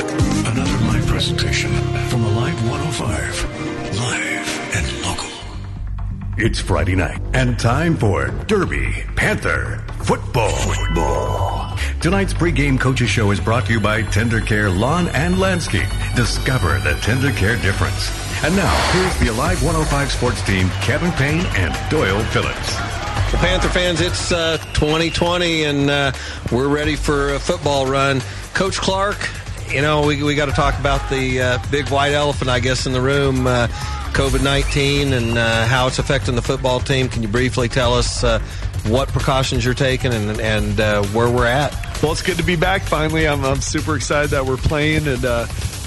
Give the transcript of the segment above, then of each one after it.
Another live presentation from Alive 105. Live and local. It's Friday night and time for Derby Panther Football. Football. Tonight's pregame coaches show is brought to you by Tender Care Lawn and Landscape. Discover the Tender Care difference. And now, here's the Alive 105 sports team, Kevin Payne and Doyle Phillips. Well, Panther fans, it's uh, 2020 and uh, we're ready for a football run. Coach Clark, you know, we, we got to talk about the uh, big white elephant, I guess, in the room uh, COVID 19 and uh, how it's affecting the football team. Can you briefly tell us uh, what precautions you're taking and, and where we're at? Well, it's good to be back finally. I'm, I'm super excited that we're playing and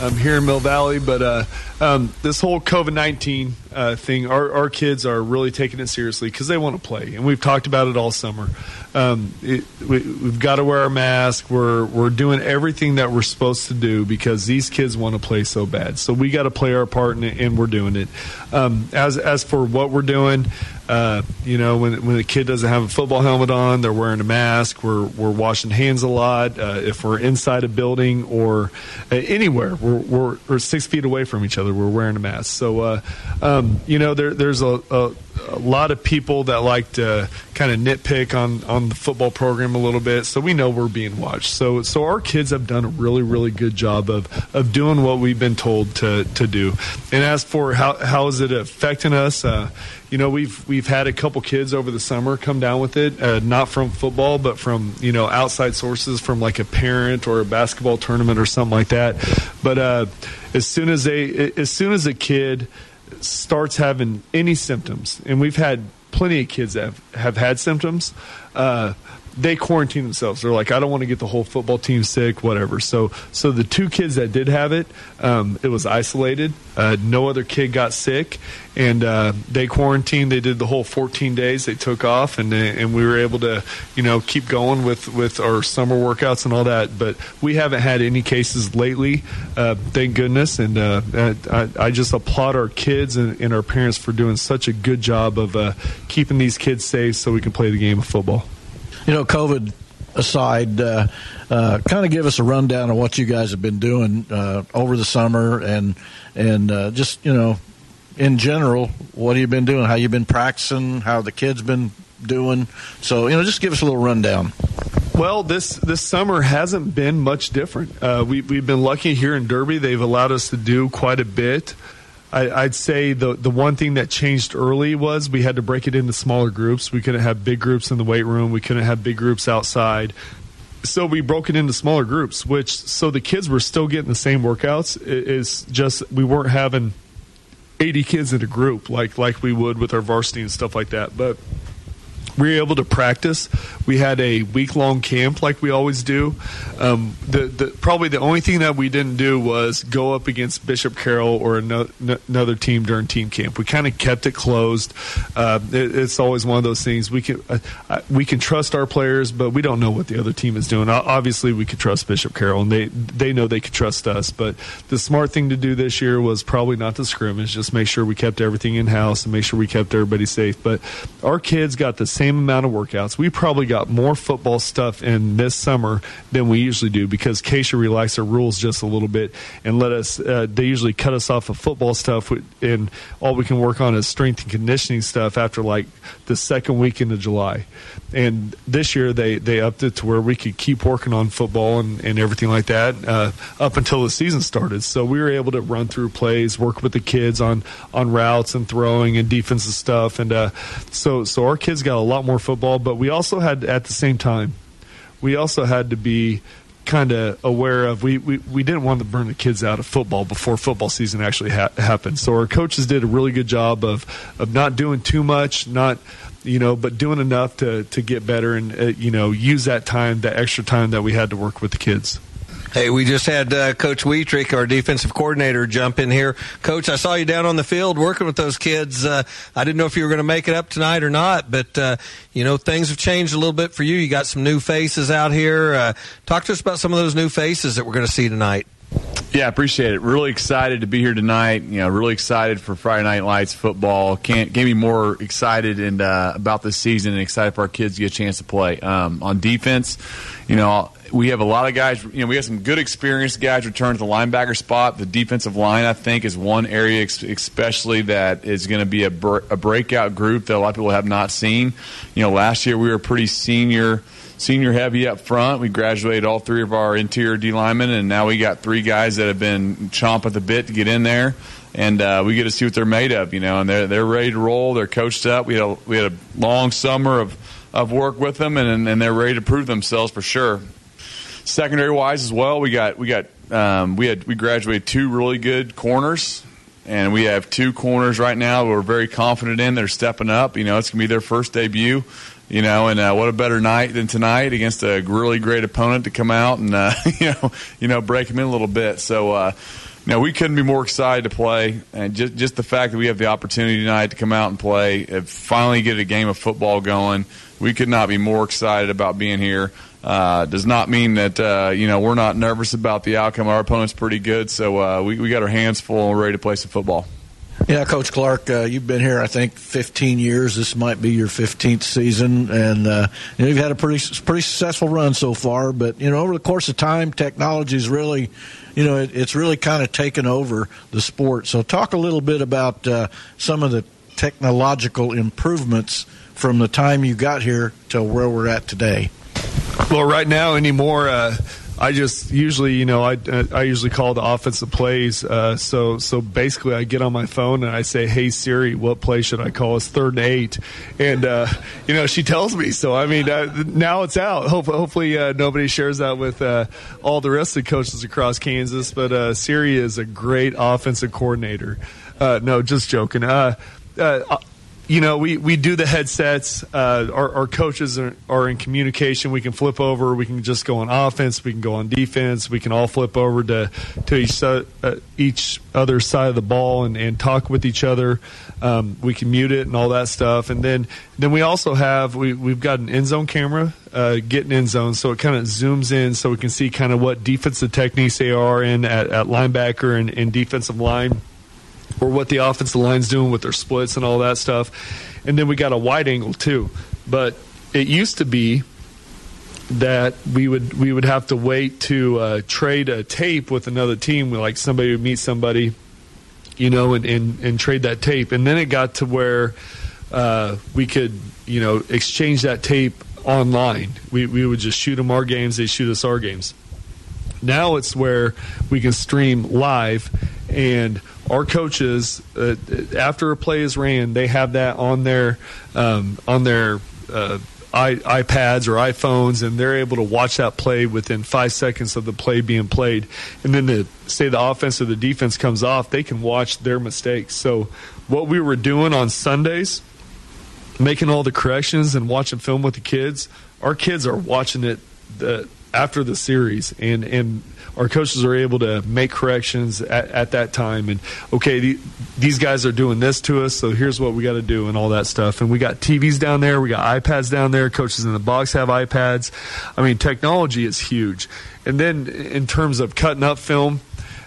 I'm here in Mill Valley, but uh, um, this whole COVID 19 uh, thing, our, our kids are really taking it seriously because they want to play. And we've talked about it all summer. Um, it, we, have got to wear our mask. We're, we're doing everything that we're supposed to do because these kids want to play so bad. So we got to play our part, and, and we're doing it. Um, as, as for what we're doing, uh, you know, when when a kid doesn't have a football helmet on, they're wearing a mask. We're we're washing hands a lot. Uh, if we're inside a building or uh, anywhere, we're, we're, we're six feet away from each other. We're wearing a mask. So, uh, um, you know, there, there's a, a, a, lot of people that like to kind of nitpick on on the football program a little bit. So we know we're being watched. So so our kids have done a really really good job of of doing what we've been told to to do. And as for how how is it affecting us? Uh, you know we've we've had a couple kids over the summer come down with it uh, not from football but from you know outside sources from like a parent or a basketball tournament or something like that. But uh, as soon as they as soon as a kid starts having any symptoms and we've had plenty of kids that have, have had symptoms uh, they quarantine themselves. They're like, I don't want to get the whole football team sick, whatever. So, so the two kids that did have it, um, it was isolated. Uh, no other kid got sick, and uh, they quarantined. They did the whole 14 days. They took off, and and we were able to, you know, keep going with with our summer workouts and all that. But we haven't had any cases lately, uh, thank goodness. And uh, I, I, just applaud our kids and, and, our parents for doing such a good job of uh, keeping these kids safe so we can play the game of football you know, COVID aside, uh, uh, kind of give us a rundown of what you guys have been doing uh, over the summer and and uh, just you know, in general, what have you been doing? How you been practicing? How the kids been doing? So you know, just give us a little rundown. Well, this this summer hasn't been much different. Uh, we, we've been lucky here in Derby; they've allowed us to do quite a bit. I, would say the the one thing that changed early was we had to break it into smaller groups. We couldn't have big groups in the weight room. We couldn't have big groups outside. So we broke it into smaller groups, which so the kids were still getting the same workouts. It is just we weren't having 80 kids in a group like like we would with our varsity and stuff like that. But we were able to practice. We had a week long camp like we always do. Um, the, the, probably the only thing that we didn't do was go up against Bishop Carroll or another team during team camp. We kind of kept it closed. Uh, it, it's always one of those things we can uh, we can trust our players, but we don't know what the other team is doing. Obviously, we could trust Bishop Carroll, and they they know they could trust us. But the smart thing to do this year was probably not to scrimmage. Just make sure we kept everything in house and make sure we kept everybody safe. But our kids got the same amount of workouts. We probably got more football stuff in this summer than we usually do because KSHSAA relaxed their rules just a little bit and let us. Uh, they usually cut us off of football stuff, and all we can work on is strength and conditioning stuff after like the second week into July. And this year they they upped it to where we could keep working on football and, and everything like that uh, up until the season started. So we were able to run through plays, work with the kids on on routes and throwing and defensive stuff, and uh, so so our kids got a lot more football. But we also had at the same time, we also had to be kind of aware of we, we, we didn't want to burn the kids out of football before football season actually ha- happened. So our coaches did a really good job of of not doing too much not you know but doing enough to to get better and uh, you know use that time that extra time that we had to work with the kids Hey, we just had uh, Coach Wietrich, our defensive coordinator, jump in here. Coach, I saw you down on the field working with those kids. Uh, I didn't know if you were going to make it up tonight or not, but uh, you know things have changed a little bit for you. You got some new faces out here. Uh, talk to us about some of those new faces that we're going to see tonight. Yeah, appreciate it. Really excited to be here tonight. You know, really excited for Friday Night Lights football. Can't get me more excited and uh, about this season and excited for our kids to get a chance to play. Um, on defense, you know, we have a lot of guys. You know, we have some good experienced guys return to the linebacker spot. The defensive line, I think, is one area especially that is going to be a, a breakout group that a lot of people have not seen. You know, last year we were pretty senior senior heavy up front. We graduated all three of our interior D linemen, and now we got three guys that have been chomp at the bit to get in there. And uh, we get to see what they're made of, you know. And they're they're ready to roll. They're coached up. We had a, we had a long summer of, of work with them, and and they're ready to prove themselves for sure. Secondary wise as well, we got we got um, we had we graduated two really good corners and we have two corners right now we're very confident in. They're stepping up. You know, it's to be their first debut you know, and uh, what a better night than tonight against a really great opponent to come out and uh, you know, you know, break them in a little bit. So, uh, we couldn't be more excited to play, and just just the fact that we have the opportunity tonight to come out and play, and finally get a game of football going, we could not be more excited about being here. Uh, does not mean that uh, you know we're not nervous about the outcome. Our opponent's pretty good, so uh, we we got our hands full and ready to play some football. Yeah, Coach Clark, uh, you've been here, I think, 15 years. This might be your 15th season, and uh, you know, you've had a pretty pretty successful run so far. But you know, over the course of time, technology is really, you know, it, it's really kind of taken over the sport. So, talk a little bit about uh, some of the technological improvements from the time you got here to where we're at today. Well, right now anymore uh, I just usually, you know, I, I usually call the offensive plays. Uh, so so basically, I get on my phone and I say, "Hey Siri, what play should I call? It's third and eight, and uh, you know she tells me. So I mean, uh, now it's out. Hopefully, hopefully uh, nobody shares that with uh, all the rest of the coaches across Kansas. But uh, Siri is a great offensive coordinator. no, just joking. Uh, you know, we, we do the headsets. Uh, our, our, coaches are, are, in communication. We can flip over. We can just go on offense. We can go on defense. We can all flip over to to each uh, each other side of the ball and, and talk with each other. Um, we can mute it and all that stuff. And then then we also have we we've got an end zone camera uh, getting end zone, so it kind of zooms in so we can see kind of what defensive techniques they are in at, at linebacker and, and defensive line or what the offensive line's doing with their splits and all that stuff. And then we got a wide angle too. But it used to be that we would we would have to wait to uh, trade a tape with another team. Like somebody would meet somebody, you know, and, and, and trade that tape. And then it got to where uh, we could, you know, exchange that tape online. We, we would just shoot them our games, they shoot us our games. Now it's where we can stream live and our coaches uh, after a play is ran they have that on their um, on their uh, iPads or iPhones, and they're able to watch that play within five seconds of the play being played. And then, the, say the offense or the defense comes off, they can watch their mistakes. So, what we were doing on Sundays, making all the corrections and watching film with the kids, our kids are watching it the, after the series, and and our coaches are able to make corrections at, at that time. And okay the, these guys are doing this to us so here's what we got to do and all that stuff. And we got tvs down there we got ipads down there coaches in the box have ipads. I mean technology is huge. And then in terms of cutting up film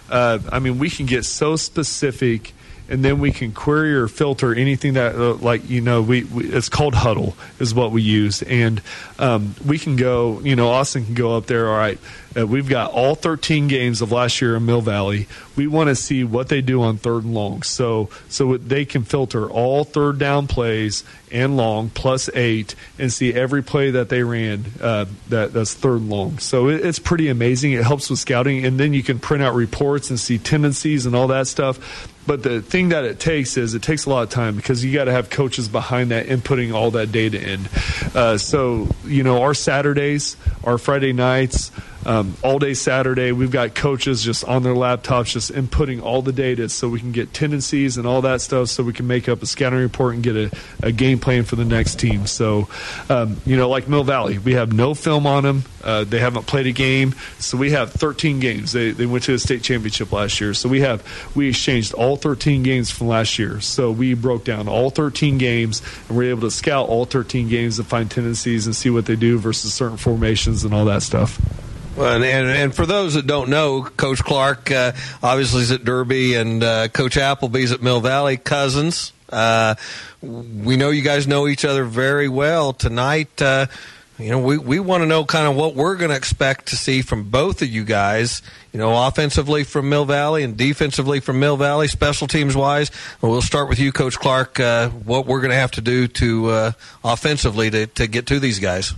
uh, i mean we can get so specific and then we can query or filter anything that uh, like you know we, we, it's called Hudl is what we use. And um, we can go you know austin can go up there all right uh, we've got all 13 games of last year in mill valley. We want to see what they do on third and long. So so they can filter all third down plays and long plus eight and see every play that they ran uh, that that's third and long. So it, it's pretty amazing. It helps with scouting and then you can print out reports and see tendencies and all that stuff. But the thing that it takes is it takes a lot of time because you got to have coaches behind that inputting all that data in. Uh, so you know, our Saturdays, our Friday nights, um, all day Saturday. We've got coaches just on their laptops, just inputting all the data so we can get tendencies and all that stuff so we can make up a scouting report and get a, a game plan for the next team. So, um, you know, like Mill Valley, we have no film on them. Uh, they haven't played a game. So we have 13 games. They, they went to the state championship last year. So we have, we exchanged all 13 games from last year. So we broke down all 13 games and we're able to scout all 13 games and find tendencies and see what they do versus certain formations and all that stuff. Well, and, and, for those that don't know, Coach Clark uh, obviously is at Derby, and uh, Coach Appleby's at Mill Valley, cousins. Uh, we know you guys know each other very well. Tonight, uh, you know, we, we want to know kind of what we're going to expect to see from both of you guys, you know, offensively from Mill Valley and defensively from Mill Valley, special teams wise. we'll start with you, Coach Clark, uh, what we're going to have to do to uh, offensively to, to get to these guys.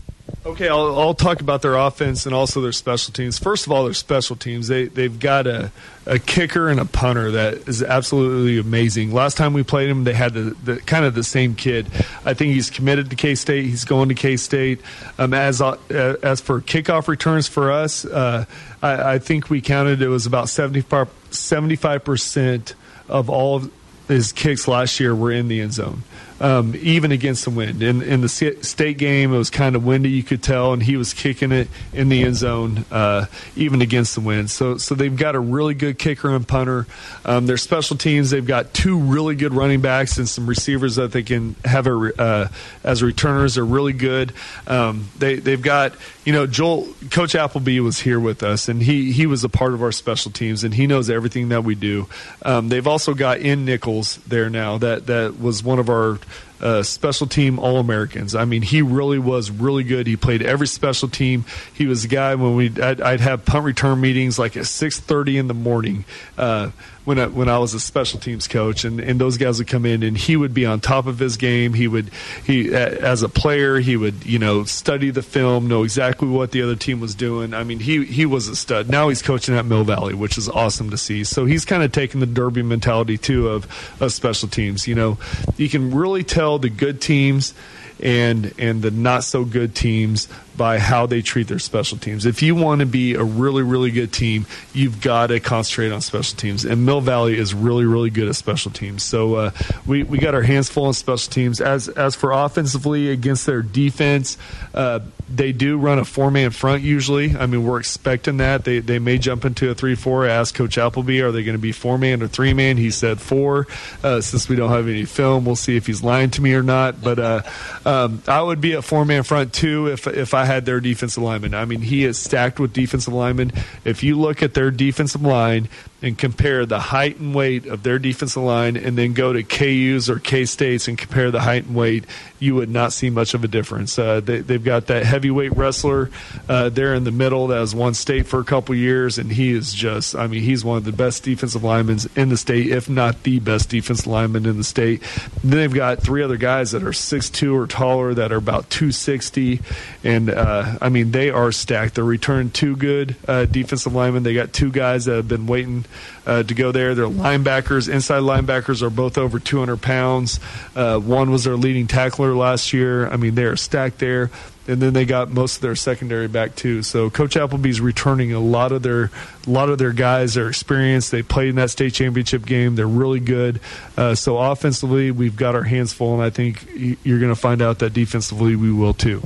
Okay, I'll, I'll, talk about their offense and also their special teams. First of all, their special teams. They they've got a, a kicker and a punter that is absolutely amazing. Last time we played them, they had the, the kind of the same kid. I think he's committed to K State. He's going to K State. Um, as uh, as for kickoff returns for us, uh, I, I, think we counted it was about 75 percent of all of his kicks last year were in the end zone um, even against the wind. In, in the state game, it was kind of windy, you could tell, and he was kicking it in the end zone, uh, even against the wind. So, so they've got a really good kicker and punter. Um, their special teams, they've got two really good running backs and some receivers that they can have a, uh, as returners They're really good. Um, they, they've got, you know, Joel, Coach Appleby was here with us, and he, he was a part of our special teams, and he knows everything that we do. Um, they've also got in Nichols there now that, that was one of our uh, special team All Americans. I mean, he really was really good. He played every special team. He was a guy when we I'd, I'd have punt return meetings like at six thirty in the morning. Uh, when I, when I was a special teams coach, and, and those guys would come in, and he would be on top of his game. He would he as a player, he would you know study the film, know exactly what the other team was doing. I mean, he he was a stud. Now he's coaching at Mill Valley, which is awesome to see. So he's kind of taking the Derby mentality too of of special teams. You know, you can really tell the good teams and and the not so good teams by how they treat their special teams. If you want to be a really, really good team, you've got to concentrate on special teams. And Mill Valley is really, really good at special teams. So uh, we, we got our hands full on special teams. As as for offensively against their defense, uh, they do run a four man front usually. I mean, we're expecting that. They they may jump into a three four. I asked Coach Appleby, are they going to be four man or three man? He said four. Uh, since we don't have any film, we'll see if he's lying to me or not. But uh, um, I would be a four man front too if if I had their defensive lineman. I mean, he is stacked with defensive linemen. If you look at their defensive line and compare the height and weight of their defensive line and then go to KU's or K State's and compare the height and weight, you would not see much of a difference. Uh, they, have got that heavyweight wrestler uh, there in the middle that has won state for a couple years, and he is just, I mean, he's one of the best defensive linemen in the state, if not the best defensive lineman in the state. And then they've got three other guys that are 6'2 or taller that are about 260, and uh, I mean, they are stacked. They're returned two good uh, defensive linemen. They got two guys that have been waiting uh, to go there. Their linebackers, inside linebackers, are both over 200 pounds. Uh, one was their leading tackler last year. I mean, they are stacked there. And then they got most of their secondary back too. So Coach Appleby's returning a lot of their a lot of their guys. Their experience. They played in that state championship game. They're really good. Uh, so offensively, we've got our hands full, and I think you're going to find out that defensively we will too.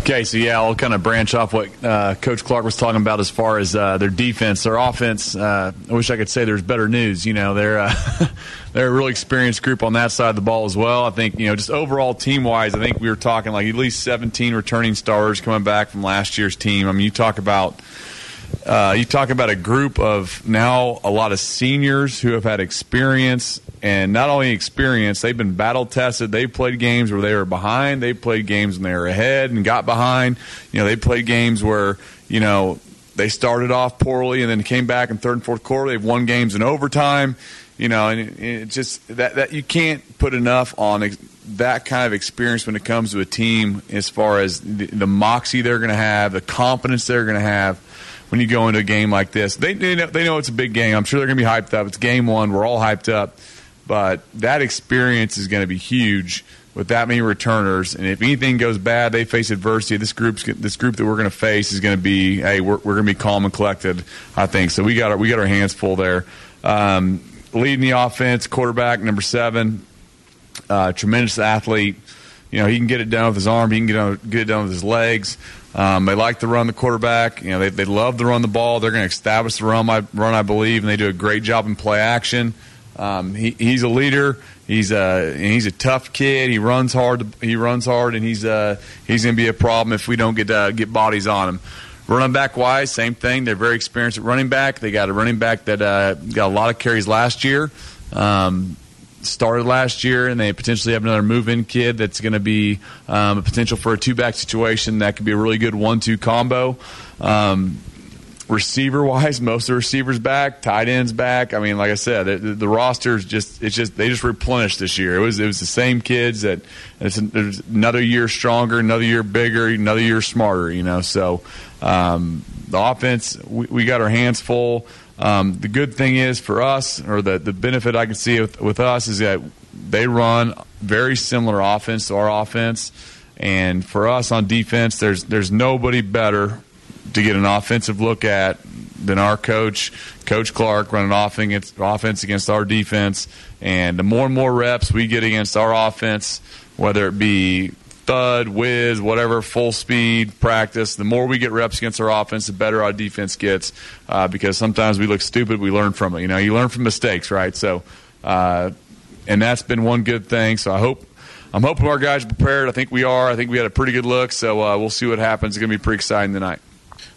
Okay, so yeah, I'll kind of branch off what uh, Coach Clark was talking about as far as uh, their defense, their offense. Uh, I wish I could say there's better news. You know, they're uh, they're a really experienced group on that side of the ball as well. I think you know, just overall team wise, I think we were talking like at least 17 returning stars coming back from last year's team. I mean, you talk about uh, you talk about a group of now a lot of seniors who have had experience, and not only experience, they've been battle tested. They've played games where they were behind. They've played games when they were ahead and got behind. You know, they played games where you know they started off poorly and then came back in third and fourth quarter. They've won games in overtime. You know, and it, it just that that you can't put enough on that kind of experience when it comes to a team as far as the, the moxie they're going to have, the confidence they're going to have when you go into a game like this. They, they, know, they know it's a big game. I'm sure they're going to be hyped up. It's game one. We're all hyped up. But that experience is going to be huge with that many returners. And if anything goes bad, they face adversity. This group's this group that we're going to face is going to be hey, we're, we're going to be calm and collected. I think so. We got our, we got our hands full there. Um, leading the offense, quarterback number seven, uh, tremendous athlete. You know, he can get it done with his arm. He can get, get it done with his legs. Um, they like to run the quarterback. You know, they, they love to run the ball. They're going to establish the run, I, run, I believe, and they do a great job in play action. Um, he, he's a leader. He's a he's a tough kid. He runs hard. He runs hard, and he's uh, he's going to be a problem if we don't get uh, get bodies on him. Running back wise, same thing. They're very experienced at running back. They got a running back that uh, got a lot of carries last year. Um, started last year, and they potentially have another move-in kid that's going to be um, a potential for a two-back situation that could be a really good one-two combo. Um, receiver wise, most of the receivers back, tight ends back. I mean, like I said, the, the roster's just it's just they just replenished this year. It was it was the same kids that it's, it's another year stronger, another year bigger, another year smarter. You know, so um, the offense we, we got our hands full. Um, the good thing is for us, or the, the benefit I can see with, with us, is that they run very similar offense to our offense. And for us on defense, there's there's nobody better to get an offensive look at than our coach, Coach Clark, running offense offense against our defense. And the more and more reps we get against our offense, whether it be thud, whiz, whatever, full speed practice. The more we get reps against our offense, the better our defense gets. Uh, because sometimes we look stupid, we learn from it. You know, you learn from mistakes, right? So, uh, and that's been one good thing. So I hope. I'm hoping our guys are prepared. I think we are. I think we had a pretty good look, so uh, we'll see what happens. It's going to be pretty exciting tonight.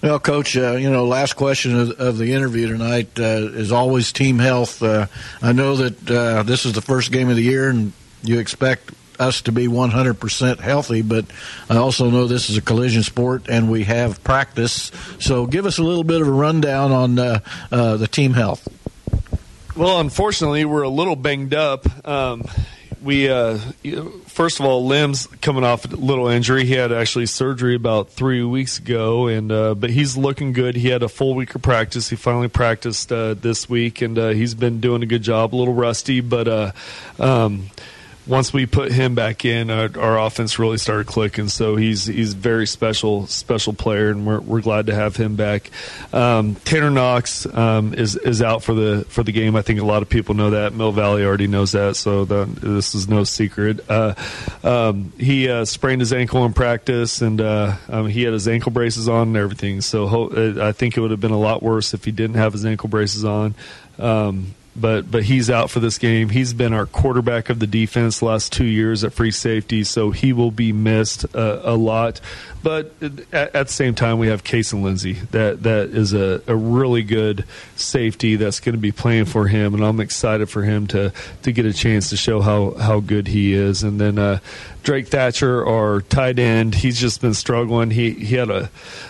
Well, Coach, uh, you know, last question of, of the interview tonight uh, is always team health. Uh, I know that uh, this is the first game of the year, and you expect us to be 100% healthy, but I also know this is a collision sport and we have practice. So give us a little bit of a rundown on uh, uh, the team health. Well, unfortunately, we're a little banged up. Um, we uh, first of all, Lim's coming off a little injury. He had actually surgery about three weeks ago, and uh, but he's looking good. He had a full week of practice. He finally practiced uh, this week, and uh, he's been doing a good job. A little rusty, but uh, um, once we put him back in, our, our, offense really started clicking. So he's he's very special special player, and we're, we're glad to have him back. Um, Tanner Knox um, is is out for the for the game. I think a lot of people know that. Mill Valley already knows that, so this is no secret. Uh, um, he uh, sprained his ankle in practice, and uh, um, he had his ankle braces on and everything. So ho- uh, I think it would have been a lot worse if he didn't have his ankle braces on. Um, but but he's out for this game. He's been our quarterback of the defense last two years at free safety, so he will be missed uh, a lot. But at, at, the same time, we have Case and Lindsay. That that is a, a really good safety that's going to be playing for him, and I'm excited for him to to get a chance to show how how good he is. And then uh, Drake Thatcher, our tight end, he's just been struggling. He he had a,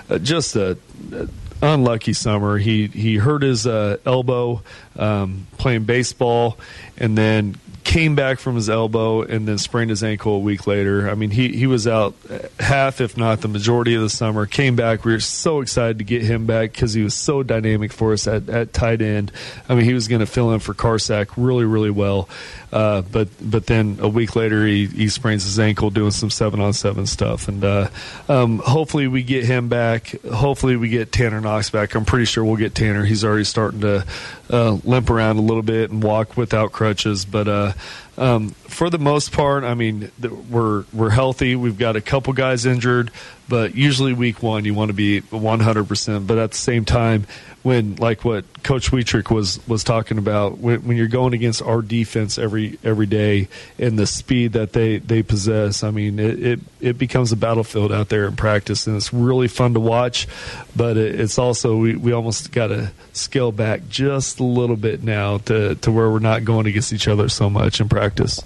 a just a, a unlucky summer. He he hurt his uh, elbow um, playing baseball, and then came back from his elbow and then sprained his ankle a week later. I mean, he, he was out half, if not the majority of the summer. Came back. We were so excited to get him back because he was so dynamic for us at, at tight end. I mean, he was going to fill in for Carsack really, really well. Uh, but but then a week later, he, he sprains his ankle doing some seven on seven stuff. And uh, um, hopefully, we get him back. Hopefully, we get Tanner Knox back. I'm pretty sure we'll get Tanner. He's already starting to uh, limp around a little bit and walk without crutches. But uh, um, for the most part, I mean, we're we're healthy. We've got a couple guys injured, but usually week one you want to be 100. percent But at the same time, when like what Coach Wietrich was was talking about when, when, you're going against our defense every every day and the speed that they they possess. I mean, it it, it becomes a battlefield out there in practice, and it's really fun to watch. But it, it's also we, we almost got to scale back just a little bit now to to where we're not going against each other so much in practice.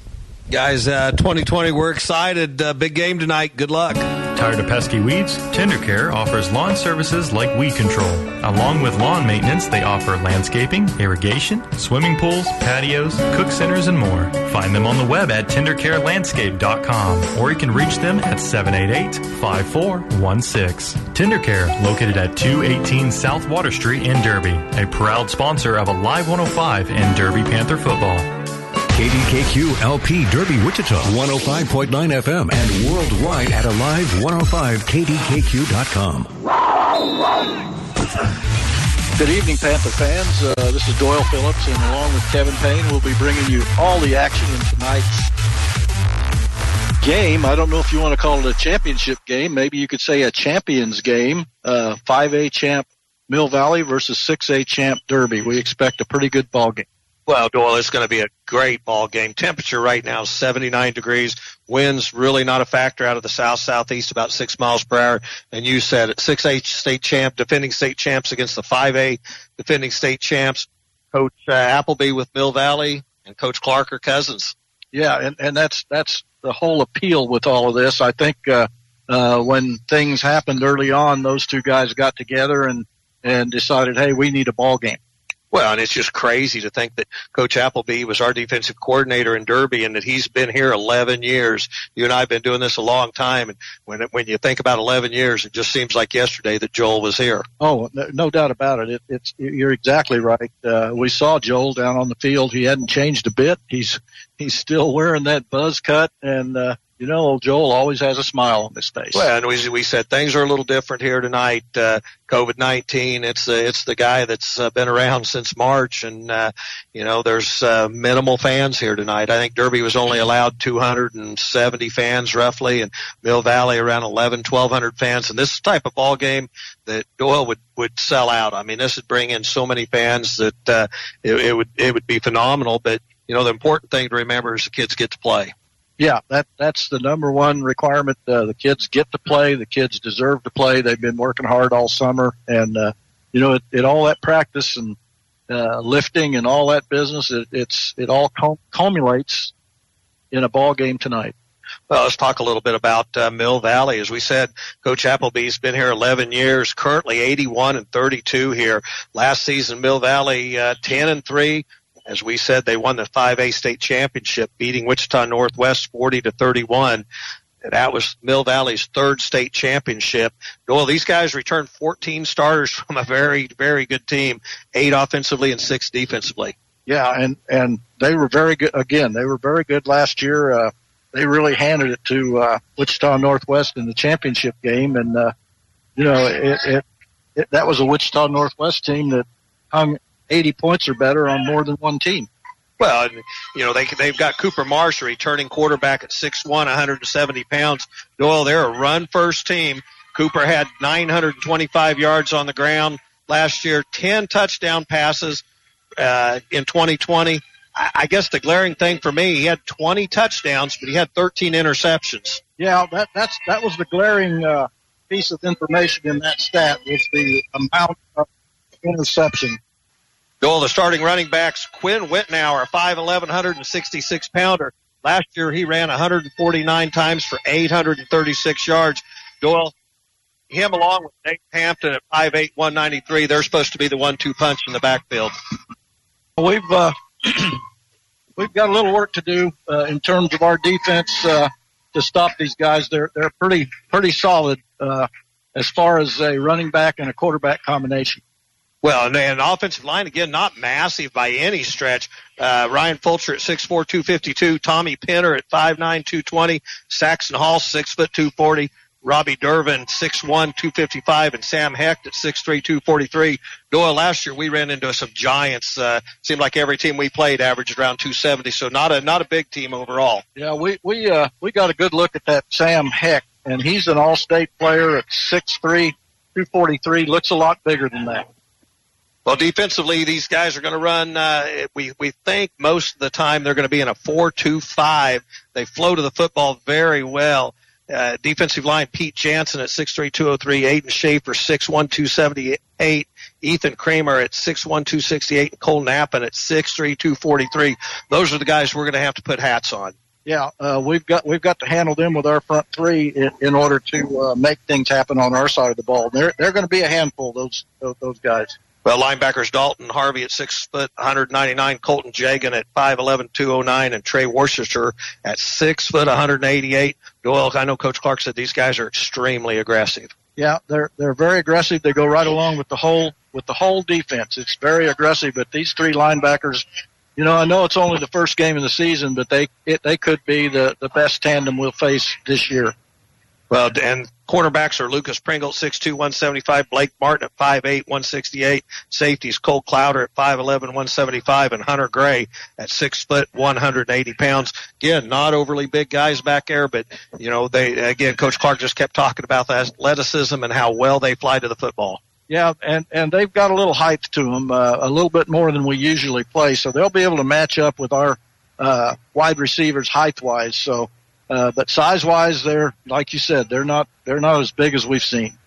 Guys, uh, 2020, we're excited. Uh, big game tonight. Good luck. Tired of pesky weeds? TenderCare offers lawn services like weed control. Along with lawn maintenance, they offer landscaping, irrigation, swimming pools, patios, cook centers, and more. Find them on the web at tendercarelandscape.com or you can reach them at 788 5416. TenderCare, located at 218 South Water Street in Derby, a proud sponsor of Alive 105 and Derby Panther football. KDKQ LP Derby Wichita 105.9 FM and worldwide at alive105kdkq.com. Good evening, Panther fans. Uh, this is Doyle Phillips, and along with Kevin Payne, we'll be bringing you all the action in tonight's game. I don't know if you want to call it a championship game. Maybe you could say a champions game. Uh, 5A champ Mill Valley versus 6A champ Derby. We expect a pretty good ball game. Well, Doyle, it's going to be a great ball game. Temperature right now is 79 degrees. Winds really not a factor out of the south southeast, about six miles per hour. And you said it, 6A state champ, defending state champs against the 5A defending state champs. Coach uh, Appleby with Mill Valley. and Coach Clark are cousins. Yeah, and and that's that's the whole appeal with all of this. I think uh, uh, when things happened early on, those two guys got together and and decided, hey, we need a ball game. Well, and it's just crazy to think that Coach Appleby was our defensive coordinator in Derby and that he's been here 11 years. You and I have been doing this a long time. And when, when you think about 11 years, it just seems like yesterday that Joel was here. Oh, no, doubt about it. it. It's, you're exactly right. Uh, we saw Joel down on the field. He hadn't changed a bit. He's, he's still wearing that buzz cut and, uh, you know, old Joel always has a smile on his face. Well, and we we said things are a little different here tonight. Uh, COVID nineteen. It's uh, it's the guy that's uh, been around since March, and uh, you know, there's uh, minimal fans here tonight. I think Derby was only allowed 270 fans roughly, and Mill Valley around 11, 1200 fans. And this type of ball game that Doyle would would sell out. I mean, this would bring in so many fans that uh, it, it would it would be phenomenal. But you know, the important thing to remember is the kids get to play yeah, that that's the number one requirement. Uh, the kids get to play. The kids deserve to play. They've been working hard all summer, and uh, you know, it, it all that practice and uh, lifting and all that business. It, it's it all culminates in a ball game tonight. Well, let's talk a little bit about uh, Mill Valley. As we said, Coach Appleby's been here 11 years, currently 81 and 32 here. Last season, Mill Valley uh, 10 and 3, as we said, they won the 5A state championship, beating Wichita Northwest 40 to 31. That was Mill Valley's third state championship. Well, these guys returned 14 starters from a very, very good team, eight offensively and six defensively. Yeah, and and they were very good. Again, they were very good last year. Uh, they really handed it to uh, Wichita Northwest in the championship game, and uh, you know it, it, it that was a Wichita Northwest team that hung 80 points or better on more than one team. Well, and, you know, they, they've got Cooper Marsh, a returning quarterback at 6'1", 170 pounds. Doyle, they're a run first team. Cooper had 925 yards on the ground last year, 10 touchdown passes, uh, in 2020. I, I guess the glaring thing for me, he had 20 touchdowns, but he had 13 interceptions. Yeah, that, that's, that was the glaring, uh, piece of information in that stat was the amount of interception Goal the starting running backs, Quinn a 5'11", 166 pounder. Last year he ran 149 times for 836 yards. Doyle, him along with Nate Hampton at 5'8", 193, they're supposed to be the one-two punch in the backfield. We've uh, we've got a little work to do uh, in terms of our defense uh, to stop these guys. They're they're pretty pretty solid uh, as far as a running back and a quarterback combination. Well, and, and offensive line again, not massive by any stretch. Uh, Ryan Fulcher at 6'4", 252. Tommy Pinner at 5'9", 220. Saxon Hall, 6 foot 240. Robbie Durbin, 6'1", 255, and Sam Hecht at 6'3", 243. Doyle, last year we ran into some giants. Uh, seemed like every team we played averaged around 270, so not a not a big team overall. Yeah, we we uh, we got a good look at that Sam Hecht, and he's an all-state player at 6'3", 243. Looks a lot bigger than that. Well, defensively, these guys are going to run. Uh, we we think most of the time they're going to be in a four-two-five. They flow to the football very well. Uh, defensive line, Pete Jansen at six three two zero oh three. Aiden Schaefer six one two seventy eight. Ethan Kramer at six one two sixty eight. And Cole Knappen at six three two forty three. Those are the guys we're going to have to put hats on. Yeah, uh, we've got we've got to handle them with our front three in, in order to uh, make things happen on our side of the ball. They're they're going to be a handful those those, those guys. Well, linebackers Dalton Harvey at six foot 199, Colton Jagan at 5'11", 209, and Trey Worcester at six foot 188. Doyle, I know Coach Clark said these guys are extremely aggressive. Yeah, they're they're very aggressive. They go right along with the whole with the whole defense. It's very aggressive. But these three linebackers, you know, I know it's only the first game of the season, but they it, they could be the the best tandem we'll face this year. Well, and cornerbacks are Lucas Pringle, 6'2", 175, Blake Martin at 5'8", 168, safeties Cole Clowder at 5'11", 175, and Hunter Gray at 6 foot, 180 pounds. Again, not overly big guys back there, but, you know, they, again, Coach Clark just kept talking about the athleticism and how well they fly to the football. Yeah, and and they've got a little height to them, uh, a little bit more than we usually play, so they'll be able to match up with our uh, wide receivers height wise. So uh, but size wise, they're like you said, they're not they're not as big as we've seen.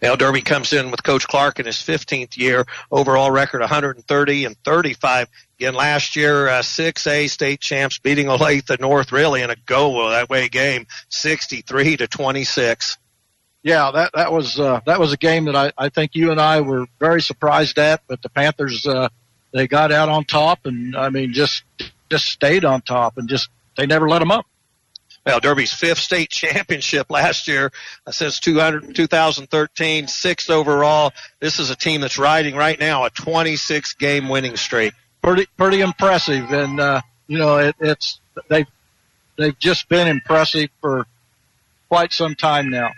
Now Derby comes in with Coach Clark in his 15th year, overall record 130 and 35. Again, last year, uh, 6A state champs beating Olathe North really in a go that way game, 63 to 26. Yeah, that that was uh, that was a game that I, I think you and I were very surprised at, but the Panthers uh, they got out on top, and I mean just just stayed on top, and just they never let them up. Well, Derby's fifth state championship last year uh, since 200, 2013, sixth overall. This is a team that's riding right now a 26 game winning streak. Pretty pretty impressive, and uh, you know it, it's they've, they've just been impressive for quite some time now.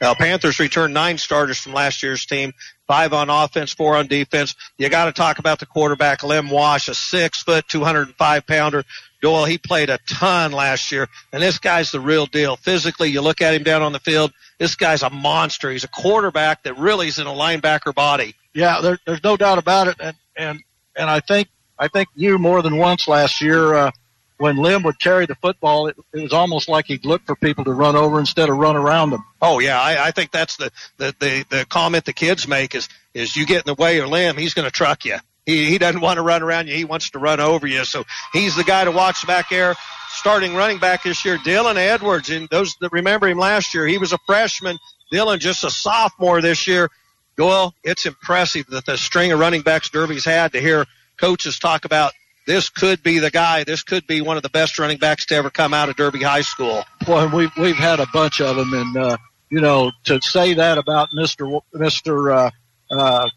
Now, Panthers returned nine starters from last year's team, five on offense, four on defense. You got to talk about the quarterback, Lem Wash, a six foot, 205 pounder. Doyle, he played a ton last year, and this guy's the real deal. Physically, you look at him down on the field, this guy's a monster. He's a quarterback that really is in a linebacker body. Yeah, there, there's no doubt about it, and and and I think I think you more than once last year uh, when Lim would carry the football, it, it was almost like he'd look for people to run over instead of run around them. Oh yeah, I, I think that's the, the the the comment the kids make is is you get in the way of Lim, he's going to truck you. He he doesn't want to run around you, he wants to run over you. So he's the guy to watch back there. Starting running back this year, Dylan Edwards, and those that remember him last year, he was a freshman. Dylan just a sophomore this year. Well, it's impressive that the string of running backs Derby's had to hear coaches talk about this could be the guy. This could be one of the best running backs to ever come out of Derby High School. Well, we've we've had a bunch of them, and uh, you know, to say that about Mister Mister uh, uh,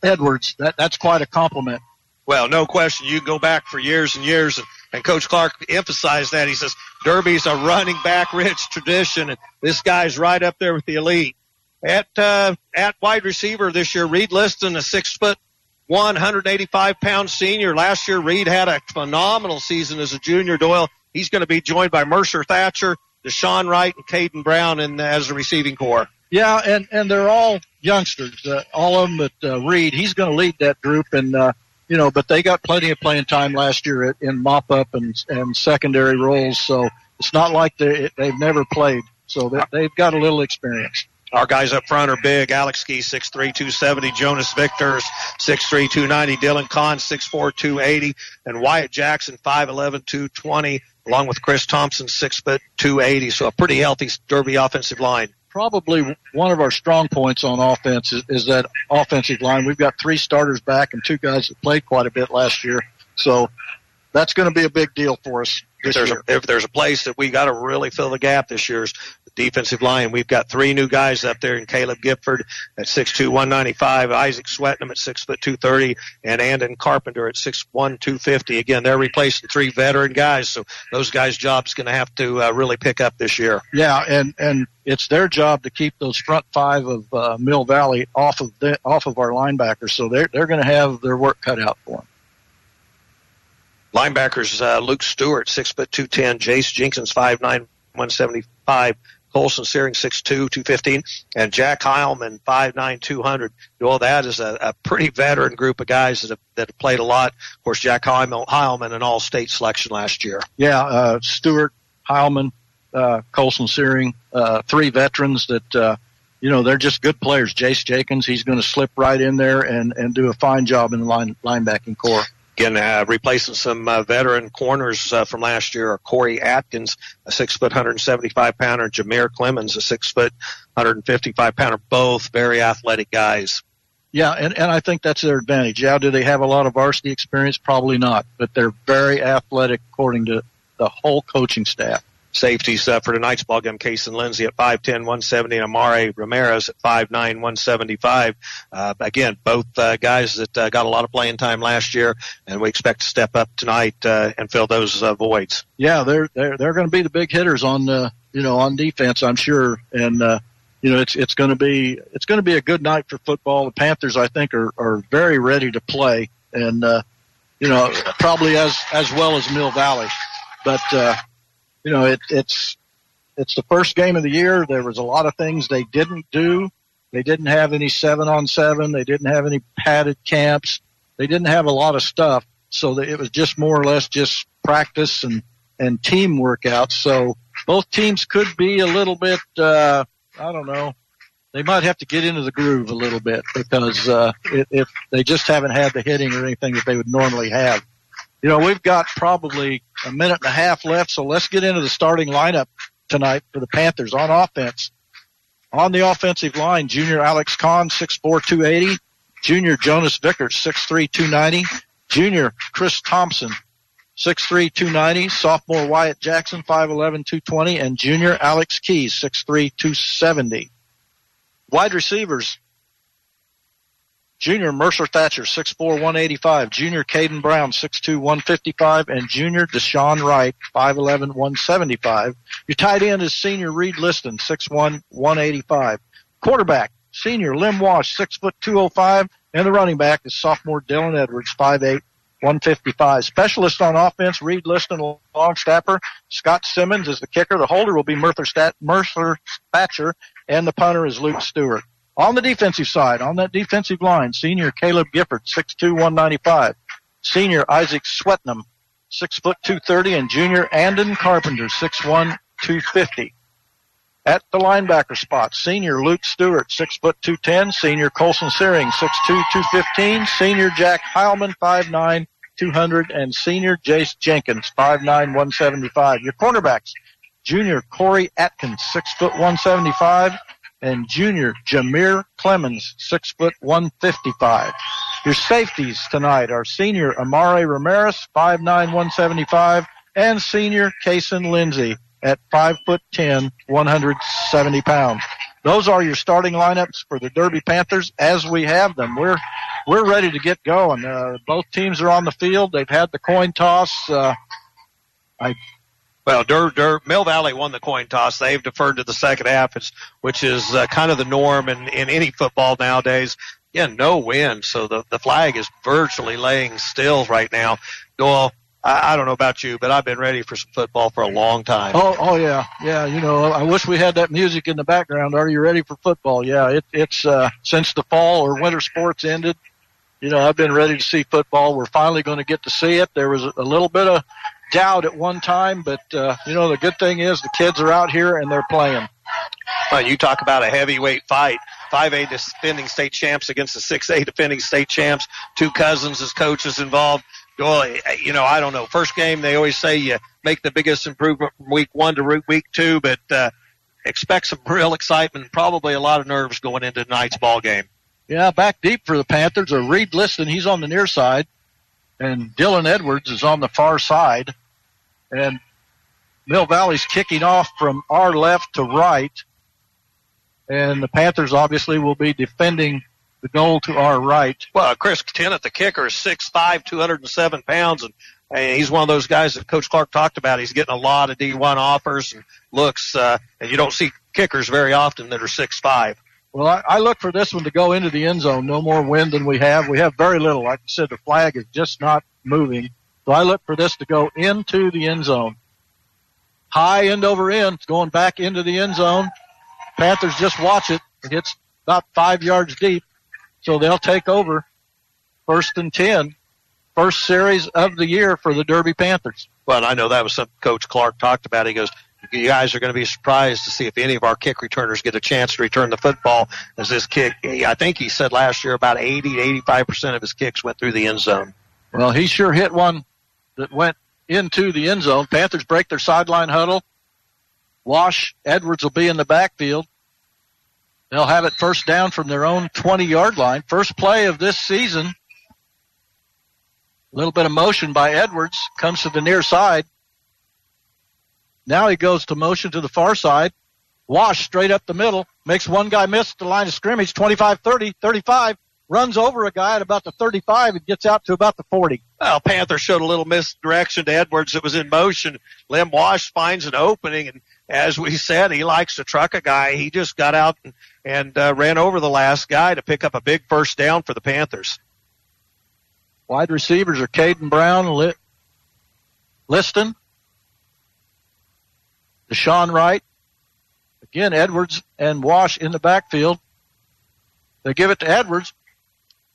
Edwards, that that's quite a compliment. Well, no question. You go back for years and years, and, and Coach Clark emphasized that. He says Derby's a running back rich tradition, and this guy's right up there with the elite. At uh, at wide receiver this year, Reed Liston, a six foot 185 pound senior. Last year, Reed had a phenomenal season as a junior. Doyle, he's going to be joined by Mercer Thatcher, Deshaun Wright, and Caden Brown in, as a receiving corps. Yeah, and, and they're all youngsters, uh, all of them but uh, Reed. He's going to lead that group, and, uh, you know, but they got plenty of playing time last year in mop up and, and secondary roles, so it's not like they, they've never played. So they, they've got a little experience. Our guys up front are big. Alex Ski, 6'3", 270. Jonas Victors, 6'3", 290. Dylan Kahn, 6'4", 280. And Wyatt Jackson, 5'11", 220, along with Chris Thompson, 6'2", 280. So a pretty healthy Derby offensive line. Probably one of our strong points on offense is, is that offensive line. We've got three starters back and two guys that played quite a bit last year. So that's going to be a big deal for us. If there's, a, if there's a place that we got to really fill the gap this year's defensive line. We've got three new guys up there in Caleb Gifford at 6'2", 195, Isaac Swetnam at 6 foot 230, and Andon Carpenter at 6'1", 250. Again, they're replacing three veteran guys, so those guys' job's going to have to uh, really pick up this year. Yeah, and and it's their job to keep those front five of uh, Mill Valley off of the, off of our linebackers, so they're they're going to have their work cut out for them. Linebackers uh, Luke Stewart, six foot two ten, Jace Jenkins, five nine, one seventy five, Colson Searing, 6'2", 215, and Jack Heilman, 5'9", 200. Well, that is a, a pretty veteran group of guys that have, that have played a lot. Of course, Jack Heilman, Heilman an all-state selection last year. Yeah, uh, Stewart, Heilman, uh, Colson Searing, uh, three veterans that, uh, you know, they're just good players. Jace Jenkins, he's going to slip right in there and, and do a fine job in the line, linebacking corps. Again, uh, replacing some uh, veteran corners uh, from last year are Corey Atkins, a six foot, 175 pounder, Jameer Clemens, a six foot, 155 pounder. Both very athletic guys. Yeah, and, and I think that's their advantage. Yeah, do they have a lot of varsity experience? Probably not, but they're very athletic according to the whole coaching staff safeties uh, for tonight's ball game. Case and Lindsay at 5'10", 170, and Amare Ramirez at 5'9", 175. Uh, again, both uh, guys that uh, got a lot of playing time last year, and we expect to step up tonight uh, and fill those uh, voids. Yeah, they're they're they're going to be the big hitters on uh, you know on defense, I'm sure, and. Uh, you know, it's it's going to be it's going to be a good night for football. The Panthers, I think, are are very ready to play, and uh, you know, probably as as well as Mill Valley. But uh, you know, it, it's it's the first game of the year. There was a lot of things they didn't do. They didn't have any seven on seven. They didn't have any padded camps. They didn't have a lot of stuff. So it was just more or less just practice and, and team workouts. So both teams could be a little bit, uh, I don't know, they might have to get into the groove a little bit because uh, it, they just haven't had the hitting or anything that they would normally have. You know, we've got probably a minute and a half left, so let's get into the starting lineup tonight for the Panthers on offense. On the offensive line, junior Alex Kahn, 6'4", 280. Junior Jonas Vickers, 6'3", 290. Junior Chris Thompson, 6'3", 290. Sophomore Wyatt Jackson, 5'11", 220. And junior Alex Keys, 6'3", 270. Wide receivers, Junior Mercer Thatcher, 6'4", 185. Junior Caden Brown, 6'2", 155. And Junior Deshaun Wright, 5'11", 175. Your tight end is Senior Reed Liston, 6'1", 185. Quarterback, Senior Lim Wash, 6 205. And the running back is sophomore Dylan Edwards, 5'8", 155. Specialist on offense, Reed Liston, long snapper. Scott Simmons is the kicker. The holder will be Mercer, Stat- Mercer Thatcher, and the punter is Luke Stewart. On the defensive side, on that defensive line, senior Caleb Gifford, 6'2", 195. Senior Isaac Swetnam, 6 foot 230, and junior Andon Carpenter, 6'1", 250. At the linebacker spot, senior Luke Stewart, 6 foot 210, senior Colson Searing, 6'2", 215, senior Jack Heilman, 5'9", 200, and senior Jace Jenkins, 5'9", 175. Your cornerbacks, junior Corey Atkins, 6 foot 175, and junior Jameer Clemens, six foot one fifty five. Your safeties tonight are senior Amare Ramirez, five nine one seventy five, and senior Kason Lindsay at five foot ten, one hundred seventy pounds. Those are your starting lineups for the Derby Panthers as we have them. We're we're ready to get going. Uh, both teams are on the field. They've had the coin toss. Uh, I well, Dur, Dur, Mill Valley won the coin toss. They've deferred to the second half, which is uh, kind of the norm in, in any football nowadays. Yeah, no wind, so the the flag is virtually laying still right now. Well, I, I don't know about you, but I've been ready for some football for a long time. Oh, oh yeah, yeah. You know, I wish we had that music in the background. Are you ready for football? Yeah, it, it's uh, since the fall or winter sports ended. You know, I've been ready to see football. We're finally going to get to see it. There was a little bit of doubt at one time, but uh, you know the good thing is the kids are out here and they're playing. Well, you talk about a heavyweight fight. 5A defending state champs against the 6A defending state champs. Two cousins as coaches involved. Well, you know, I don't know. First game, they always say you make the biggest improvement from week one to week two, but uh, expect some real excitement, probably a lot of nerves going into tonight's ball game. Yeah, back deep for the Panthers are Reed Liston. He's on the near side and Dylan Edwards is on the far side, and Mill Valley's kicking off from our left to right, and the Panthers obviously will be defending the goal to our right. Well, Chris Tennant, the kicker, is 6'5", 207 pounds, and, and he's one of those guys that Coach Clark talked about. He's getting a lot of D1 offers and looks, uh, and you don't see kickers very often that are 6'5". Well, I, I look for this one to go into the end zone. No more wind than we have. We have very little. Like I said, the flag is just not moving. So I look for this to go into the end zone. High end over end. Going back into the end zone. Panthers just watch it. It hits about five yards deep. So they'll take over first and 10. First series of the year for the Derby Panthers. Well, I know that was something Coach Clark talked about. He goes, you guys are going to be surprised to see if any of our kick returners get a chance to return the football as this kick. I think he said last year about 80 to 85 percent of his kicks went through the end zone. Well, he sure hit one that went into the end zone. Panthers break their sideline huddle. Wash Edwards will be in the backfield. They'll have it first down from their own 20 yard line. First play of this season. A little bit of motion by Edwards comes to the near side. Now he goes to motion to the far side. Wash straight up the middle. Makes one guy miss the line of scrimmage. 25, 30, 35. Runs over a guy at about the 35 and gets out to about the 40. Well, Panther showed a little misdirection to Edwards that was in motion. Lim Wash finds an opening, and as we said, he likes to truck a guy. He just got out and, and uh, ran over the last guy to pick up a big first down for the Panthers. Wide receivers are Caden Brown, Liston, Deshaun Wright. Again, Edwards and Wash in the backfield. They give it to Edwards.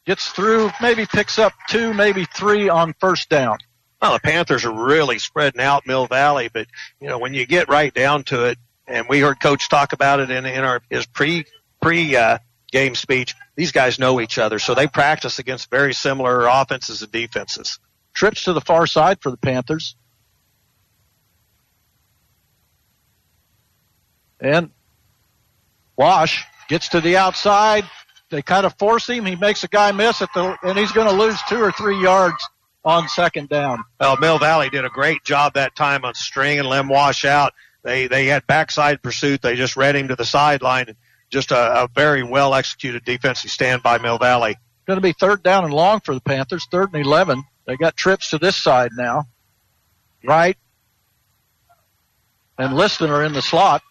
Gets through, maybe picks up two, maybe three on first down. Well, the Panthers are really spreading out Mill Valley, but you know when you get right down to it, and we heard Coach talk about it in in our his pre pre uh, game speech, these guys know each other, so they practice against very similar offenses and defenses. Trips to the far side for the Panthers. And Wash gets to the outside. They kind of force him. He makes a guy miss at the, and he's going to lose two or three yards on second down. Well, Mill Valley did a great job that time on stringing Lem Wash out. They they had backside pursuit. They just read him to the sideline. And just a, a very well executed defensive stand by Mill Valley. Going to be third down and long for the Panthers. Third and eleven. They got trips to this side now. Right. And Liston are in the slot.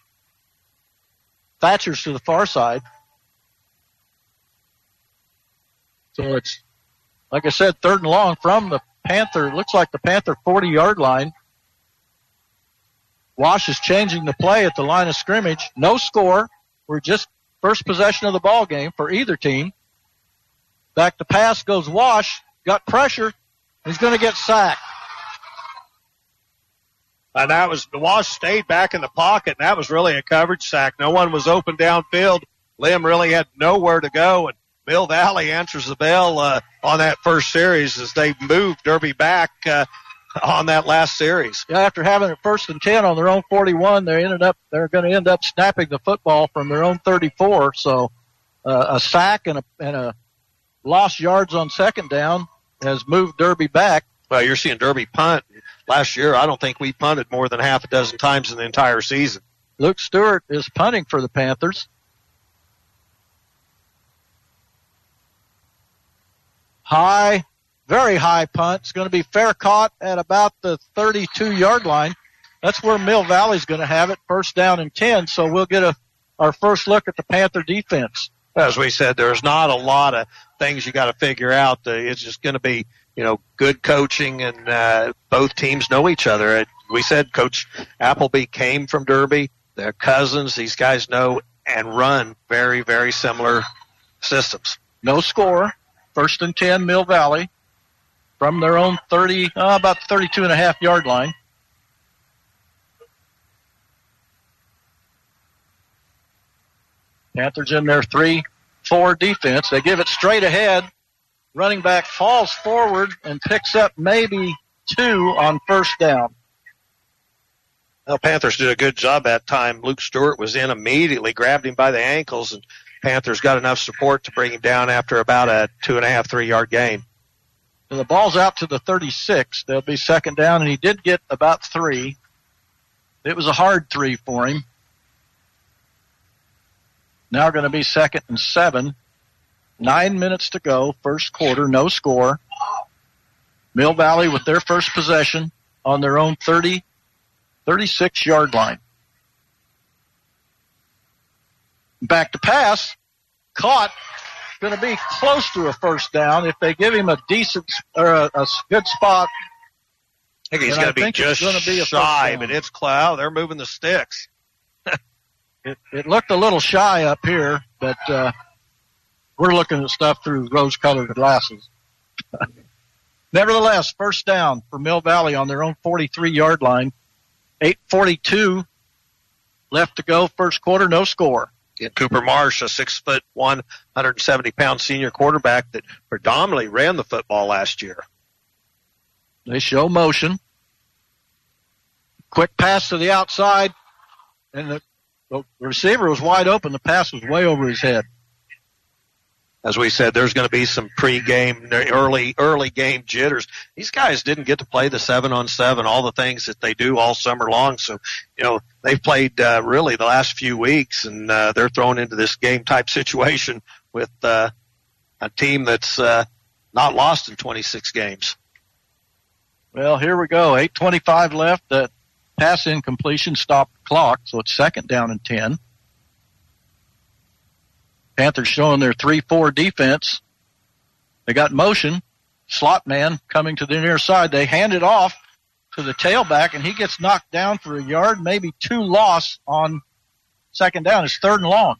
Thatcher's to the far side. So it's, like I said, third and long from the Panther. It Looks like the Panther 40 yard line. Wash is changing the play at the line of scrimmage. No score. We're just first possession of the ball game for either team. Back to pass goes Wash. Got pressure. He's going to get sacked. And that was Wash stayed back in the pocket, and that was really a coverage sack. No one was open downfield. Lim really had nowhere to go, and Mill Valley answers the bell uh, on that first series as they moved Derby back uh, on that last series. Yeah, after having it first and ten on their own 41, they ended up they're going to end up snapping the football from their own 34. So uh, a sack and a and a lost yards on second down has moved Derby back. Well, you're seeing Derby punt. Last year, I don't think we punted more than half a dozen times in the entire season. Luke Stewart is punting for the Panthers. High, very high punt. It's going to be fair caught at about the 32 yard line. That's where Mill Valley's going to have it, first down and 10. So we'll get a, our first look at the Panther defense. As we said, there's not a lot of things you got to figure out. Uh, it's just going to be you know, good coaching and uh, both teams know each other. We said Coach Appleby came from Derby. They're cousins. These guys know and run very, very similar systems. No score. First and 10, Mill Valley from their own 30, uh, about 32 and a half yard line. Panthers in their 3 4 defense. They give it straight ahead running back falls forward and picks up maybe two on first down. Well, Panthers did a good job that time. Luke Stewart was in immediately, grabbed him by the ankles, and Panthers got enough support to bring him down after about a two and a half, three yard gain. So the ball's out to the 36. They'll be second down, and he did get about three. It was a hard three for him. Now going to be second and seven. Nine minutes to go, first quarter, no score. Mill Valley with their first possession on their own 30, 36 yard line. Back to pass, caught, going to be close to a first down if they give him a decent or a, a good spot. I think he's going to be just be shy, but it's cloud. They're moving the sticks. it, it looked a little shy up here, but uh, we're looking at stuff through rose colored glasses. Nevertheless, first down for Mill Valley on their own 43 yard line. 842 left to go first quarter, no score. And Cooper Marsh, a six foot one, 170 pound senior quarterback that predominantly ran the football last year. They show motion. Quick pass to the outside, and the, the receiver was wide open. The pass was way over his head as we said, there's going to be some pre-game, early, early game jitters. These guys didn't get to play the seven on seven, all the things that they do all summer long. So, you know, they've played uh, really the last few weeks, and uh, they're thrown into this game type situation with uh, a team that's uh, not lost in 26 games. Well, here we go. 8:25 left. The pass incompletion stopped the clock, so it's second down and 10. Panthers showing their 3-4 defense. They got motion. Slot man coming to the near side. They hand it off to the tailback and he gets knocked down for a yard, maybe two loss on second down. It's third and long.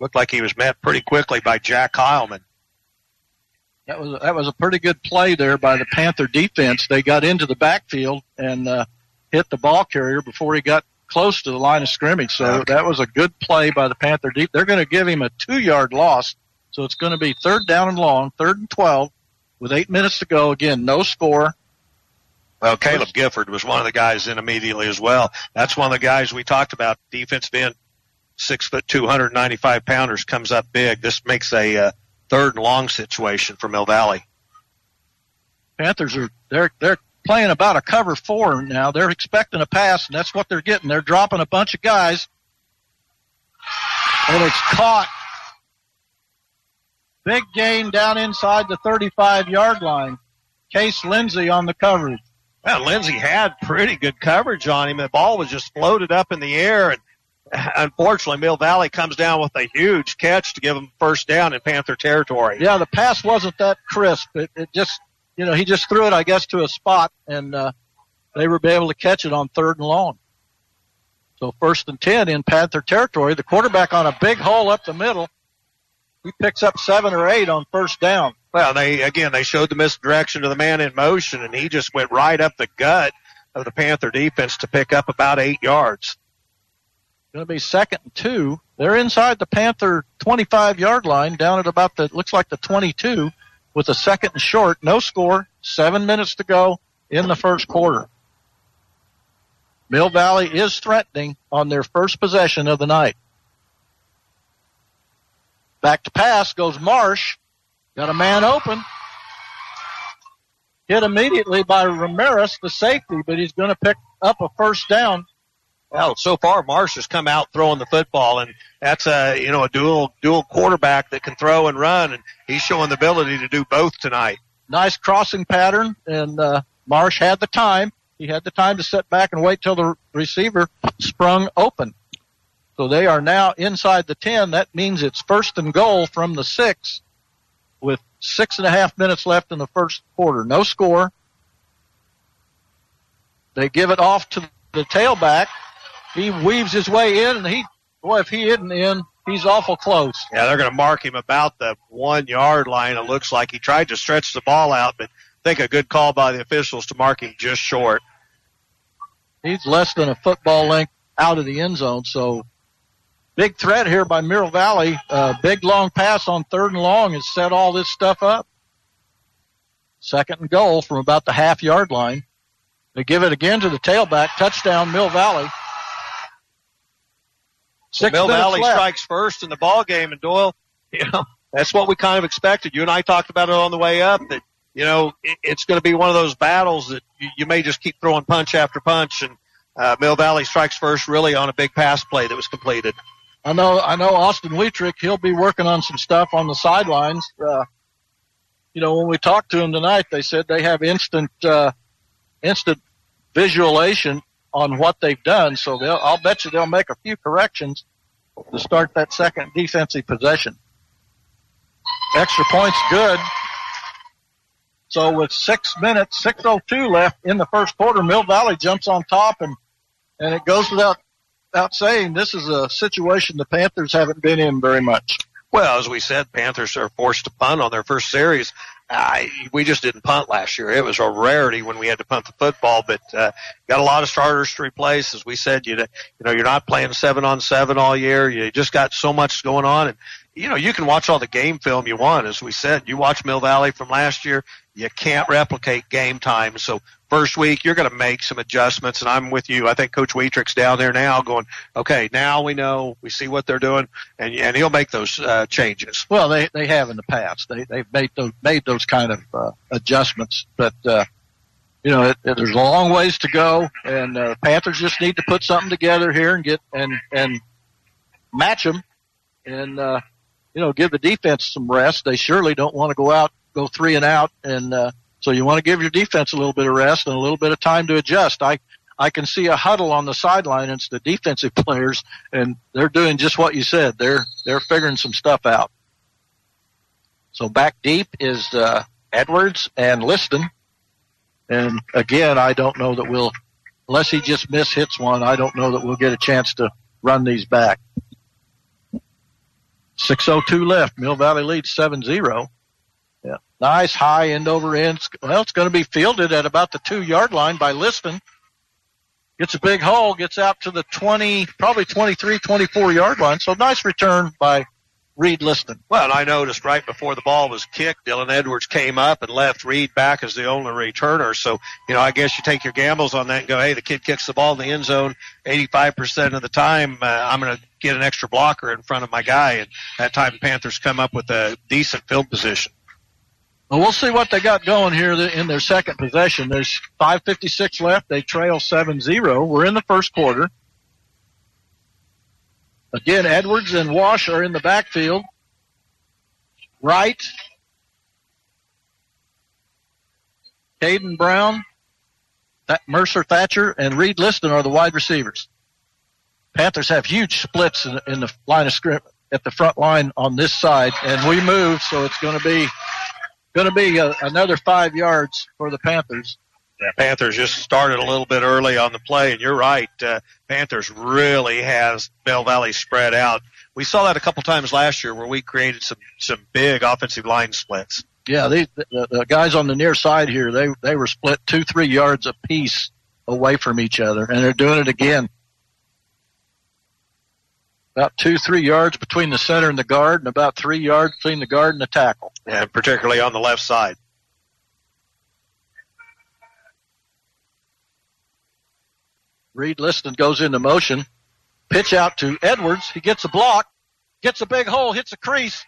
Looked like he was met pretty quickly by Jack Heilman. That was that was a pretty good play there by the Panther defense. They got into the backfield and uh, hit the ball carrier before he got close to the line of scrimmage. So that was a good play by the Panther deep. They're going to give him a two yard loss. So it's going to be third down and long, third and 12 with eight minutes to go. Again, no score. Well, Caleb Gifford was one of the guys in immediately as well. That's one of the guys we talked about. Defensive end, six foot, 295 pounders comes up big. This makes a uh, third and long situation for Mill Valley. Panthers are, they're, they're playing about a cover four now. They're expecting a pass and that's what they're getting. They're dropping a bunch of guys and it's caught. Big gain down inside the 35 yard line. Case Lindsay on the coverage. Well, Lindsay had pretty good coverage on him. The ball was just floated up in the air, and unfortunately, Mill Valley comes down with a huge catch to give them first down in Panther territory. Yeah, the pass wasn't that crisp. It, it just, you know, he just threw it, I guess, to a spot, and uh, they were able to catch it on third and long. So first and ten in Panther territory. The quarterback on a big hole up the middle. He picks up seven or eight on first down. Well, they again they showed the misdirection to the man in motion, and he just went right up the gut of the Panther defense to pick up about eight yards. Going to be second and two. They're inside the Panther 25 yard line, down at about the looks like the 22, with a second and short. No score. Seven minutes to go in the first quarter. Mill Valley is threatening on their first possession of the night. Back to pass goes Marsh. Got a man open. Hit immediately by Ramirez, the safety, but he's going to pick up a first down. Well, so far Marsh has come out throwing the football, and that's a you know a dual dual quarterback that can throw and run, and he's showing the ability to do both tonight. Nice crossing pattern, and uh, Marsh had the time. He had the time to sit back and wait till the receiver sprung open. So they are now inside the ten. That means it's first and goal from the six with six and a half minutes left in the first quarter. No score. They give it off to the tailback. He weaves his way in, and he, boy, if he isn't in, he's awful close. Yeah, they're going to mark him about the one yard line. It looks like he tried to stretch the ball out, but I think a good call by the officials to mark him just short. He's less than a football length out of the end zone, so big threat here by Mill Valley. Uh, big long pass on third and long has set all this stuff up. Second and goal from about the half yard line. They give it again to the tailback. Touchdown, Mill Valley. Six Mill Valley left. strikes first in the ball game, and Doyle, you know, that's what we kind of expected. You and I talked about it on the way up that you know it, it's going to be one of those battles that you, you may just keep throwing punch after punch, and uh, Mill Valley strikes first really on a big pass play that was completed. I know, I know Austin Wietrich, he'll be working on some stuff on the sidelines. Uh, you know, when we talked to him tonight, they said they have instant, uh, instant visualization on what they've done. So they'll, I'll bet you they'll make a few corrections to start that second defensive possession. Extra points good. So with six minutes, 6.02 left in the first quarter, Mill Valley jumps on top and, and it goes without without saying, this is a situation the Panthers haven't been in very much. Well, as we said, Panthers are forced to punt on their first series. Uh, we just didn't punt last year. It was a rarity when we had to punt the football, but uh, got a lot of starters to replace. As we said, you you know you're not playing seven on seven all year. You just got so much going on, and you know you can watch all the game film you want. As we said, you watch Mill Valley from last year. You can't replicate game time. So first week, you're going to make some adjustments, and I'm with you. I think Coach Wietrich's down there now going, okay, now we know, we see what they're doing, and and he'll make those uh, changes. Well, they they have in the past. They they've made those made those kind of uh, adjustments, but uh, you know, it, it, there's a long ways to go, and uh, Panthers just need to put something together here and get and and match them, and uh, you know, give the defense some rest. They surely don't want to go out go three and out and. Uh, so you want to give your defense a little bit of rest and a little bit of time to adjust. I, I can see a huddle on the sideline. It's the defensive players and they're doing just what you said. They're, they're figuring some stuff out. So back deep is, uh, Edwards and Liston. And again, I don't know that we'll, unless he just miss hits one, I don't know that we'll get a chance to run these back. 602 left. Mill Valley leads 7-0. Nice high end over end. Well, it's going to be fielded at about the two yard line by Liston. gets a big hole, gets out to the 20, probably 23, 24 yard line. So nice return by Reed Liston. Well, and I noticed right before the ball was kicked, Dylan Edwards came up and left Reed back as the only returner. So, you know, I guess you take your gambles on that and go, hey, the kid kicks the ball in the end zone 85% of the time. Uh, I'm going to get an extra blocker in front of my guy. And that time Panthers come up with a decent field position. Well, we'll see what they got going here in their second possession. There's 5.56 left. They trail 7-0. We're in the first quarter. Again, Edwards and Wash are in the backfield. Wright. Caden Brown, Mercer Thatcher, and Reed Liston are the wide receivers. Panthers have huge splits in, in the line of script at the front line on this side, and we move, so it's going to be going to be a, another five yards for the Panthers. Yeah, Panthers just started a little bit early on the play, and you're right. Uh, Panthers really has Mill Valley spread out. We saw that a couple times last year where we created some some big offensive line splits. Yeah, the, the guys on the near side here, they they were split two three yards apiece away from each other, and they're doing it again. About two three yards between the center and the guard, and about three yards between the guard and the tackle. And particularly on the left side. Reed Liston goes into motion. Pitch out to Edwards. He gets a block, gets a big hole, hits a crease,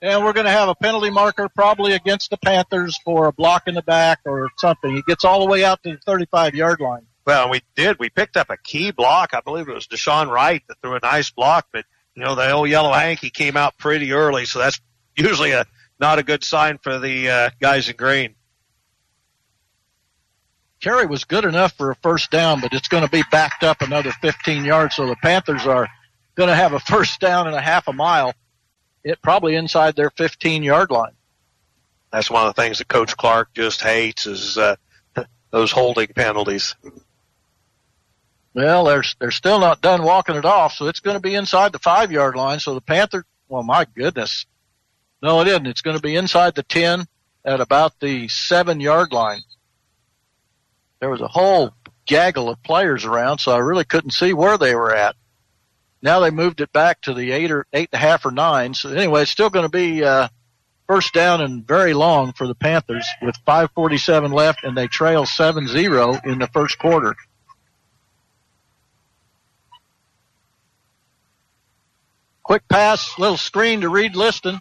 and we're going to have a penalty marker probably against the Panthers for a block in the back or something. He gets all the way out to the 35 yard line. Well, we did. We picked up a key block. I believe it was Deshaun Wright that threw a nice block, but you know the old yellow hanky came out pretty early, so that's usually a not a good sign for the uh, guys in green carry was good enough for a first down, but it's going to be backed up another 15 yards. So the Panthers are going to have a first down and a half a mile. It probably inside their 15 yard line. That's one of the things that Coach Clark just hates is uh, those holding penalties. Well, they're they're still not done walking it off, so it's going to be inside the five yard line. So the Panther, well, my goodness, no, it isn't. It's going to be inside the 10 at about the seven yard line there was a whole gaggle of players around, so I really couldn't see where they were at. Now they moved it back to the eight or eight and a half or nine. So anyway, it's still going to be uh, first down and very long for the Panthers with 5:47 left, and they trail 7-0 in the first quarter. Quick pass, little screen to Reed Liston.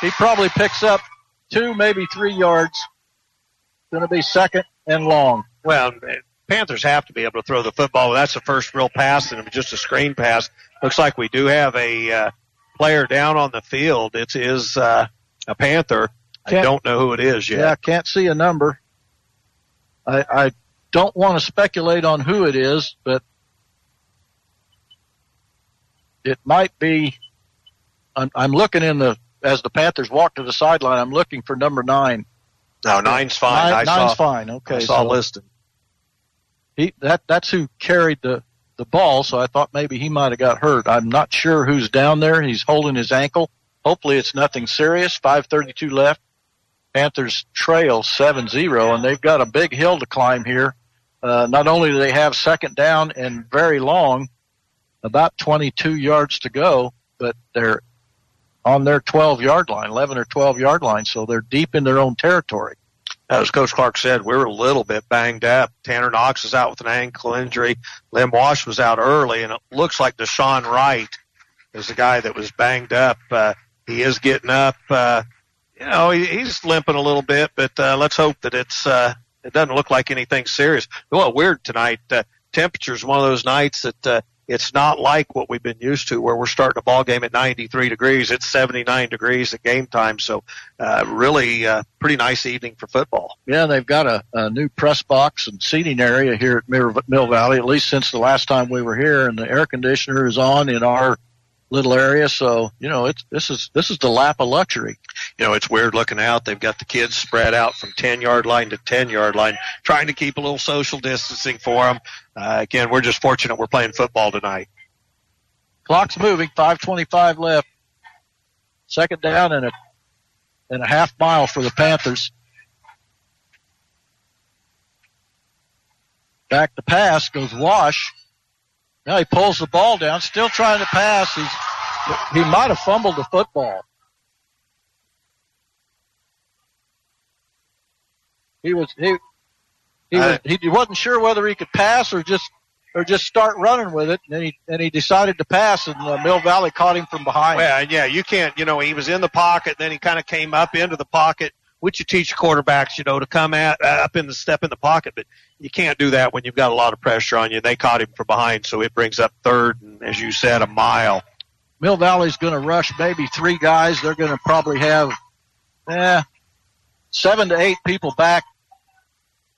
He probably picks up two, maybe three yards. Going to be second and long. Well, Panthers have to be able to throw the football. That's the first real pass, and it was just a screen pass. Looks like we do have a uh, player down on the field. It is uh, a Panther. Can't, I don't know who it is yet. Yeah, can't see a number. I, I don't want to speculate on who it is, but it might be. I'm, I'm looking in the as the Panthers walk to the sideline. I'm looking for number nine. No, nine's fine. Nine, nine's saw, fine. Okay, I saw so listed. He that that's who carried the the ball, so I thought maybe he might have got hurt. I'm not sure who's down there. He's holding his ankle. Hopefully it's nothing serious. 5:32 left. Panthers trail 7-0, and they've got a big hill to climb here. Uh, not only do they have second down and very long, about 22 yards to go, but they're on their 12 yard line, 11 or 12 yard line. So they're deep in their own territory. As Coach Clark said, we are a little bit banged up. Tanner Knox is out with an ankle injury. Lim Wash was out early, and it looks like Deshaun Wright is the guy that was banged up. Uh, he is getting up. Uh, you know, he, he's limping a little bit, but uh, let's hope that it's uh, it doesn't look like anything serious. Well, weird tonight. Uh, temperature's one of those nights that uh, it's not like what we've been used to where we're starting a ball game at 93 degrees. It's 79 degrees at game time. So, uh, really, uh, pretty nice evening for football. Yeah, they've got a, a new press box and seating area here at Mill Valley, at least since the last time we were here, and the air conditioner is on in our little area. So, you know, it's, this is, this is the lap of luxury. You know, it's weird looking out. They've got the kids spread out from 10 yard line to 10 yard line, trying to keep a little social distancing for them. Uh, again, we're just fortunate we're playing football tonight. Clock's moving, 525 left. Second down and a, and a half mile for the Panthers. Back to pass goes Wash. Now he pulls the ball down, still trying to pass. He's, he might have fumbled the football. He was he he was he wasn't sure whether he could pass or just or just start running with it, and then he and he decided to pass, and uh, Mill Valley caught him from behind. Well, yeah, you can't. You know, he was in the pocket, then he kind of came up into the pocket, which you teach quarterbacks, you know, to come at up in the step in the pocket, but you can't do that when you've got a lot of pressure on you. They caught him from behind, so it brings up third, and as you said, a mile. Mill Valley's going to rush maybe three guys. They're going to probably have, eh, seven to eight people back.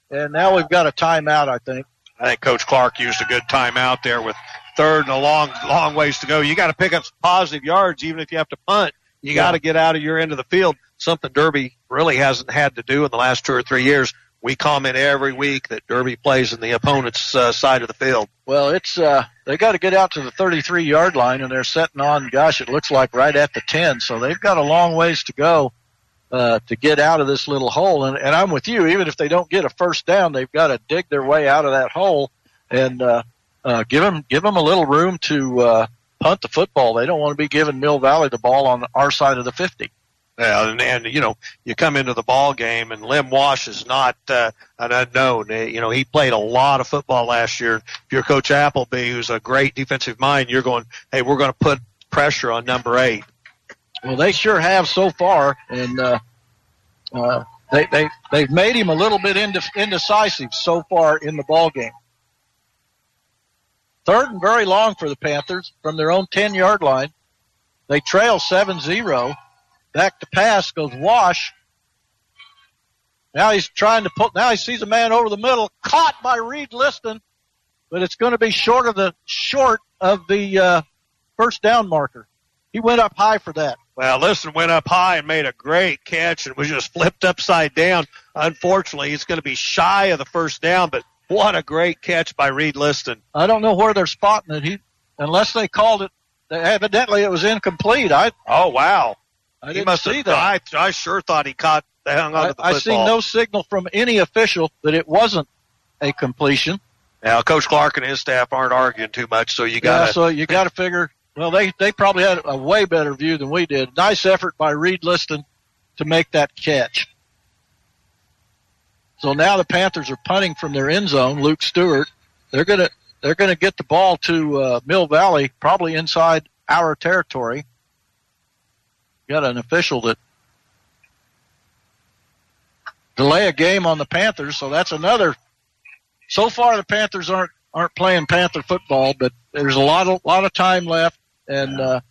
And now we've got a timeout, I think. I think Coach Clark used a good timeout there with third and a long, long ways to go. You got to pick up some positive yards, even if you have to punt. You got to get out of your end of the field. Something Derby really hasn't had to do in the last two or three years. We comment every week that Derby plays in the opponent's uh, side of the field. Well, it's uh, they got to get out to the 33 yard line, and they're setting on. Gosh, it looks like right at the 10. So they've got a long ways to go uh, to get out of this little hole. And, and I'm with you. Even if they don't get a first down, they've got to dig their way out of that hole and uh, uh, give them give them a little room to uh, punt the football. They don't want to be giving Mill Valley the ball on our side of the 50. Yeah, and, and you know, you come into the ball game, and Lim Wash is not uh, an unknown. Uh, You know, he played a lot of football last year. If you're Coach Appleby, who's a great defensive mind, you're going, hey, we're going to put pressure on number eight. Well, they sure have so far, and uh, uh, they they they've made him a little bit indecisive so far in the ball game. Third and very long for the Panthers from their own 10 yard line. They trail 7-0. Back to pass goes Wash. Now he's trying to put, now he sees a man over the middle, caught by Reed Liston, but it's going to be short of the, short of the, uh, first down marker. He went up high for that. Well, Liston went up high and made a great catch and was just flipped upside down. Unfortunately, it's going to be shy of the first down, but what a great catch by Reed Liston. I don't know where they're spotting it. He, unless they called it, evidently it was incomplete. I, Oh, wow. I he didn't must see have, that. I, I sure thought he caught, hung on I, to the I see no signal from any official that it wasn't a completion. Now, Coach Clark and his staff aren't arguing too much, so you got Yeah, so you got to figure. Well, they they probably had a way better view than we did. Nice effort by Reed Liston to make that catch. So now the Panthers are punting from their end zone. Luke Stewart, they're gonna they're gonna get the ball to uh, Mill Valley, probably inside our territory. Got an official that delay a game on the Panthers, so that's another. So far, the Panthers aren't aren't playing Panther football, but there's a lot of lot of time left, and uh,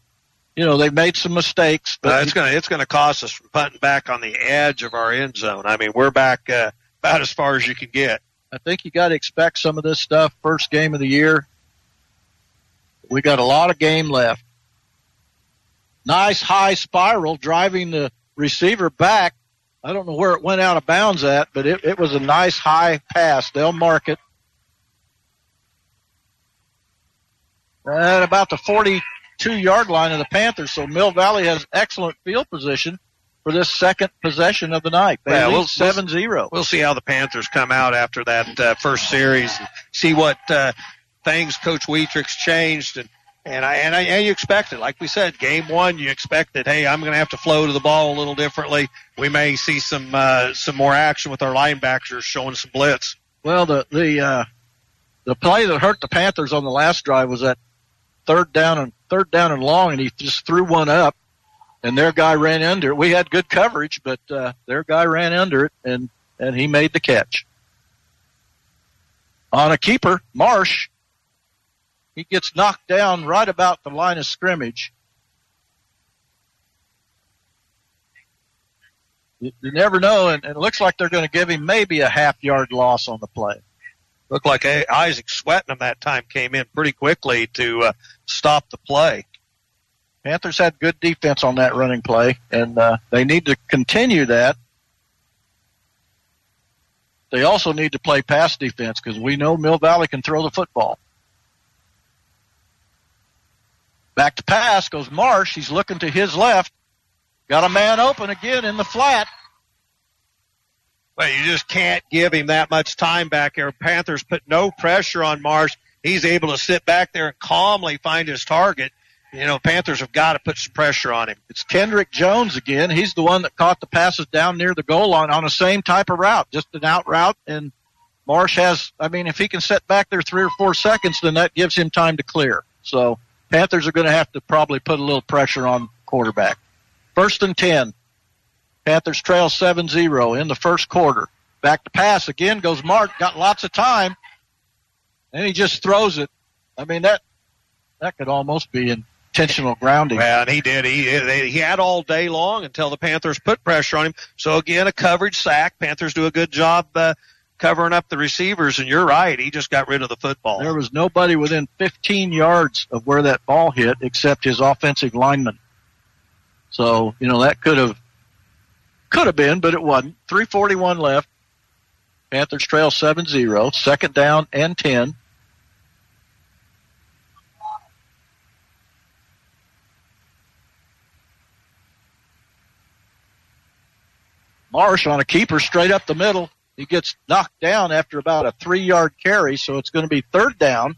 you know they've made some mistakes. But Uh, it's going to it's to cost us from punting back on the edge of our end zone. I mean, we're back uh, about as far as you can get. I think you got to expect some of this stuff first game of the year. We got a lot of game left. Nice high spiral driving the receiver back. I don't know where it went out of bounds at, but it, it was a nice high pass. They'll mark it. At about the 42 yard line of the Panthers. So Mill Valley has excellent field position for this second possession of the night. They Yeah, we'll- 7 0. We'll see how the Panthers come out after that uh, first series. And see what uh, things Coach Wietrich's changed and. And I, and I and you expect it, like we said, game one, you expect that. Hey, I'm going to have to flow to the ball a little differently. We may see some uh, some more action with our linebackers showing some blitz. Well, the the uh, the play that hurt the Panthers on the last drive was that third down and third down and long, and he just threw one up, and their guy ran under it. We had good coverage, but uh, their guy ran under it, and and he made the catch on a keeper. Marsh, he gets knocked down right about the line of scrimmage. You, you never know, and, and it looks like they're going to give him maybe a half yard loss on the play. Looked like A- Isaac Swetnam that time came in pretty quickly to uh, stop the play. Panthers had good defense on that running play, and uh, they need to continue that. They also need to play pass defense because we know Mill Valley can throw the football. Back to pass goes Marsh. He's looking to his left. Got a man open again in the flat. Well, you just can't give him that much time back there. Panthers put no pressure on Marsh. He's able to sit back there and calmly find his target. You know, Panthers have got to put some pressure on him. It's Kendrick Jones again. He's the one that caught the passes down near the goal line on the same type of route, just an out route. And Marsh has, I mean, if he can sit back there three or four seconds, then that gives him time to clear. So Panthers are going to have to probably put a little pressure on quarterback. First and 10. Panthers trail 7-0 in the first quarter. Back to pass again goes Marsh. Got lots of time. And he just throws it. I mean, that, that could almost be intentional grounding. Well, and he did. He, he had all day long until the Panthers put pressure on him. So again, a coverage sack. Panthers do a good job, uh, covering up the receivers. And you're right. He just got rid of the football. There was nobody within 15 yards of where that ball hit except his offensive lineman. So, you know, that could have, could have been, but it wasn't. 341 left. Panthers trail 7-0. Second down and 10. Marsh on a keeper straight up the middle. He gets knocked down after about a three yard carry, so it's going to be third down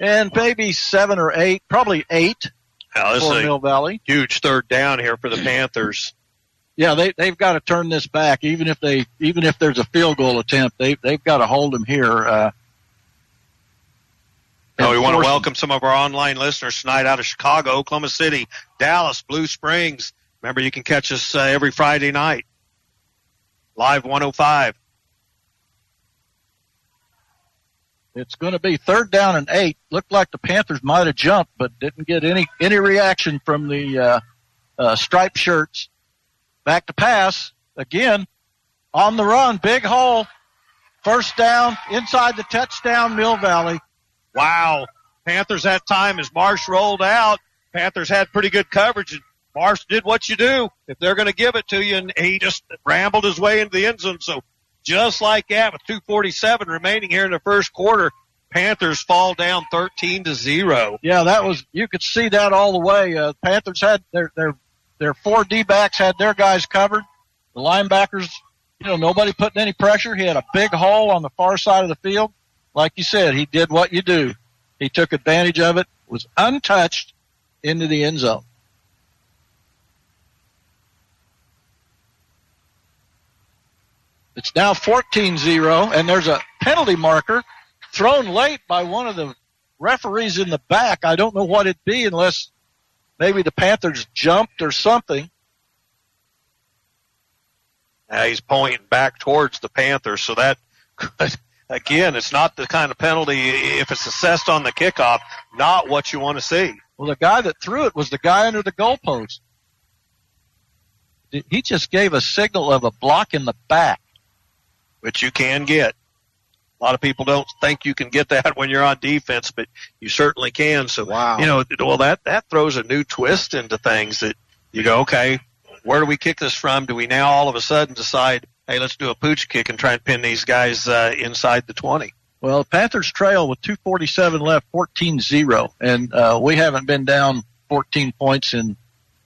and maybe seven or eight, probably eight Now, this for is Mill Valley. huge third down here for the Panthers. Yeah, they they've got to turn this back, even if they even if there's a field goal attempt, they they've got to hold them here. Uh, Now, we want to welcome some of our online listeners tonight out of Chicago, Oklahoma City, Dallas, Blue Springs. Remember, you can catch us uh, every Friday night. Live 105. It's going to be third down and eight. Looked like the Panthers might have jumped, but didn't get any any reaction from the uh, uh, striped shirts. Back to pass again on the run, big hole, first down inside the touchdown, Mill Valley. Wow. Panthers that time as Marsh rolled out. Panthers had pretty good coverage and Marsh did what you do if they're going to give it to you and he just rambled his way into the end zone. So just like that with 247 remaining here in the first quarter, Panthers fall down 13 to zero. Yeah, that was you could see that all the way. Uh, Panthers had their their their four D backs had their guys covered. The linebackers, you know, nobody putting any pressure. He had a big hole on the far side of the field. Like you said, he did what you do. He took advantage of it, was untouched into the end zone. It's now 14-0 and there's a penalty marker thrown late by one of the referees in the back. I don't know what it'd be unless maybe the Panthers jumped or something. Now he's pointing back towards the Panthers, so that could, again, it's not the kind of penalty if it's assessed on the kickoff, not what you want to see. Well, the guy that threw it was the guy under the goalpost. He just gave a signal of a block in the back. Which you can get. A lot of people don't think you can get that when you're on defense, but you certainly can. So, Wow. you know, well, that, that throws a new twist into things that you go, okay, where do we kick this from? Do we now all of a sudden decide, hey, let's do a pooch kick and try and pin these guys uh, inside the 20? Well, Panthers trail with 247 left, 14-0, and uh, we haven't been down 14 points in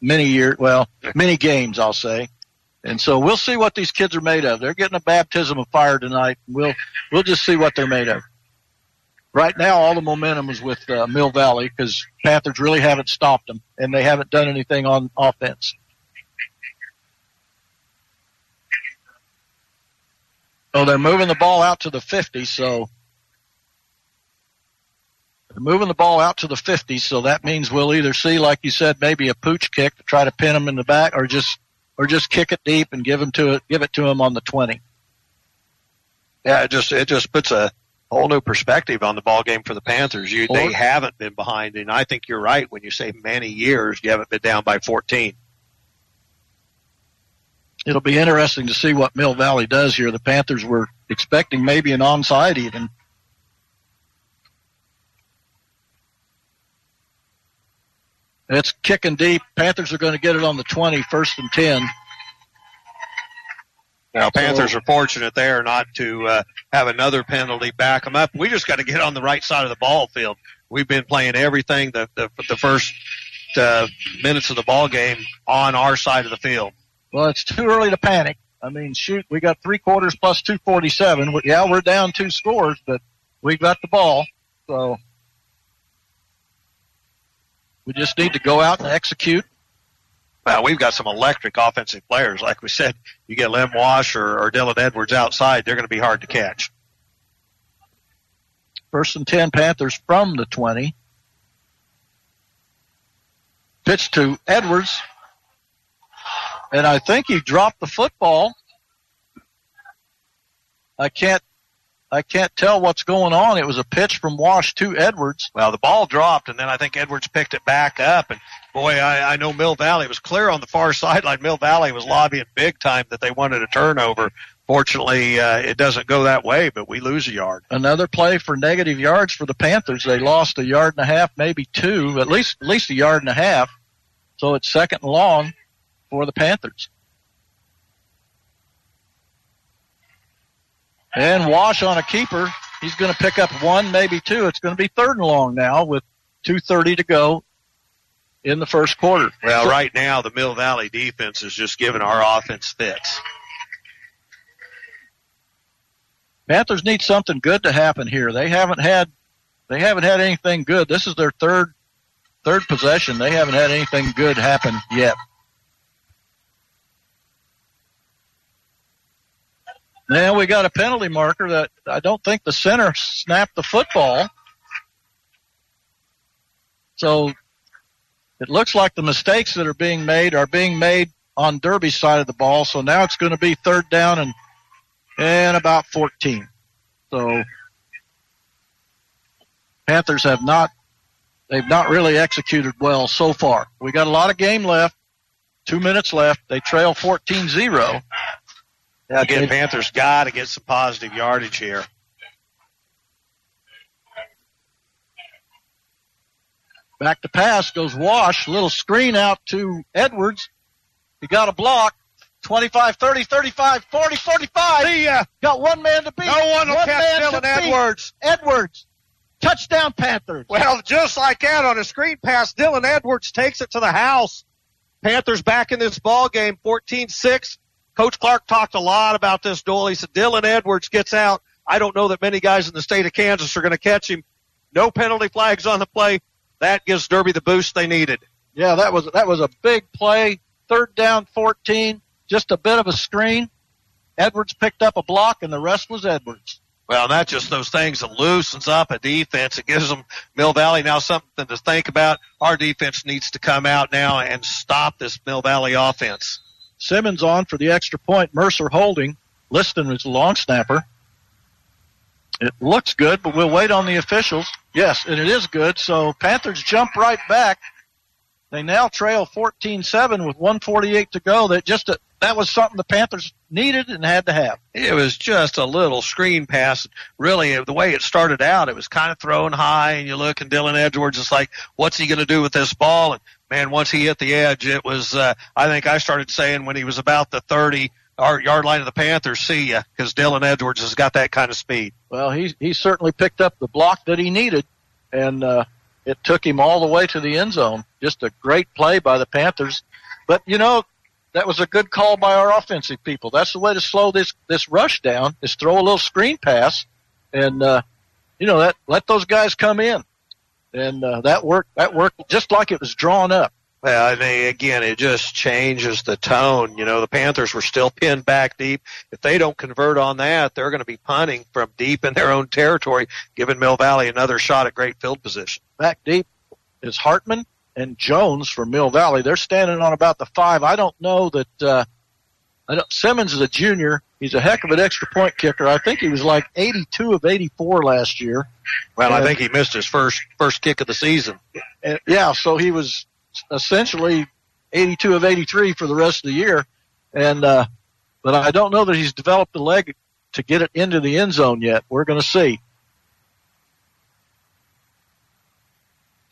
many years. Well, many games, I'll say. And so we'll see what these kids are made of. They're getting a baptism of fire tonight. We'll we'll just see what they're made of. Right now, all the momentum is with uh, Mill Valley because Panthers really haven't stopped them, and they haven't done anything on offense. So they're moving the ball out to the 50. So they're moving the ball out to the 50. So that means we'll either see, like you said, maybe a pooch kick to try to pin them in the back, or just or just kick it deep and give them to it, give it to them on the 20. Yeah, it just it just puts a whole new perspective on the ball game for the Panthers. You they haven't been behind, and I think you're right when you say many years you haven't been down by 14. It'll be interesting to see what Mill Valley does here. The Panthers were expecting maybe an onside even. It's kicking deep. Panthers are going to get it on the 20, first and 10. Now, Panthers are fortunate there not to uh, have another penalty back them up. We just got to get on the right side of the ball field. We've been playing everything the the, the first uh, minutes of the ball game on our side of the field. Well, it's too early to panic. I mean, shoot, we got three quarters plus 247. Yeah, we're down two scores, but we got the ball. So we just need to go out and execute. Well, we've got some electric offensive players. Like we said, you get Lem Wash or, or Dylan Edwards outside, they're going to be hard to catch. First and 10 Panthers from the 20. Pitch to Edwards. And I think he dropped the football. I can't I can't tell what's going on. It was a pitch from Wash to Edwards. Well, the ball dropped, and then I think Edwards picked it back up. And boy, I, I know Mill Valley was clear on the far sideline. Mill Valley was lobbying big time that they wanted a turnover. Fortunately, uh, it doesn't go that way, but we lose a yard. Another play for negative yards for the Panthers. They lost a yard and a half, maybe two, at least at least a yard and a half. So it's second and long for the Panthers. And Wash on a keeper. He's going to pick up one, maybe two. It's going to be third and long now with 2.30 to go in the first quarter. Well, right now, the Mill Valley defense is just giving our offense fits. Panthers need something good to happen here. They haven't had they haven't had anything good. This is their third third possession. They haven't had anything good happen yet. Now we got a penalty marker that I don't think the center snapped the football. So it looks like the mistakes that are being made are being made on Derby's side of the ball. So now it's going to be third down and and about 14. So Panthers have not they've not really executed well so far. We got a lot of game left. Two minutes left. They trail 14-0. Yeah, again, Panthers got to get some positive yardage here. Back to pass goes Wash. Little screen out to Edwards. He got a block. 25, 30, 35, 40, 45. See ya. Got one man to beat. No one will one catch man Dylan. Edwards. Edwards. Touchdown Panthers. Well, just like that on a screen pass, Dylan Edwards takes it to the house. Panthers back in this ball game, 14-6. Coach Clark talked a lot about this duel. He said Dylan Edwards gets out. I don't know that many guys in the state of Kansas are going to catch him. No penalty flags on the play. That gives Derby the boost they needed. Yeah, that was that was a big play. Third down 14. Just a bit of a screen. Edwards picked up a block, and the rest was Edwards. Well, not just those things that loosens up a defense. It gives them Mill Valley now something to think about. Our defense needs to come out now and stop this Mill Valley offense. Simmons on for the extra point. Mercer holding. Liston is a long snapper. It looks good, but we'll wait on the officials. Yes, and it is good. So Panthers jump right back. They now trail 14-7 with 148 to go. That just a, that was something the Panthers needed and had to have. It was just a little screen pass. Really, the way it started out, it was kind of thrown high, and you look, and Dylan Edwards is like, "What's he going to do with this ball?" And man, once he hit the edge, it was. Uh, I think I started saying when he was about the 30 yard line of the Panthers, "See ya," because Dylan Edwards has got that kind of speed. Well, he he certainly picked up the block that he needed, and uh, it took him all the way to the end zone. Just a great play by the Panthers. But you know, that was a good call by our offensive people. That's the way to slow this this rush down is throw a little screen pass, and uh, you know that let those guys come in, and uh, that worked. That worked just like it was drawn up. Well, I mean, again, it just changes the tone. You know, the Panthers were still pinned back deep. If they don't convert on that, they're going to be punting from deep in their own territory, giving Mill Valley another shot at great field position. Back deep is Hartman and Jones from Mill Valley. They're standing on about the five. I don't know that. Uh, Simmons is a junior. He's a heck of an extra point kicker. I think he was like 82 of 84 last year. Well, I think he missed his first first kick of the season. And, yeah, so he was essentially 82 of 83 for the rest of the year. And, uh, but I don't know that he's developed the leg to get it into the end zone yet. We're going to see.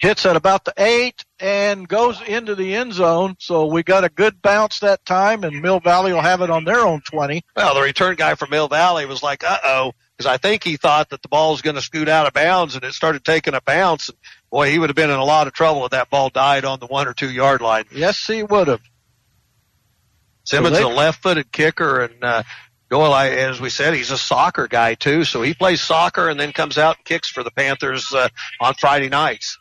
Hits at about the eight and goes into the end zone. So we got a good bounce that time and Mill Valley will have it on their own 20. Well, the return guy from Mill Valley was like, "Uh oh," because I think he thought that the ball was going to scoot out of bounds, and it started taking a bounce. And boy, he would have been in a lot of trouble if that ball died on the one or two yard line. Yes, he would have. Simmons they- is a left-footed kicker, and uh, Doyle, I, as we said, he's a soccer guy too. So he plays soccer and then comes out and kicks for the Panthers uh, on Friday nights.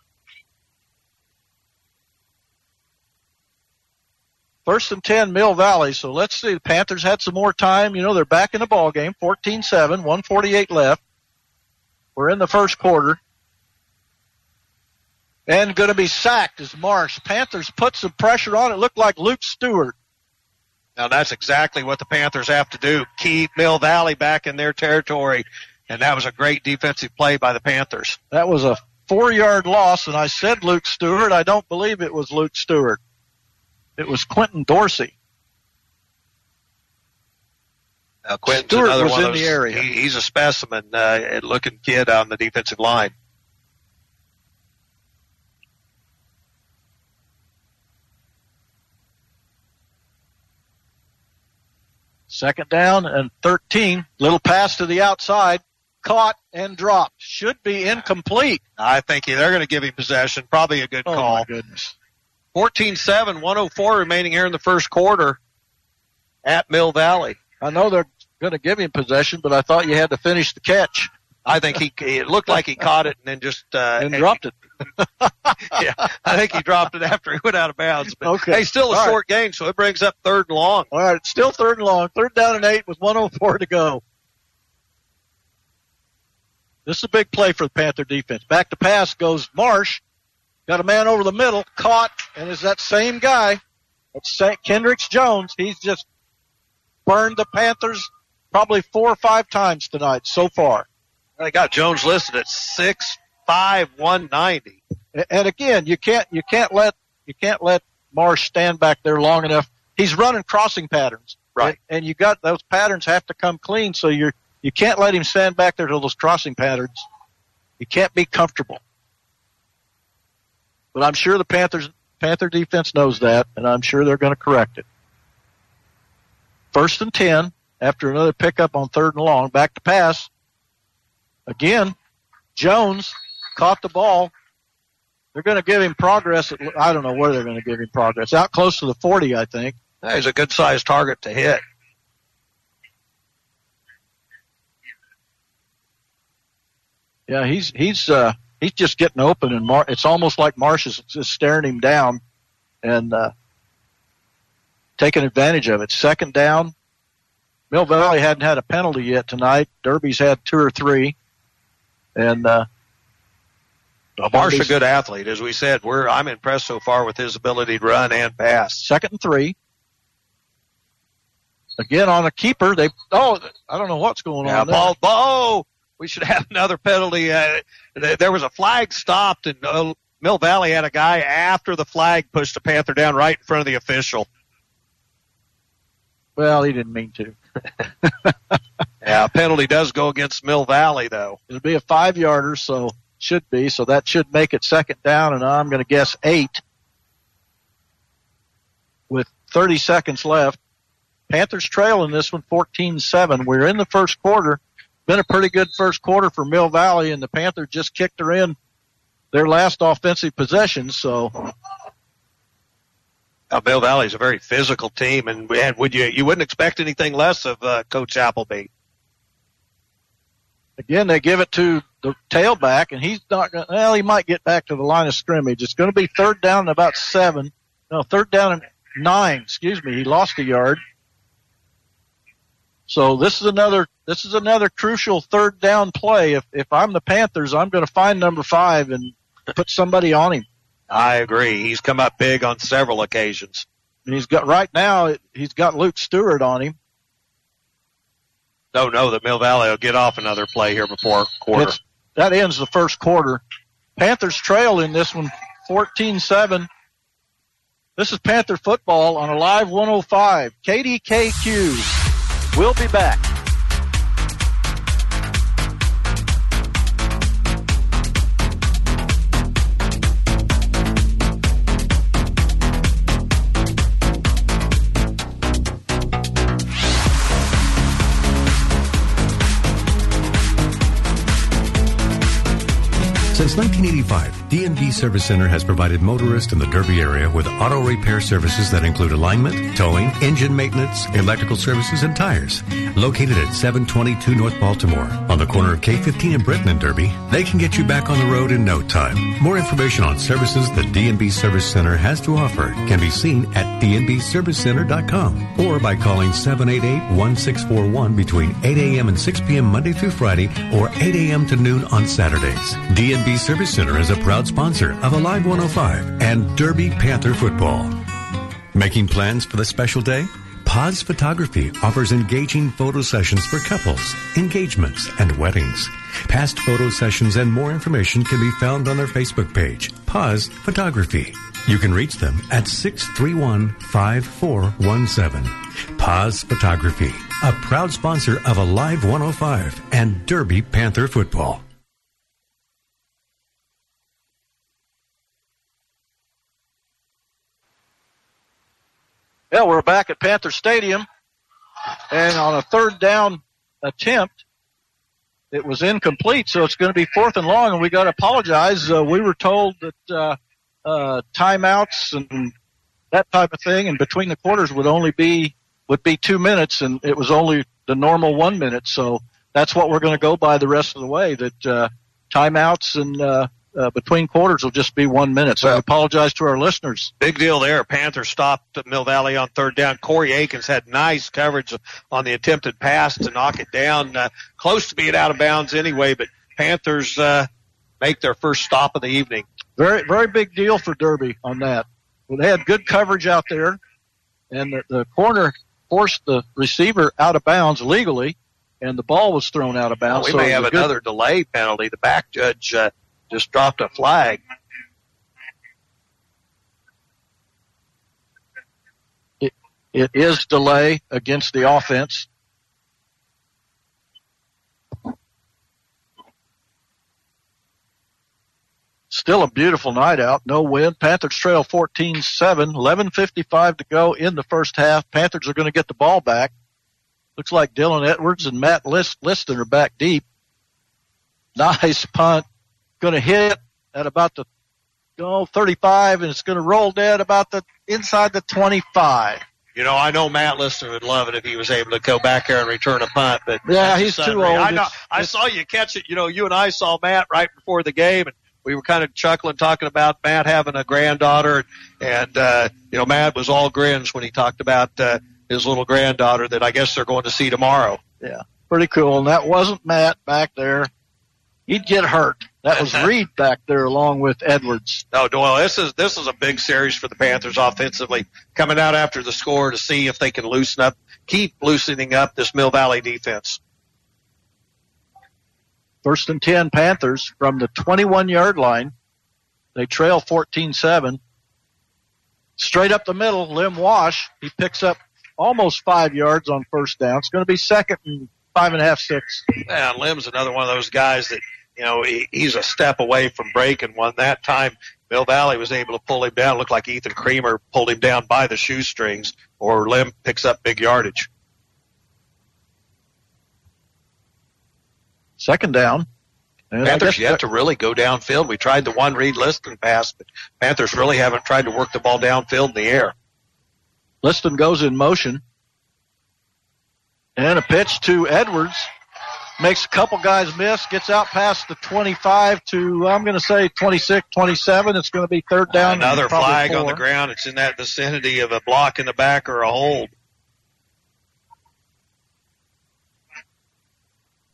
First and 10, Mill Valley. So let's see. The Panthers had some more time. You know, they're back in the ball game. 14-7, 148 left. We're in the first quarter. And going to be sacked as Marsh. Panthers put some pressure on. It looked like Luke Stewart. Now that's exactly what the Panthers have to do. Keep Mill Valley back in their territory. And that was a great defensive play by the Panthers. That was a four-yard loss, and I said Luke Stewart. I don't believe it was Luke Stewart. It was Clinton Dorsey. Now, Quentin's Stewart another was one in the area. He, he's a specimen, uh, looking kid on the defensive line. Second down and 13. Little pass to the outside. Caught and dropped. Should be incomplete. I think they're going to give him possession. Probably a good Oh, call. my goodness. 14-7, 104 remaining here in the first quarter at Mill Valley. I know they're going to give him possession, but I thought you had to finish the catch I think he it looked like he caught it and then just uh, and dropped it. yeah, I think he dropped it after he went out of bounds. But Okay. hey, still a All right. short game, so it brings up third and long. All right, it's still third and long. Third down and eight with 104 to go. This is a big play for the Panther defense. Back to pass goes Marsh. Got a man over the middle, caught, and is that same guy. It's Kendricks Jones. He's just burned the Panthers probably four or five times tonight so far. They got Jones listed at six five one ninety. And again, you can't you can't let you can't let Marsh stand back there long enough. He's running crossing patterns, Right. And, and you got those patterns have to come clean. So you're you can't let him stand back there to those crossing patterns. You can't be comfortable. But I'm sure the Panthers Panther defense knows that, and I'm sure they're going to correct it. First and ten after another pickup on third and long, back to pass. Again, Jones caught the ball. They're going to give him progress. At, I don't know where they're going to give him progress. Out close to the 40, I think. He's a good sized target to hit. Yeah, he's he's uh, he's just getting open, and Mar- it's almost like Marsh is just staring him down and uh, taking advantage of it. Second down. Mill Valley hadn't had a penalty yet tonight. Derby's had two or three, and uh, Marsh is a good athlete, as we said. We're I'm impressed so far with his ability to run and pass. second and three. Again on a keeper. They oh I don't know what's going Yeah, on. ball, ball. We should have another penalty. Uh, there was a flag stopped, and uh, Mill Valley had a guy after the flag pushed a Panther down right in front of the official. Well, he didn't mean to. Yeah, penalty does go against Mill Valley, though. It'll be a five yarder, so should be. So that should make it second down, and I'm going to guess eight with 30 seconds left. Panthers trail in this one 14-7. We're in the first quarter. Been a pretty good first quarter for Mill Valley, and the Panthers just kicked her in their last offensive possession. So Uh, Mill is a very physical team, and, and would you you wouldn't expect anything less of uh, Coach Appleby. again, they give it to the tailback, and he's not going. to Well, he might get back to the line of scrimmage. It's going to be third down and about seven. No, third down and nine. Excuse me. He lost a yard. So this is another this is another crucial third down play. If if I'm the Panthers, I'm going to find number five and put somebody on him. I agree. He's come up big on several occasions. And he's got right now he's got Luke Stewart on him. Don't know that Mill Valley will get off another play here before quarter. It's, that ends the first quarter. Panthers trail in this one 14-7. This is Panther football on Alive 105 KDKQ. We'll be back. Since 1985, DMV Service Center has provided motorists in the Derby area with auto repair services that include alignment, towing, engine maintenance, electrical services, and tires. Located at 722 North Baltimore, on the corner of K15 and Britain in Derby, they can get you back on the road in no time. More information on services the DMV Service Center has to offer can be seen at dmvservicecenter.com or by calling 788-1641 between 8 a.m. and 6 p.m. Monday through Friday or 8 a.m. to noon on Saturdays. DMV DMV Service Center is a proud sponsor of Alive 105 and Derby Panther football. Making plans for the special day? Paz Photography offers engaging photo sessions for couples, engagements, and weddings. Past photo sessions and more information can be found on their Facebook page, Paz Photography. You can reach them at 631 5417. Paz Photography, a proud sponsor of Alive 105 and Derby Panther football. Yeah, we're back at Panther Stadium, and on a third down attempt, it was incomplete, so it's going to be fourth and long, and we got to apologize. Uh, we were told that uh, uh, timeouts and that type of thing, and between the quarters would only be would be two minutes, and it was only the normal one minute. So that's what we're going to go by the rest of the way. That uh, timeouts and uh, between quarters will just be one minute. So I apologize to our listeners. Big deal there. Panthers stopped at Mill Valley on third down. Corey Akins had nice coverage on the attempted pass to knock it down, uh, close to being out of bounds anyway. But Panthers uh, make their first stop of the evening. Very, very big deal for Derby on that. Well, they had good coverage out there, and the, the corner forced the receiver out of bounds legally, and the ball was thrown out of bounds. we so may have good- another delay penalty. The back judge uh, just dropped a flag. it is delay against the offense. Still a beautiful night out. No wind. Panthers trail 14-7. 11.55 to go in the first half. Panthers are going to get the ball back. Looks like Dylan Edwards and Matt List- Liston are back deep. Nice punt. Going to hit at about the oh, 35 and it's going to roll dead about the inside the 25. You know, I know Matt Lister would love it if he was able to go back there and return a punt, but Yeah, he's too old. I know. It's- I saw you catch it. You know, you and I saw Matt right before the game, and we were kind of chuckling, talking about Matt having a granddaughter, and uh, you know, Matt was all grins when he talked about uh, his little granddaughter that I guess they're going to see tomorrow. Yeah, pretty cool. And that wasn't Matt back there. He'd get hurt. That was Reed back there along with Edwards. No, Doyle, this is this is a big series for the Panthers offensively, coming out after the score to see if they can loosen up, keep loosening up this Mill Valley defense. First and 10 Panthers from the 21 yard line. They trail 14-7. Straight up the middle, Lim Wash. He picks up almost five yards on first down. It's going to be second and five and a half, six. Yeah, Lim's another one of those guys that, you know, he, he's a step away from breaking one. That time, Mill Valley was able to pull him down. It looked like Ethan Creamer pulled him down by the shoestrings, or Lim picks up big yardage. Second down. And Panthers yet to really go downfield. We tried the one Reed Liston pass, but Panthers really haven't tried to work the ball downfield in the air. Liston goes in motion. And a pitch to Edwards. Makes a couple guys miss. Gets out past the 25 to, I'm going to say 26, 27. It's going to be third down. and Another flag on the ground. It's in that vicinity of a block in the back or a hold.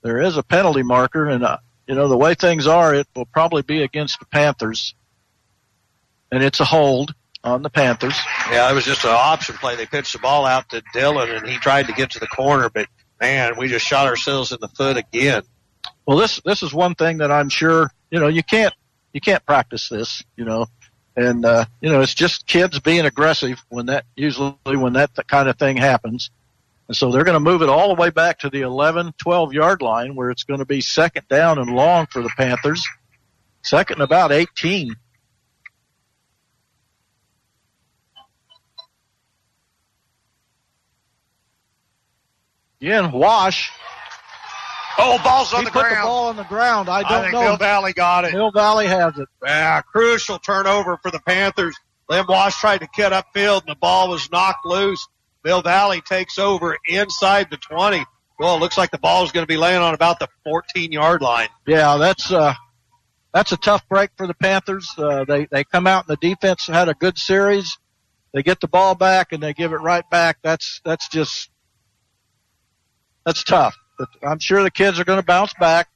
There is a penalty marker, and uh, you know the way things are, it will probably be against the Panthers, and it's a hold on the Panthers. Yeah, it was just an option play. They pitched the ball out to Dylan, and he tried to get to the corner, but man, we just shot ourselves in the foot again. Well, this this is one thing that I'm sure you know you can't you can't practice this, you know, and uh, you know it's just kids being aggressive when that usually when that kind of thing happens. And so they're going to move it all the way back to the 11, 12 yard line where it's going to be second down and long for the Panthers. Second and about 18. Again, Wash Oh, ball's on he the put ground. the ball on the ground. I I don't think know. Mill Valley got it. Mill Valley has it. Yeah, crucial turnover for the Panthers. Lim Wash tried to cut upfield and the ball was knocked loose. Mill Valley takes over inside the 20. Well, it looks like the ball is going to be laying on about the 14 yard line. Yeah, that's uh, that's a tough break for the Panthers. Uh, they they come out and the defense had a good series. They get the ball back and they give it right back. That's that's just that's tough. But I'm sure the kids are going to bounce back.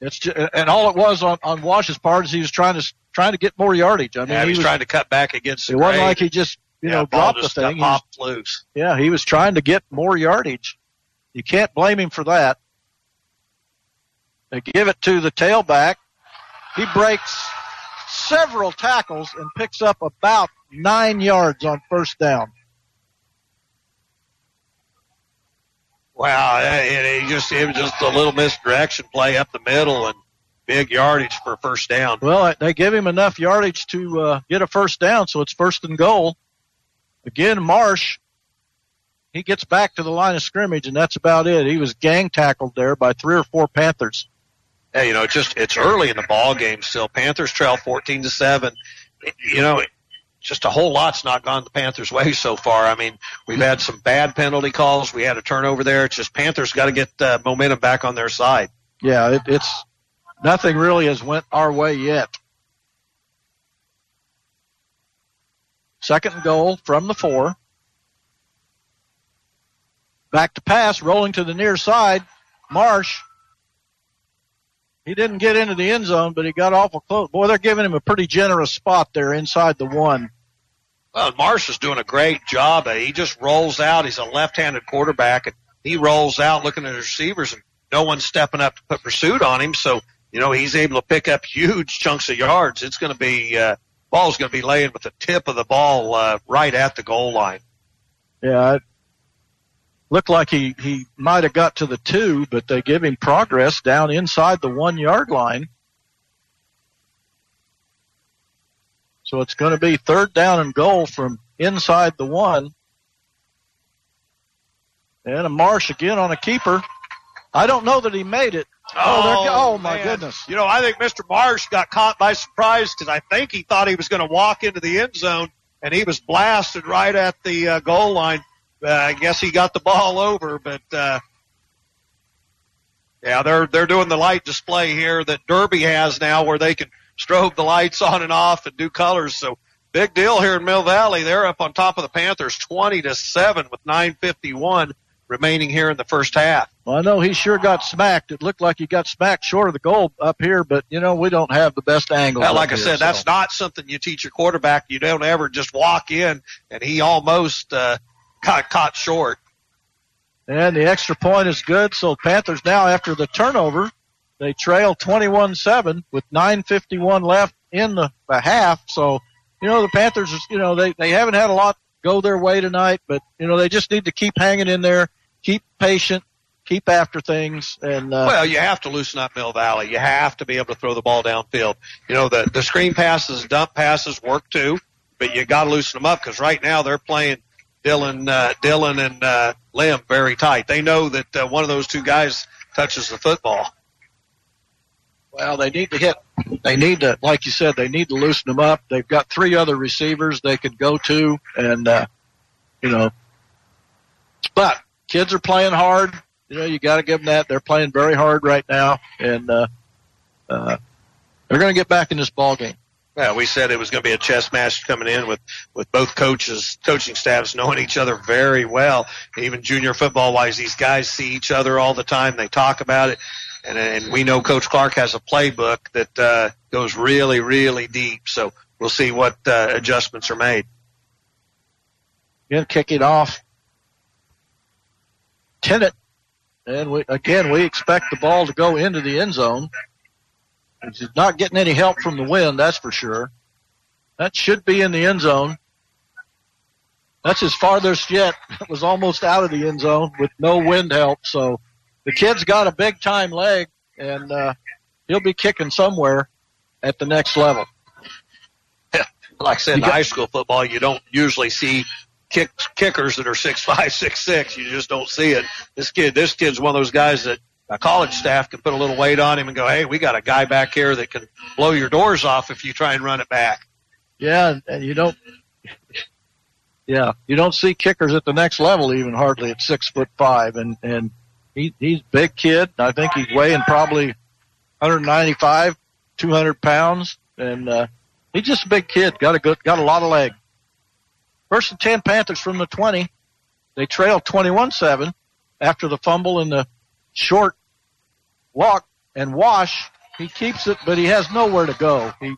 It's just, and all it was on, on Wash's part is he was trying to trying to get more yardage. I mean, Yeah, he he's was trying to cut back against the It wasn't like he just you Yeah, know dropped the thing. He was- loose. yeah, he was trying to get more yardage. You can't blame him for that. They give it to the tailback. He breaks several tackles and picks up about nine yards on first down. Wow, it, it just it was just a little misdirection play up the middle and big yardage for first down. Well, they give him enough yardage to uh, get a first down, so it's first and goal. Again, Marsh, he gets back to the line of scrimmage, and that's about it. He was gang tackled there by three or four Panthers. Yeah, you know, just it's early in the ball game still. Panthers trail 14 to 7. You know, just a whole lot's not gone the Panthers' way so far. I mean, we've had some bad penalty calls. We had a turnover there. It's just Panthers got to get uh, momentum back on their side. Yeah, it, it's nothing really has went our way yet. Second goal from the four. Back to pass, rolling to the near side. Marsh. He didn't get into the end zone, but he got awful close. Boy, they're giving him a pretty generous spot there inside the one. Well, Marsh is doing a great job. He just rolls out. He's a left-handed quarterback, and he rolls out looking at his receivers, and no one's stepping up to put pursuit on him. So, you know, he's able to pick up huge chunks of yards. It's going to be uh, ball's going to be laying with the tip of the ball uh, right at the goal line. Yeah, looked like he, he might have got to the two, but they give him progress down inside the one yard line. So it's going to be third down and goal from inside the one. And a Marsh again on a keeper. I don't know that he made it. Oh, they're- oh, my goodness. You know, I think Mr. Marsh got caught by surprise because I think he thought he was going to walk into the end zone, and he was blasted right at the uh, goal line. Uh, I guess he got the ball over, but uh, yeah, they're they're doing the light display here that Derby has now, where they can strobe the lights on and off and do colors. So big deal here in Mill Valley. They're up on top of the Panthers, twenty to seven, with nine fifty one remaining here in the first half. Well, I know he sure got smacked. It looked like he got smacked short of the goal up here, but you know we don't have the best angle. Well, like I here, said, so. that's not something you teach your quarterback. You don't ever just walk in, and he almost uh, got caught short. And the extra point is good. So Panthers now, after the turnover, they trail 21-7 with 9.51 left in the, the half. So, you know, the Panthers, you know, they, they haven't had a lot go their way tonight, but, you know, they just need to keep hanging in there, keep patient, keep after things. And, uh, Well, you have to loosen up Mill Valley. You have to be able to throw the ball downfield. You know, the, the screen passes, dump passes work too, but you got to loosen them up because right now they're playing Dylan, uh, Dylan and uh, Lim very tight. They know that uh, one of those two guys touches the football. Well, they need to hit. They need to, like you said, they need to loosen them up. They've got three other receivers they could go to, and uh, you know, but kids are playing hard. You know, you got to give them that. They're playing very hard right now, and uh, uh, they're going to get back in this ball game. Yeah, we said it was going to be a chess match coming in with, with both coaches, coaching staffs knowing each other very well. Even junior football wise, these guys see each other all the time. They talk about it. And, and we know Coach Clark has a playbook that, uh, goes really, really deep. So we'll see what, uh, adjustments are made. Again, kicking off. Tennant. And we, again, we expect the ball to go into the end zone. He's not getting any help from the wind, that's for sure. That should be in the end zone. That's his farthest yet. It was almost out of the end zone with no wind help. So the kid's got a big time leg and, uh, he'll be kicking somewhere at the next level. Like I said, in got- high school football, you don't usually see kick, kickers that are six five, six six. You just don't see it. This kid, this kid's one of those guys that college staff can put a little weight on him and go, hey, we got a guy back here that can blow your doors off if you try and run it back. Yeah, and you don't. Yeah, you don't see kickers at the next level even hardly at six foot five, and and he he's big kid. I think he's weighing probably 195, 200 pounds, and uh, he's just a big kid. Got a good, got a lot of leg. First and ten Panthers from the 20. They trail 21-7 after the fumble and the short walk and wash. He keeps it, but he has nowhere to go. He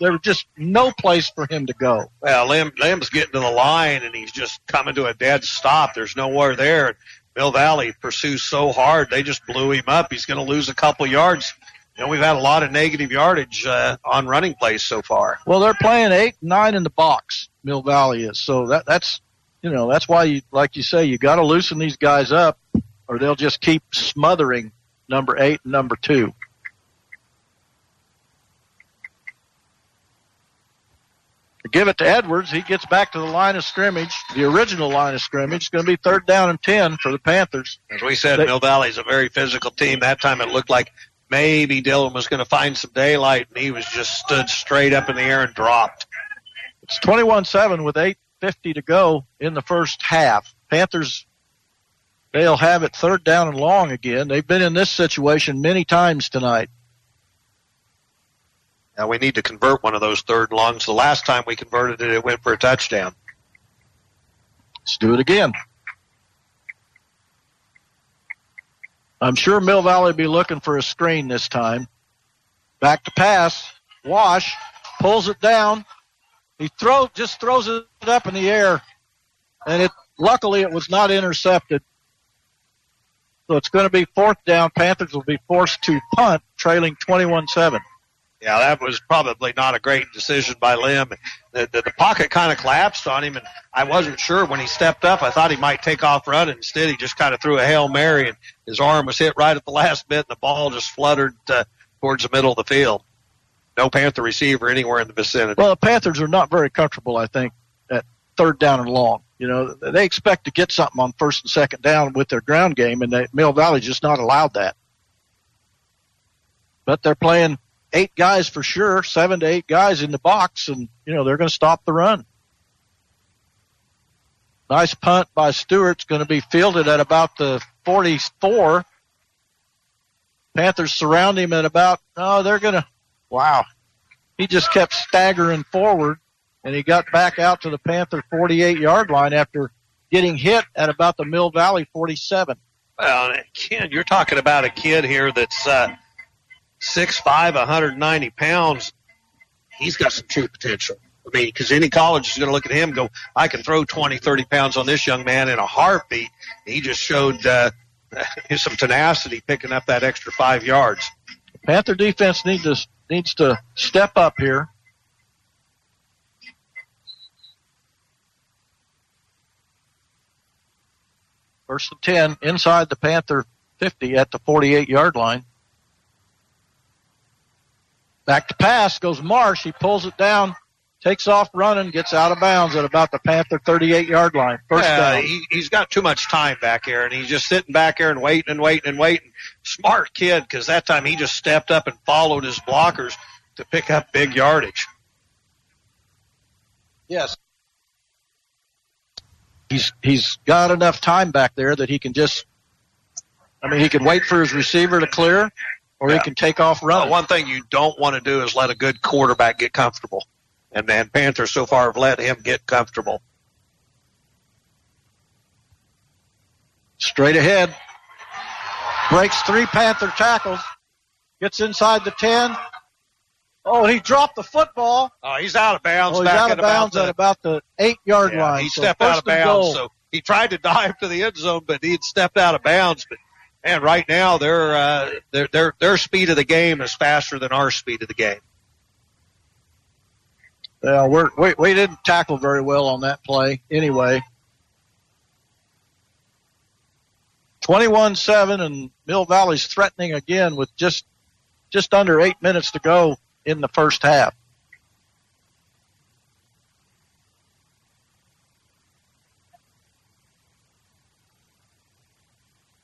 there was just no place for him to go. Well, Lim, Lim's getting to the line and he's just coming to a dead stop. There's nowhere there. Mill Valley pursues so hard, they just blew him up. He's going to lose a couple yards. You know, we've had a lot of negative yardage uh, on running plays so far. Well, they're playing eight, nine in the box. Mill Valley is so that that's you know that's why you like you say you got to loosen these guys up, or they'll just keep smothering number eight and number two. give it to Edwards. He gets back to the line of scrimmage, the original line of scrimmage. It's going to be third down and 10 for the Panthers. As we said, they, Mill Valley's a very physical team. That time it looked like maybe Dylan was going to find some daylight, and he was just stood straight up in the air and dropped. It's 21-7 with 8.50 to go in the first half. Panthers, they'll have it third down and long again. They've been in this situation many times tonight. Now we need to convert one of those third longs. The last time we converted it, it went for a touchdown. Let's do it again. I'm sure Mill Valley will be looking for a screen this time. Back to pass. Wash pulls it down. He throw just throws it up in the air, and it luckily it was not intercepted. So it's going to be fourth down. Panthers will be forced to punt, trailing 21-7. Yeah, that was probably not a great decision by Lim. The, the, the pocket kind of collapsed on him, and I wasn't sure when he stepped up. I thought he might take off running. Instead, he just kind of threw a hail mary, and his arm was hit right at the last bit, and the ball just fluttered uh, towards the middle of the field. No Panther receiver anywhere in the vicinity. Well, the Panthers are not very comfortable, I think, at third down and long. You know, they expect to get something on first and second down with their ground game, and Mill Valley just not allowed that. But they're playing eight guys for sure, seven to eight guys in the box, and you know they're going to stop the run. Nice punt by Stewart's going to be fielded at about the 44. Panthers surround him at about, oh, they're going to, wow. He just kept staggering forward and he got back out to the Panther 48 yard line after getting hit at about the Mill Valley 47. Well, Ken, you're talking about a kid here that's, uh, six five, 190 pounds, he's got some true potential. I mean, because any college is going to look at him and go, I can throw 20, 30 pounds on this young man in a heartbeat. He just showed uh, some tenacity picking up that extra five yards. Panther defense needs to needs to step up here. First and 10 inside the Panther 50 at the 48 yard line. Back to pass goes Marsh. He pulls it down, takes off running, gets out of bounds at about the Panther 38 yard line. First down. He, he's got too much time back here, and he's just sitting back here and waiting and waiting and waiting. Smart kid, because that time he just stepped up and followed his blockers to pick up big yardage. Yes. He's he's got enough time back there that he can just I mean he can wait for his receiver to clear or yeah. he can take off running. Well, one thing you don't want to do is let a good quarterback get comfortable. And man, Panthers so far have let him get comfortable. Straight ahead. Breaks three Panther tackles. Gets inside the 10. Oh, he dropped the football. Oh, he's out of bounds. Oh, he's out of bounds the, at about the eight yard yeah, line. He stepped out of bounds. So he tried to dive to the end zone, but he had stepped out of bounds. But and right now their uh, their their their speed of the game is faster than our speed of the game. Yeah, we're, we we didn't tackle very well on that play anyway. 21-7 and Mill Valley's threatening again with just just under 8 minutes to go in the first half.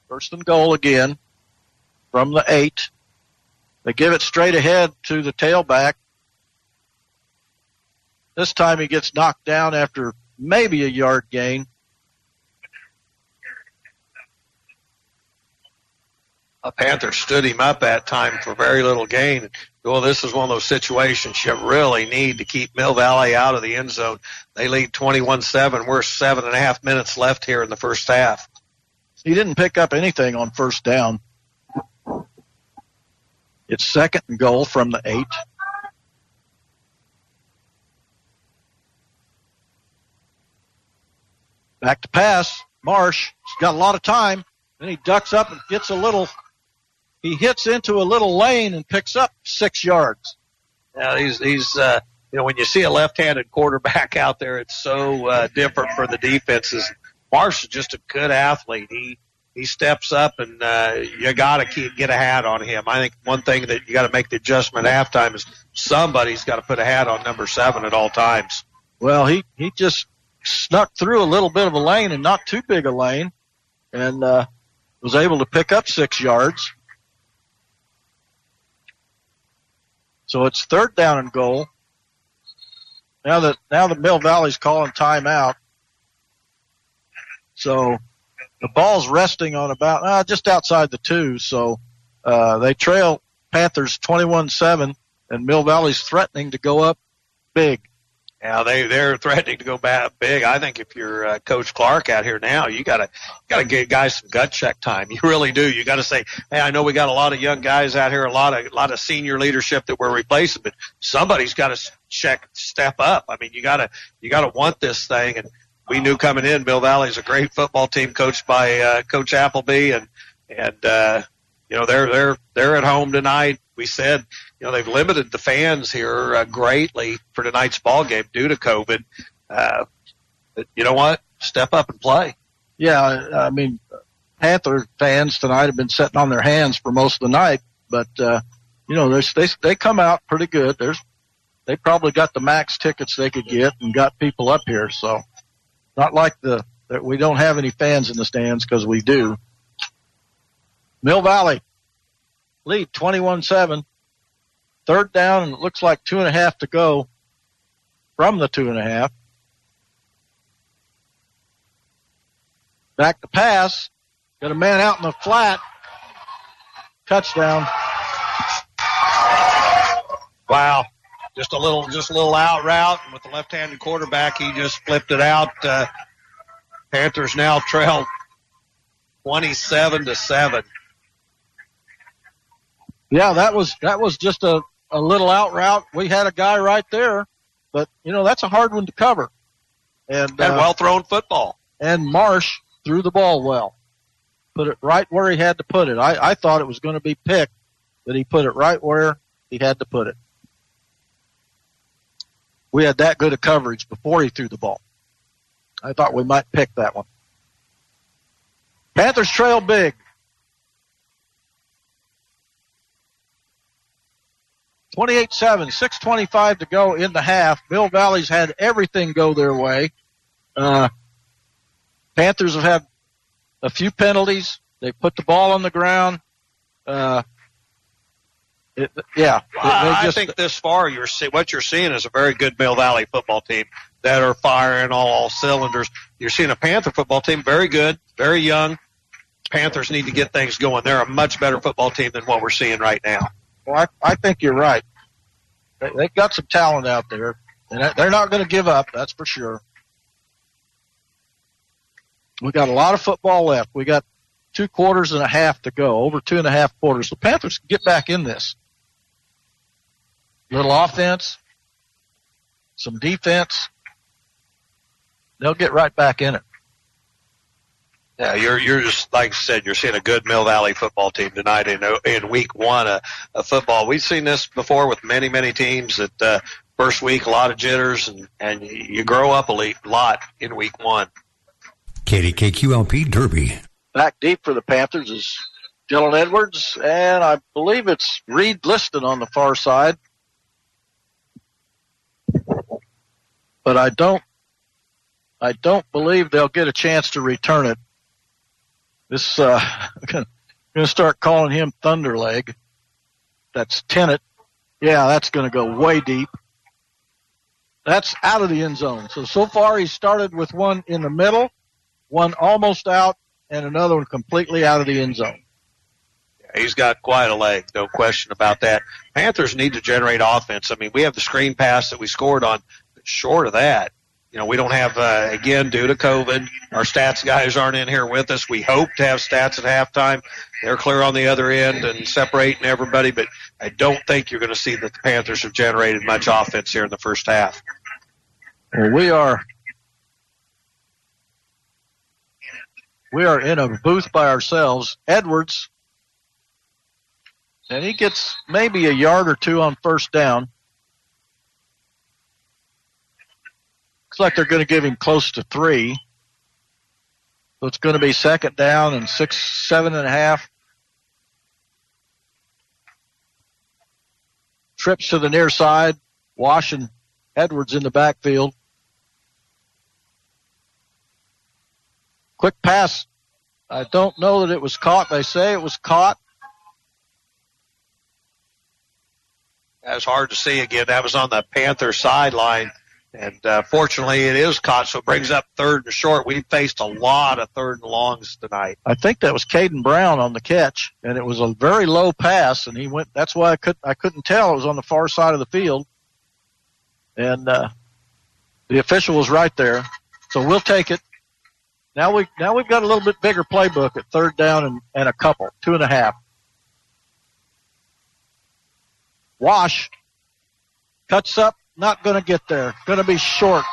First and goal again from the eight. They give it straight ahead to the tailback. This time he gets knocked down after maybe a yard gain. Panther stood him up that time for very little gain. Well, this is one of those situations you really need to keep Mill Valley out of the end zone. They lead 21-7. We're seven and a half minutes left here in the first half. He didn't pick up anything on first down. It's second and goal from the eight. Back to pass. Marsh. He's got a lot of time. Then he ducks up and gets a little, he hits into a little lane and picks up six yards. Now he's, he's, uh, you know, when you see a left-handed quarterback out there, it's so uh, different for the defenses. Marsh is just a good athlete. He he steps up, and uh, you got to keep get a hat on him. I think one thing that you got to make the adjustment at halftime is somebody's got to put a hat on number seven at all times. Well, he he just snuck through a little bit of a lane and not too big a lane, and uh, was able to pick up six yards. So it's third down and goal. Now that now that Mill Valley's calling timeout. So the ball's resting on about uh, just outside the two. So uh, they trail Panthers 21-7, and Mill Valley's threatening to go up big. Yeah, they they're threatening to go back big. I think if you're uh, Coach Clark out here now, you gotta gotta give guys some gut check time. You really do. You got to say, hey, I know we got a lot of young guys out here, a lot of a lot of senior leadership that we're replacing, but somebody's got to check step up. I mean, you gotta you gotta want this thing and we knew coming in, Mill Valley's a great football team coached by uh, Coach Appleby, and and uh, you know they're they're they're at home tonight. We said you know they've limited the fans here uh, greatly for tonight's ball game due to COVID. Uh, but you know what? Step up and play. Yeah, I mean, Panther fans tonight have been sitting on their hands for most of the night, but uh, you know they they they come out pretty good. There's they probably got the max tickets they could get and got people up here, so not like the that we don't have any fans in the stands because we do. Mill Valley lead 21-7. Third down and it looks like two and a half to go from the two and a half. Back to pass. Got a man out in the flat. Touchdown. Wow just a little, just a little out route with the left-handed quarterback. He just flipped it out. Uh, Panthers now trail 27 to seven. Yeah, that was, that was just a, a little out route. We had a guy right there, but you know, that's a hard one to cover. And, and uh, well thrown football. And Marsh threw the ball well. Put it right where he had to put it. I, I thought it was going to be picked, but he put it right where he had to put it we had that good of coverage before he threw the ball. I thought we might pick that one. Panthers trail big. 28-7, 625 to go in the half. Mill Valley's had everything go their way. Uh, Panthers have had a few penalties. They put the ball on the ground. Uh, it, yeah, well, just, I think this far you're see, what you're seeing is a very good Mill Valley football team that are firing all, all cylinders. You're seeing a Panther football team, very good, very young. Panthers need to get things going. They're a much better football team than what we're seeing right now. Well, I, I think you're right. They, they've got some talent out there, and they're not going to give up. That's for sure. We got a lot of football left. We got two quarters and a half to go, over two and a half quarters. The Panthers can get back in this little offense, some defense, they'll get right back in it. Yeah, you're you're just like I said, you're seeing a good Mill Valley football team tonight in in week one of, of football. We've seen this before with many many teams that uh, first week a lot of jitters and and you grow up a lot in week one. KDKQLP Derby. Back deep for the Panthers is Dylan Edwards, and I believe it's Reed Liston on the far side. but I don't, I don't believe they'll get a chance to return it. This, uh, going to start calling him Thunderleg. That's Tennant. Yeah, that's going to go way deep. That's out of the end zone. So, so far he started with one in the middle, one almost out, and another one completely out of the end zone. He's got quite a leg, no question about that. Panthers need to generate offense. I mean, we have the screen pass that we scored on. Short of that, you know, we don't have, uh, again, due to COVID, our stats guys aren't in here with us. We hope to have stats at halftime. They're clear on the other end and separating everybody, but I don't think you're going to see that the Panthers have generated much offense here in the first half. Well, we are we are in a booth by ourselves. Edwards, and he gets maybe a yard or two on first down. Looks like they're going to give him close to three. So it's going to be second down and six, seven and a half. Trips to the near side. Washing Edwards in the backfield. Quick pass. I don't know that it was caught. They say it was caught. That was hard to see again. That was on the Panther sideline. And uh, fortunately, it is caught, so it brings up third and short. We faced a lot of third and longs tonight. I think that was Caden Brown on the catch, and it was a very low pass, and he went. That's why I could I couldn't tell it was on the far side of the field, and uh, the official was right there. So we'll take it. Now we now we've got a little bit bigger playbook at third down and, and a couple, two and a half. Wash cuts up, not going to get there. Going to be short.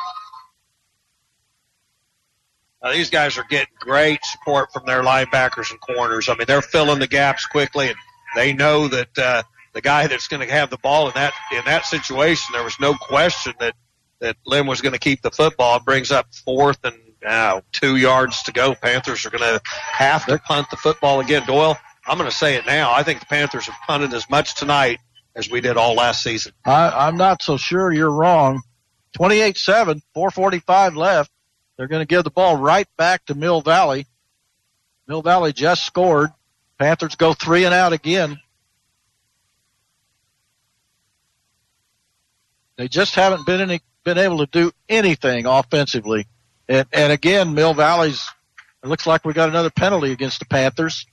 Now, these guys are getting great support from their linebackers and corners. I mean, they're filling the gaps quickly, and they know that uh, the guy that's going to have the ball in that in that situation, there was no question that that Lynn was going to keep the football. It brings up fourth and uh, two yards to go. Panthers are going to have to punt the football again. Doyle, I'm going to say it now. I think the Panthers have punted as much tonight as we did all last season. I, I'm not so sure you're wrong. 28-7, 445 left. They're going to give the ball right back to Mill Valley. Mill Valley just scored. Panthers go three and out again. They just haven't been any, been able to do anything offensively. And, and again, Mill Valley's, it looks like we got another penalty against the Panthers.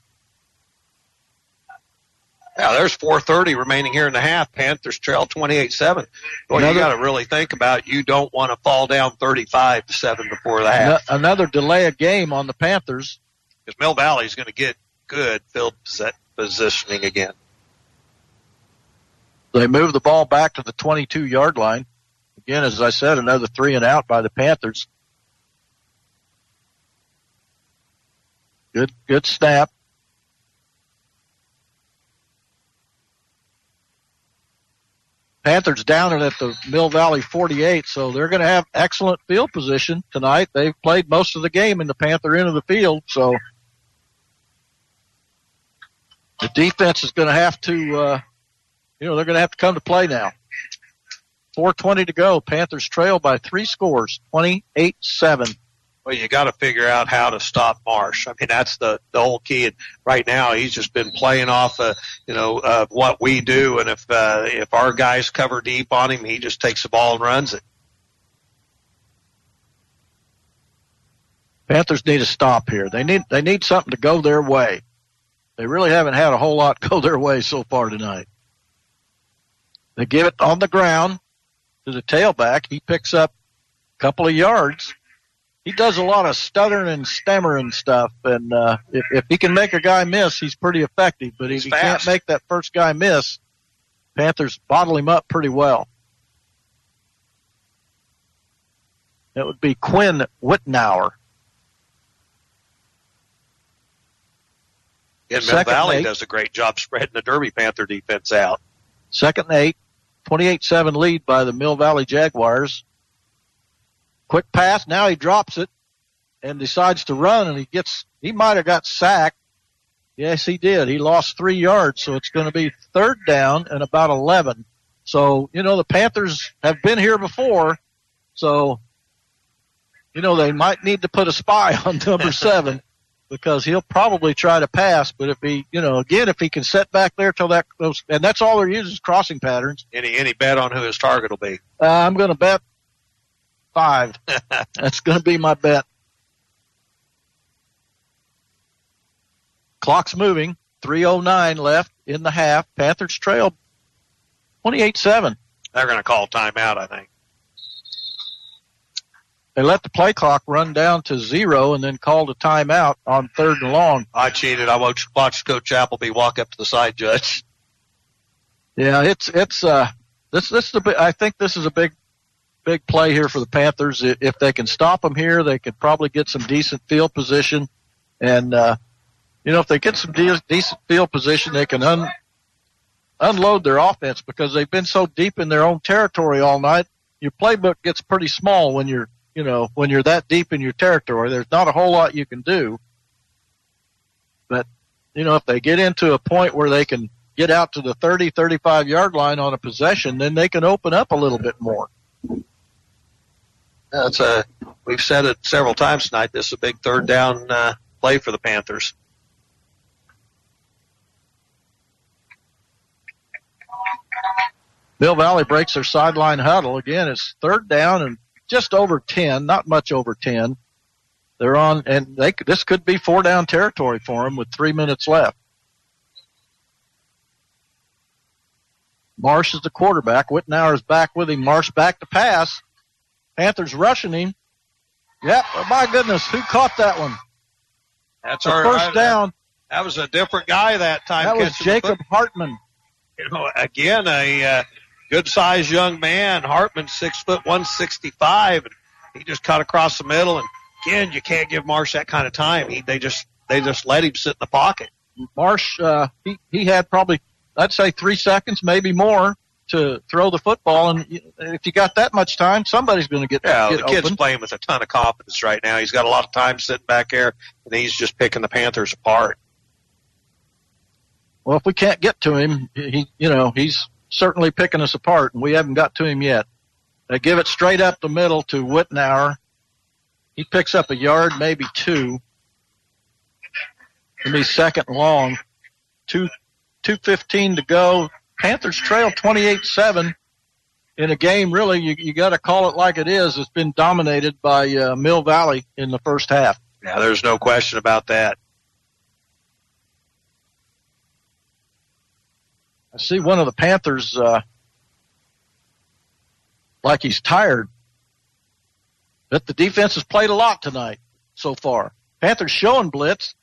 Yeah, there's 4:30 remaining here in the half. Panthers trail 28-7. Well, you got to really think about. You don't want to fall down 35 to seven before the half. Another delay of game on the Panthers. Because Mill Valley's going to get good field positioning again. They move the ball back to the 22 yard line. Again, as I said, another three and out by the Panthers. Good, good snap. Panthers down it at the Mill Valley 48, so they're going to have excellent field position tonight. They've played most of the game in the Panther end of the field, so the defense is going to have to, uh, you know, they're going to have to come to play now. 420 to go. Panthers trail by three scores, 28-7 well, you got to figure out how to stop Marsh. I mean, that's the the whole key. And right now, he's just been playing off, uh, you know, uh, what we do. And if uh, if our guys cover deep on him, he just takes the ball and runs it. Panthers need a stop here. They need they need something to go their way. They really haven't had a whole lot go their way so far tonight. They give it on the ground to the tailback. He picks up a couple of yards he does a lot of stuttering and stammering stuff, and uh, if, if he can make a guy miss, he's pretty effective. But if he can't make that first guy miss, Panthers bottle him up pretty well. That would be Quinn Wittenauer. And Mill Valley does a great job spreading the Derby Panther defense out. Second and eight, 28-7 lead by the Mill Valley Jaguars. Quick pass. Now he drops it and decides to run and he gets, he might have got sacked. Yes, he did. He lost three yards. So it's going to be third down and about 11. So, you know, the Panthers have been here before. So, you know, they might need to put a spy on number seven. because he'll probably try to pass. But if he, you know, again, if he can set back there till that, those, and that's all they're using is crossing patterns. Any any bet on who his target will be? Uh, I'm going to bet five. that's going to be my bet. Clock's moving. 309 left in the half. Panthers trail 28-7. They're going to call timeout, I think. They let the play clock run down to zero and then called a timeout on third and long. I cheated. I watched, watched Coach Appleby walk up to the side judge. Yeah, it's it's uh this this is a big, I think this is a big big play here for the Panthers. If they can stop them here, they could probably get some decent field position, and uh, you know if they get some de- decent field position, they can un- unload their offense because they've been so deep in their own territory all night. Your playbook gets pretty small when you're you know, when you're that deep in your territory, there's not a whole lot you can do. But, you know, if they get into a point where they can get out to the 30, 35 yard line on a possession, then they can open up a little bit more. That's a, we've said it several times tonight. This is a big third down uh, play for the Panthers. Mill Valley breaks their sideline huddle. Again, it's third down and just over 10, not much over 10. They're on, and they this could be four down territory for them with three minutes left. Marsh is the quarterback. Wittenauer is back with him. Marsh back to pass. Panthers rushing him. Yep. Oh my goodness, who caught that one? That's the our first down. That was a different guy that time. That was Jacob Hartman. You know, again, a uh, good sized young man. Hartman, six foot one sixty five, and he just cut across the middle. And again, you can't give Marsh that kind of time. He they just they just let him sit in the pocket. Marsh, uh, he he had probably I'd say three seconds, maybe more, to throw the football. And if you got that much time, somebody's going to get yeah. Get the kid's open. playing with a ton of confidence right now. He's got a lot of time sitting back there, and he's just picking the Panthers apart. Well, if we can't get to him, he you know he's certainly picking us apart, and we haven't got to him yet. They give it straight up the middle to Wittenauer. He picks up a yard, maybe two. It'll be second long. Two, two fifteen to go. Panthers trail twenty eight seven in a game. Really, you you got to call it like it is. It's been dominated by uh, Mill Valley in the first half. Yeah, there's no question about that. I see one of the Panthers uh, like he's tired. But the defense has played a lot tonight so far. Panthers showing blitz,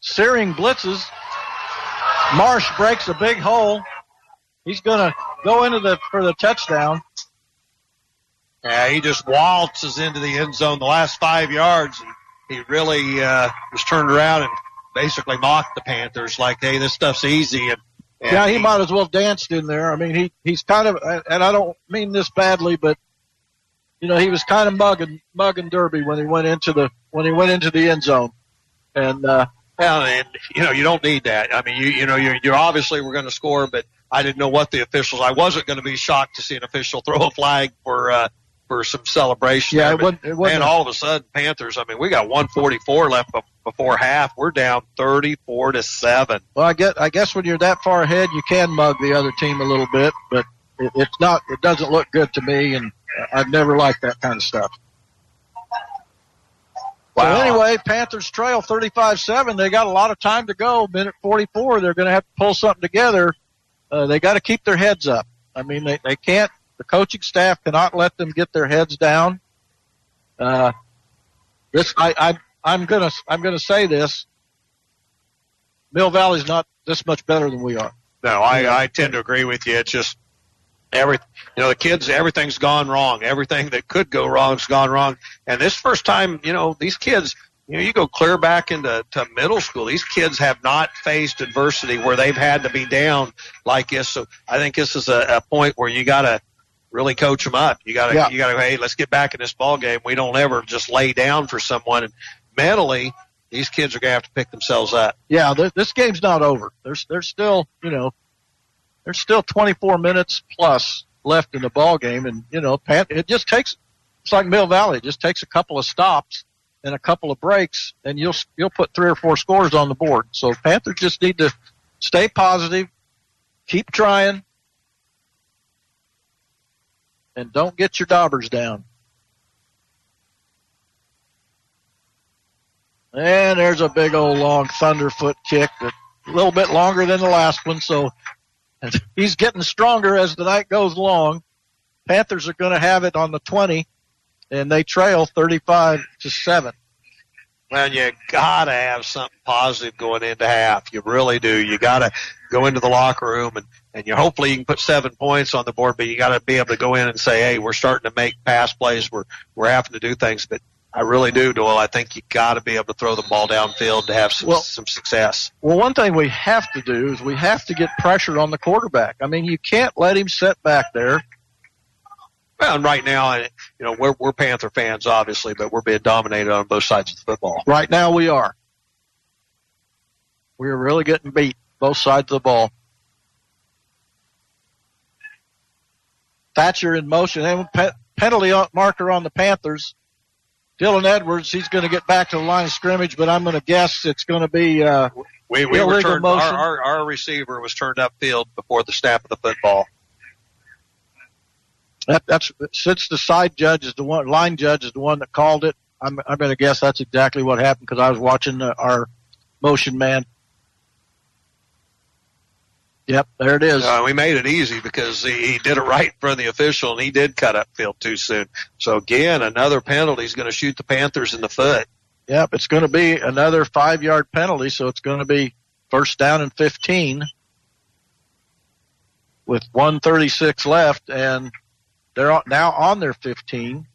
searing blitzes. Marsh breaks a big hole. He's going to go into the for the touchdown. Yeah, he just waltzes into the end zone the last five yards, and he really uh, was turned around and basically mocked the Panthers like, "Hey, this stuff's easy." And, and yeah, he, might as well danced in there. I mean, he he's kind of, and I don't mean this badly, but you know, he was kind of mugging mugging Derby when he went into the when he went into the end zone, and uh, well, and you know, you don't need that. I mean, you you know, you're, you're obviously we're going to score, but I didn't know what the officials. I wasn't going to be shocked to see an official throw a flag for uh, for some celebration. Yeah, there, it wasn't, it wasn't and all of a sudden, Panthers. I mean, we got 144 left before half. We're down 34 to seven. Well, I guess I guess when you're that far ahead, you can mug the other team a little bit, but it, it's not. It doesn't look good to me, and I've never liked that kind of stuff. Wow. So anyway, Panthers trail 35-7. They got a lot of time to go. Minute 44. They're going to have to pull something together. Uh, they got to keep their heads up. I mean, they, they can't, the coaching staff cannot let them get their heads down. Uh, this, I, I, I'm gonna, I'm gonna say this. Mill Valley's not this much better than we are. No, I, I tend to agree with you. It's just every, you know, the kids, everything's gone wrong. Everything that could go wrong's gone wrong. And this first time, you know, these kids, you know, you go clear back into to middle school. These kids have not faced adversity where they've had to be down like this. So I think this is a, a point where you got to really coach them up. You got to, Yeah. you got to, hey, let's get back in this ball game. We don't ever just lay down for someone. And mentally, these kids are going to have to pick themselves up. Yeah, this game's not over. There's, there's still, you know, there's still 24 minutes plus left in the ball game, and you know, it just takes. It's like Mill Valley. It just takes a couple of stops, and a couple of breaks, and you'll you'll put three or four scores on the board. So Panthers just need to stay positive, keep trying, and don't get your daubers down. And there's a big old long thunderfoot kick a little bit longer than the last one, so he's getting stronger as the night goes along. Panthers are going to have it on the 20, and they trail 35 to 7. Well, you gotta have something positive going into half. You really do. You gotta go into the locker room and, and you hopefully you can put seven points on the board, but you gotta be able to go in and say, hey, we're starting to make pass plays. We're, we're having to do things, but I really do, Doyle. I think you gotta be able to throw the ball downfield to have some, Well- some success. Well, one thing we have to do is we have to get pressure on the quarterback. I mean, you can't let him sit back there. Well, and right now, you know, we're, we're Panther fans, obviously, but we're being dominated on both sides of the football. Right now we are. We're really getting beat both sides of the ball. Thatcher in motion and pe- penalty on- marker on the Panthers. Dylan Edwards, he's going to get back to the line of scrimmage, but I'm going to guess it's going to be uh, We, we Illegal were turned, our, motion. our, our receiver was turned upfield before the snap of the football. that, that's since the side judge is the one, line judge is the one that called it. I'm I'm going to guess that's exactly what happened because I was watching uh, our motion man. Yep, there it is. Uh, we made it easy because he, he did it right in front of the official and he did cut upfield too soon. So again, another penalty is going to shoot the Panthers in the foot. Yep, it's going to be another five yard penalty, so it's going to be first down and 15 with 136 left, and they're now on their 15.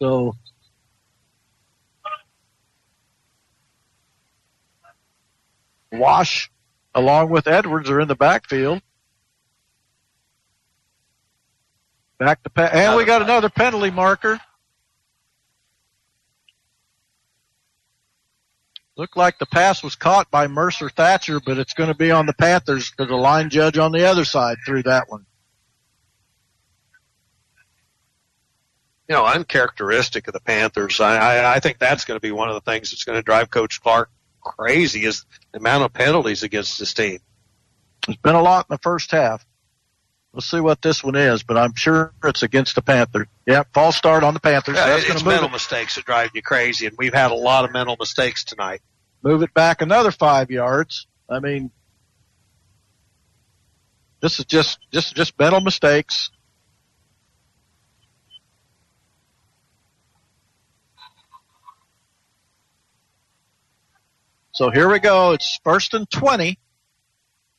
So Wash, along with Edwards, are in the backfield. Back to pa- and we got another penalty marker. Looked like the pass was caught by Mercer Thatcher, but it's going to be on the Panthers because the line judge on the other side threw that one. You know, uncharacteristic of the Panthers. I, I, I think that's going to be one of the things that's going to drive Coach Clark crazy is the amount of penalties against this team. It's been a lot in the first half. We'll see what this one is, but I'm sure it's against the Panthers. Yep, false start on the Panthers. Yeah, That's it's going to move mental it, mistakes that drive you crazy, and we've had a lot of mental mistakes tonight. move it back another five yards. I mean, this is just just just mental mistakes. So here we go. It's first and 20.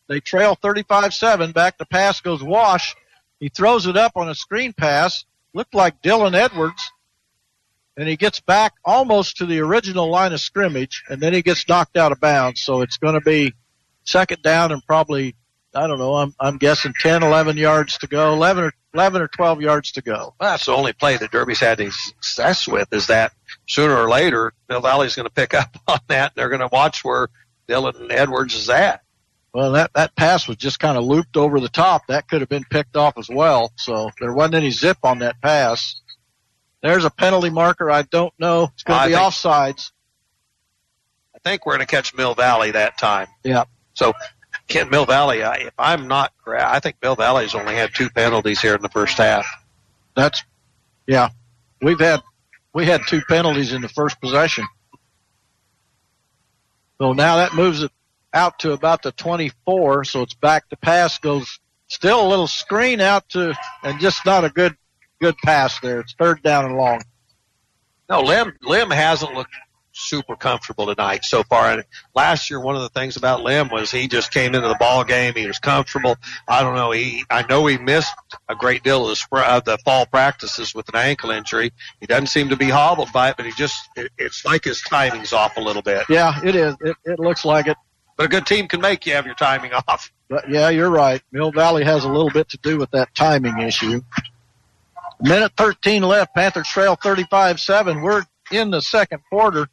They trail 35-7. Back to pass goes Wash. He throws it up on a screen pass. Looked like Dylan Edwards. And he gets back almost to the original line of scrimmage and then he gets knocked out of bounds. So it's going to be second down and probably, I don't know, I'm, I'm guessing 10, 11 yards to go, 11 or, 11 or 12 yards to go. Well, that's the only play that Derby's had any success with is that sooner or later, Mill Valley's going to pick up on that. And they're going to watch where Dylan Edwards is at. Well, that, that pass was just kind of looped over the top. That could have been picked off as well. So there wasn't any zip on that pass. There's a penalty marker. I don't know. It's going I to be think- offsides. I think we're going to catch Mill Valley that time. Yeah. So, Kent Mill Valley, I, if I'm not correct, I think Mill Valley's only had two penalties here in the first half. That's, yeah. We've had, we had two penalties in the first possession. So now that moves it out to about the 24. So it's back to pass goes still a little screen out to, and just not a good, good pass there. It's third down and long. No, Lim Lim hasn't looked super comfortable tonight so far. And last year, one of the things about Lim was he just came into the ball game. He was comfortable. I don't know. He, I know he missed a great deal of the, spr- of the fall practices with an ankle injury. He doesn't seem to be hobbled by it, but he just, it, it's like his timing's off a little bit. Yeah, it is. It, it looks like it. But a good team can make you have your timing off. But yeah, you're right. Mill Valley has a little bit to do with that timing issue. Minute 13 left. Panthers trail 35-7. We're in the second quarter.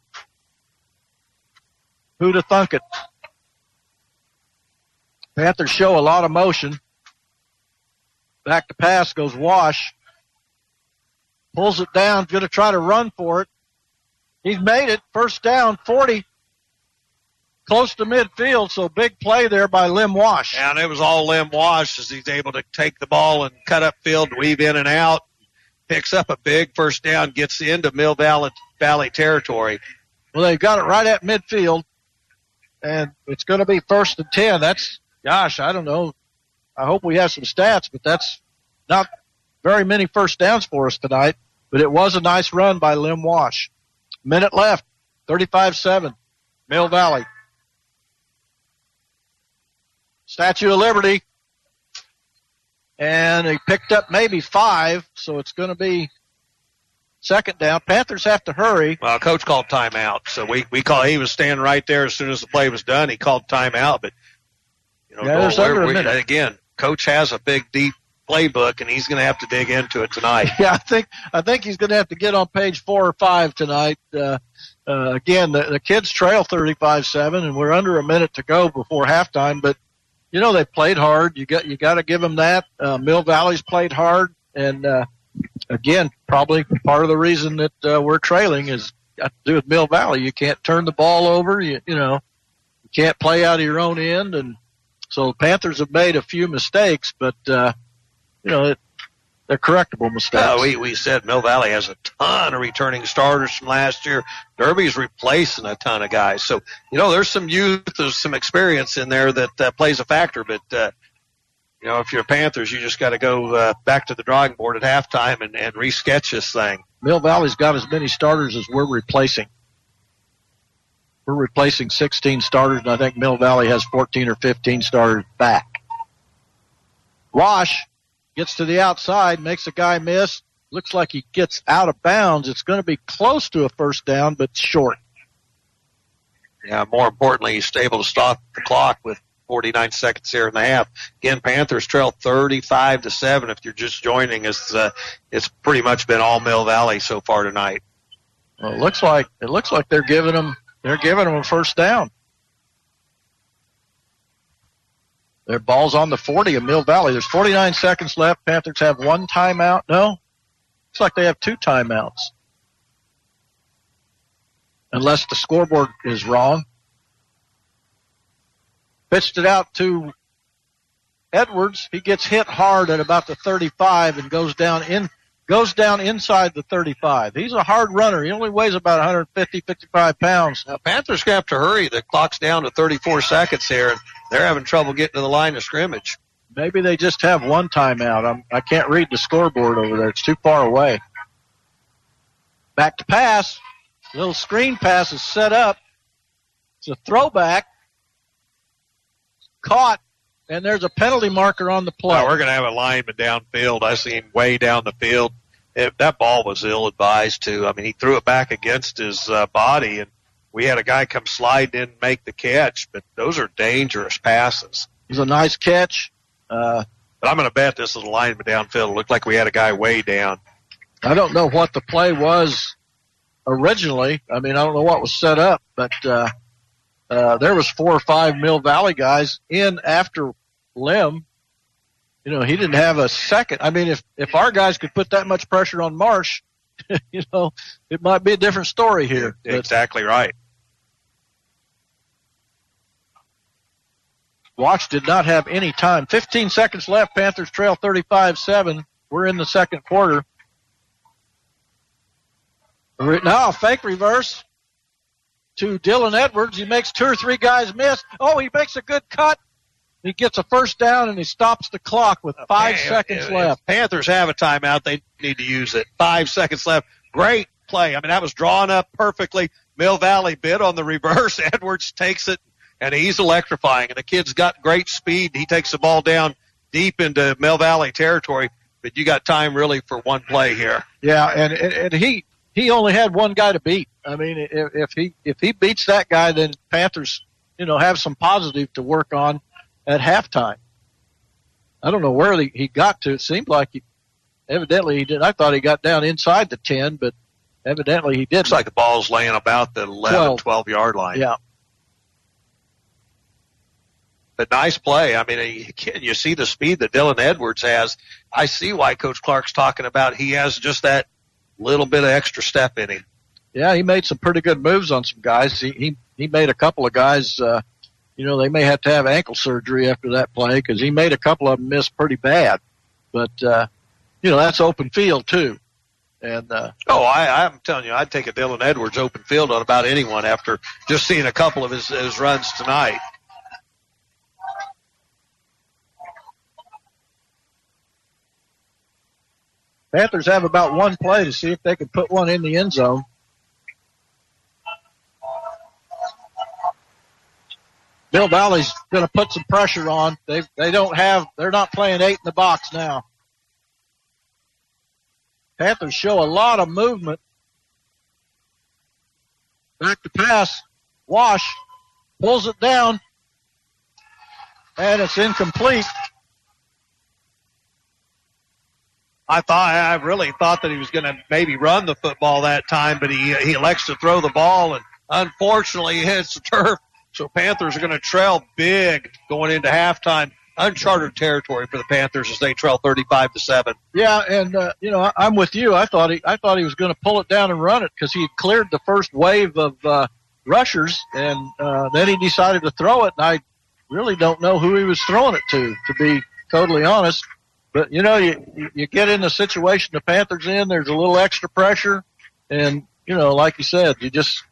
Who'd have thunk it? Panthers show a lot of motion. Back to pass goes Wash. Pulls it down, going to try to run for it. He's made it. First down, 40, close to midfield. So big play there by Lim Wash. And it was all Lim Wash as he's able to take the ball and cut up field, weave in and out, picks up a big first down, gets into Mill Valley, Valley territory. Well, they've got it right at midfield, and it's going to be first and 10. That's, gosh, I don't know. I hope we have some stats, but that's not very many first downs for us tonight. But it was a nice run by Lim Wash. Minute left, 35-7, Mill Valley. Statue of Liberty. And he picked up maybe five, so it's going to be second down. Panthers have to hurry. Well, coach called timeout, so we we call. He was standing right there as soon as the play was done. He called timeout, but you know, Yeah, there's under a we- minute. again. Coach has a big, deep playbook, and he's going to have to dig into it tonight. Yeah, I think I think he's going to have to get on page four or five tonight. Uh, uh, again, the, the kids trail 35-7, and we're under a minute to go before halftime. But you know they played hard. You got you got to give them that. Uh, Mill Valley's played hard, and uh, again, probably part of the reason that uh, we're trailing is got to do with Mill Valley. You can't turn the ball over. You you know you can't play out of your own end, and so the Panthers have made a few mistakes, but uh, you know it, they're correctable mistakes. Uh, we we said Mill Valley has a ton of returning starters from last year. Derby's replacing a ton of guys, so you know there's some youth, there's some experience in there that uh, plays a factor. But uh, you know if you're Panthers, you just got to go uh, back to the drawing board at halftime and, and resketch this thing. Mill Valley's got as many starters as we're replacing. We're replacing 16 starters, and I think Mill Valley has 14 or 15 starters back. Wash gets to the outside, makes a guy miss. Looks like he gets out of bounds. It's going to be close to a first down, but short. Yeah, more importantly, he's able to stop the clock with 49 seconds here in the half. Again, Panthers trail 35 to seven. If you're just joining us, uh, it's pretty much been all Mill Valley so far tonight. Well, it looks like it looks like they're giving them they're giving them a first down. Their ball's on the 40 of Mill Valley. There's 49 seconds left. Panthers have one timeout. No, looks like they have two timeouts. Unless the scoreboard is wrong. Pitched it out to Edwards. He gets hit hard at about the 35 and goes down in goes down inside the 35. He's a hard runner. He only weighs about 150, 55 pounds. Now, Panthers have to hurry. The clock's down to 34 seconds here, and they're having trouble getting to the line of scrimmage. Maybe they just have one timeout. I'm, I can't read the scoreboard over there. It's too far away. Back to pass. Little screen pass is set up. It's a throwback. Caught. And there's a penalty marker on the play. Now, we're going to have a lineman downfield. I see him way down the field. It, that ball was ill advised too. I mean, he threw it back against his uh, body, and we had a guy come slide in and make the catch. But those are dangerous passes. It was a nice catch. Uh, But I'm going to bet this is a lineman downfield. It looked like we had a guy way down. I don't know what the play was originally. I mean, I don't know what was set up, but uh, uh, there was four or five Mill Valley guys in after Lim. You know, he didn't have a second. I mean, if if our guys could put that much pressure on Marsh, you know, it might be a different story here. But Exactly right. Wash did not have any time. 15 seconds left. Panthers trail 35-7. We're in the second quarter. Now, fake reverse to Dylan Edwards. He makes two or three guys miss. Oh, he makes a good cut. He gets a first down and he stops the clock with five If- seconds left. Panthers have a timeout, they need to use it. Five seconds left. Great play. I mean, that was drawn up perfectly. Mill Valley bid on the reverse. Edwards takes it, and he's electrifying. And the kid's got great speed. He takes the ball down deep into Mill Valley territory. But you got time really for one play here. Yeah, and, and, and he he only had one guy to beat. I mean, if, if he if he beats that guy, then Panthers, you know, have some positive to work on at halftime. I don't know where he, he got to. It seemed like he, evidently he did. I thought he got down inside the ten, but evidently he didn't. Looks like the ball's laying about the 11, Twelve. 12 yard line. yeah, but nice play. I mean, you see the speed that Dylan Edwards has. I see why Coach Clark's talking about he has just that little bit of extra step in him. yeah, he made some pretty good moves on some guys. He he, he made a couple of guys. Uh, you know, they may have to have ankle surgery after that play because he made a couple of them miss pretty bad. But uh, you know, that's open field too. And uh, oh, I, I'm telling you, I'd take a Dylan Edwards open field on about anyone after just seeing a couple of his, his runs tonight. Panthers have about one play to see if they can put one in the end zone. Mill Valley's going to put some pressure on. They they don't have they're not playing eight in the box now. Panthers show a lot of movement. Back to pass. Wash pulls it down, and it's incomplete. I thought I really thought that he was going to maybe run the football that time, but he he elects to throw the ball, and unfortunately hits the turf. So Panthers are going to trail big going into halftime. Uncharted territory for the Panthers as they trail 35 to seven. Yeah, and uh, you know I, I'm with you. I thought he I thought he was going to pull it down and run it because he cleared the first wave of uh, rushers, and uh, then he decided to throw it. And I really don't know who he was throwing it to, to be totally honest. But you know, you you get in the situation the Panthers in. There's a little extra pressure, and you know, like you said, you just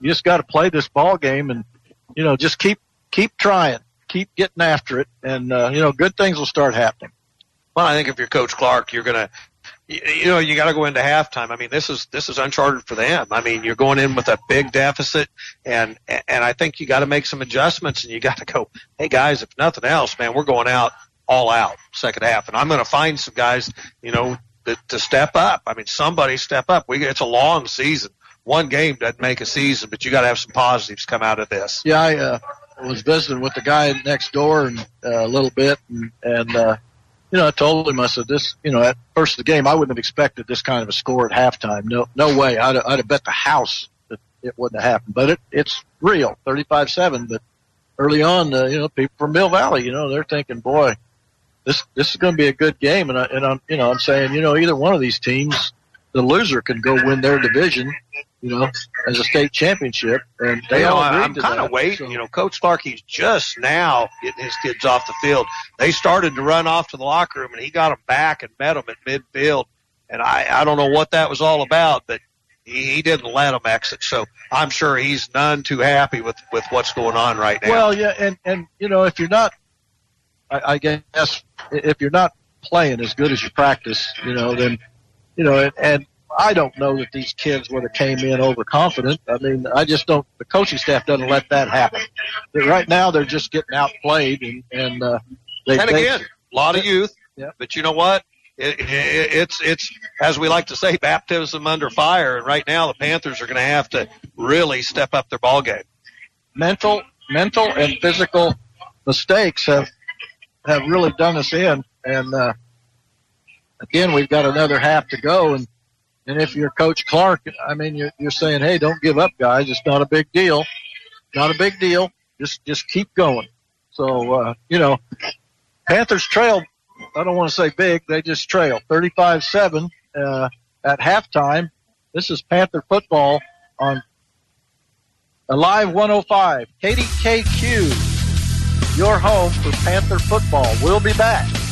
you just got to play this ball game, and you know, just keep keep trying, keep getting after it, and uh, you know, good things will start happening. Well, I think if you're Coach Clark, you're gonna, you, you know, you got to go into halftime. I mean, this is this is uncharted for them. I mean, you're going in with a big deficit, and and I think you got to make some adjustments, and you got to go, hey guys, if nothing else, man, we're going out all out second half. And I'm going to find some guys, you know, to, to step up. I mean, somebody step up. We it's a long season. One game doesn't make a season, but you got to have some positives come out of this. Yeah, I uh, was visiting with the guy next door and uh, a little bit, and, and uh, you know, I told him I said this. You know, at first of the game, I wouldn't have expected this kind of a score at halftime. No, no way. I'd, I'd have bet the house that it wouldn't have happened. But it, it's real, thirty-five seven. But early on, uh, you know, people from Mill Valley, you know, they're thinking, boy, this this is going to be a good game, and I, and I'm you know I'm saying you know either one of these teams, the loser can go win their division, you know, as a state championship, and they you know, all I'm kind of waiting. So- You know, Coach Clark, he's just now getting his kids off the field. They started to run off to the locker room, and he got them back and met them at midfield. And I, I don't know what that was all about, but he, he didn't let them exit. So I'm sure he's none too happy with with what's going on right now. Well, yeah, and and you know if you're not, I, I guess if you're not playing as good as you practice, you know, then you know, and, and I don't know that these kids would have came in overconfident. I mean, I just don't. The coaching staff doesn't let that happen. But right now, they're just getting outplayed, and and uh, they, and again, a lot of youth. Yeah. But you know what? It, it, it's it's as we like to say, baptism under fire. And right now, the Panthers are going to have to really step up their ball game. mental mental and physical mistakes have have really done us in. And uh again we've got another half to go. And and if you're coach clark i mean you're, you're saying hey don't give up guys. It's not a big deal. Not a big deal. Just just keep going. So uh you know panthers trail i don't want to say big. They just trail. 35-7 uh at halftime. This is panther football on Alive 105, KDKQ, your home for Panther football. We'll be back.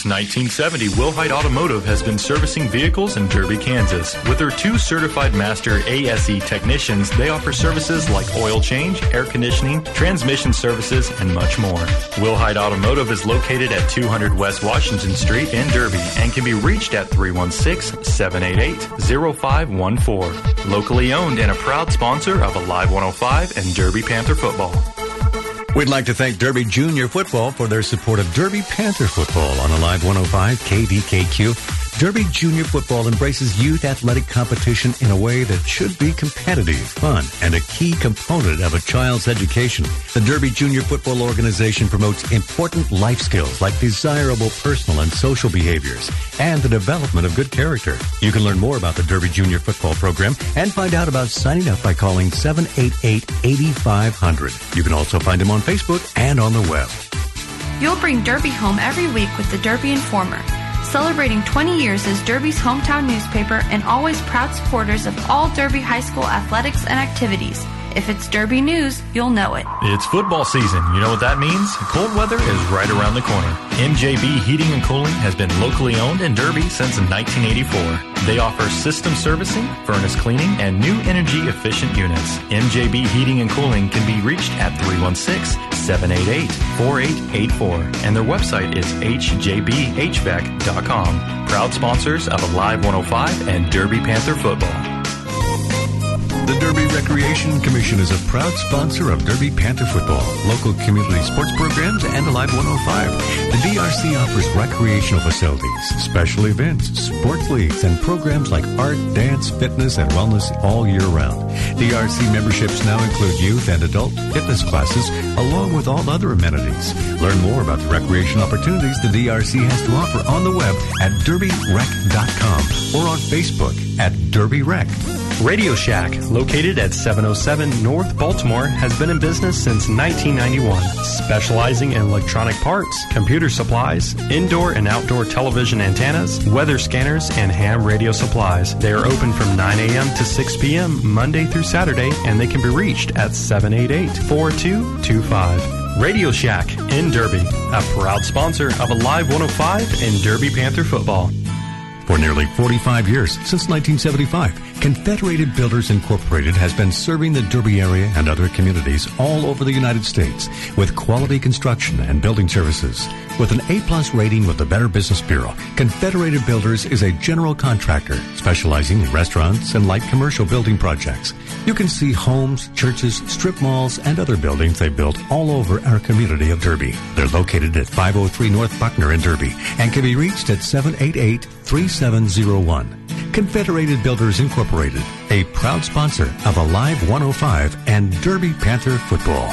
Since 1970, Wilhite Automotive has been servicing vehicles in Derby, Kansas. With their two certified master ASE technicians, they offer services like oil change, air conditioning, transmission services, and much more. Wilhite Automotive is located at 200 West Washington Street in Derby and can be reached at 316-788-0514. Locally owned and a proud sponsor of Alive 105 and Derby Panther football. We'd like to thank Derby Junior Football for their support of Derby Panther Football on Alive 105 KDKQ. Derby Junior Football embraces youth athletic competition in a way that should be competitive, fun, and a key component of a child's education. The Derby Junior Football Organization promotes important life skills like desirable personal and social behaviors and the development of good character. You can learn more about the Derby Junior Football program and find out about signing up by calling 788-8500. You can also find them on Facebook and on the web. You'll bring Derby home every week with the Derby Informer celebrating 20 years as Derby's hometown newspaper and always proud supporters of all Derby High School athletics and activities. If it's Derby news, you'll know it. It's football season. You know what that means? Cold weather is right around the corner. MJB Heating and Cooling has been locally owned in Derby since 1984. They offer system servicing, furnace cleaning, and new energy efficient units. MJB Heating and Cooling can be reached at 316 788 4884, and their website is mjbhvac.com. Proud sponsors of Alive 105 and Derby Panther football. Recreation Commission is a proud sponsor of Derby Panther football, local community sports programs, and Alive 105. The DRC offers recreational facilities, special events, sports leagues, and programs like art, dance, fitness, and wellness all year round. DRC memberships now include youth and adult fitness classes, along with all other amenities. Learn more about the recreation opportunities the DRC has to offer on the web at derbyrec.com or on Facebook at Derby Rec. Radio Shack, located at 707 North Baltimore, has been in business since 1991, specializing in electronic parts, computer supplies, indoor and outdoor television antennas, weather scanners, and ham radio supplies. They are open from 9 a.m. to 6 p.m. Monday through Saturday, and they can be reached at 788 4225. Radio Shack in Derby, a proud sponsor of Alive 105 and Derby Panther football. For nearly 45 years, since 1975, Confederated Builders Incorporated has been serving the Derby area and other communities all over the United States with quality construction and building services. With an A-plus rating with the Better Business Bureau, Confederated Builders is a general contractor specializing in restaurants and light commercial building projects. You can see homes, churches, strip malls, and other buildings they built all over our community of Derby. They're located at 503 North Buckner in Derby and can be reached at 788 3701. Confederated Builders Incorporated, a proud sponsor of Alive 105 and Derby Panther football.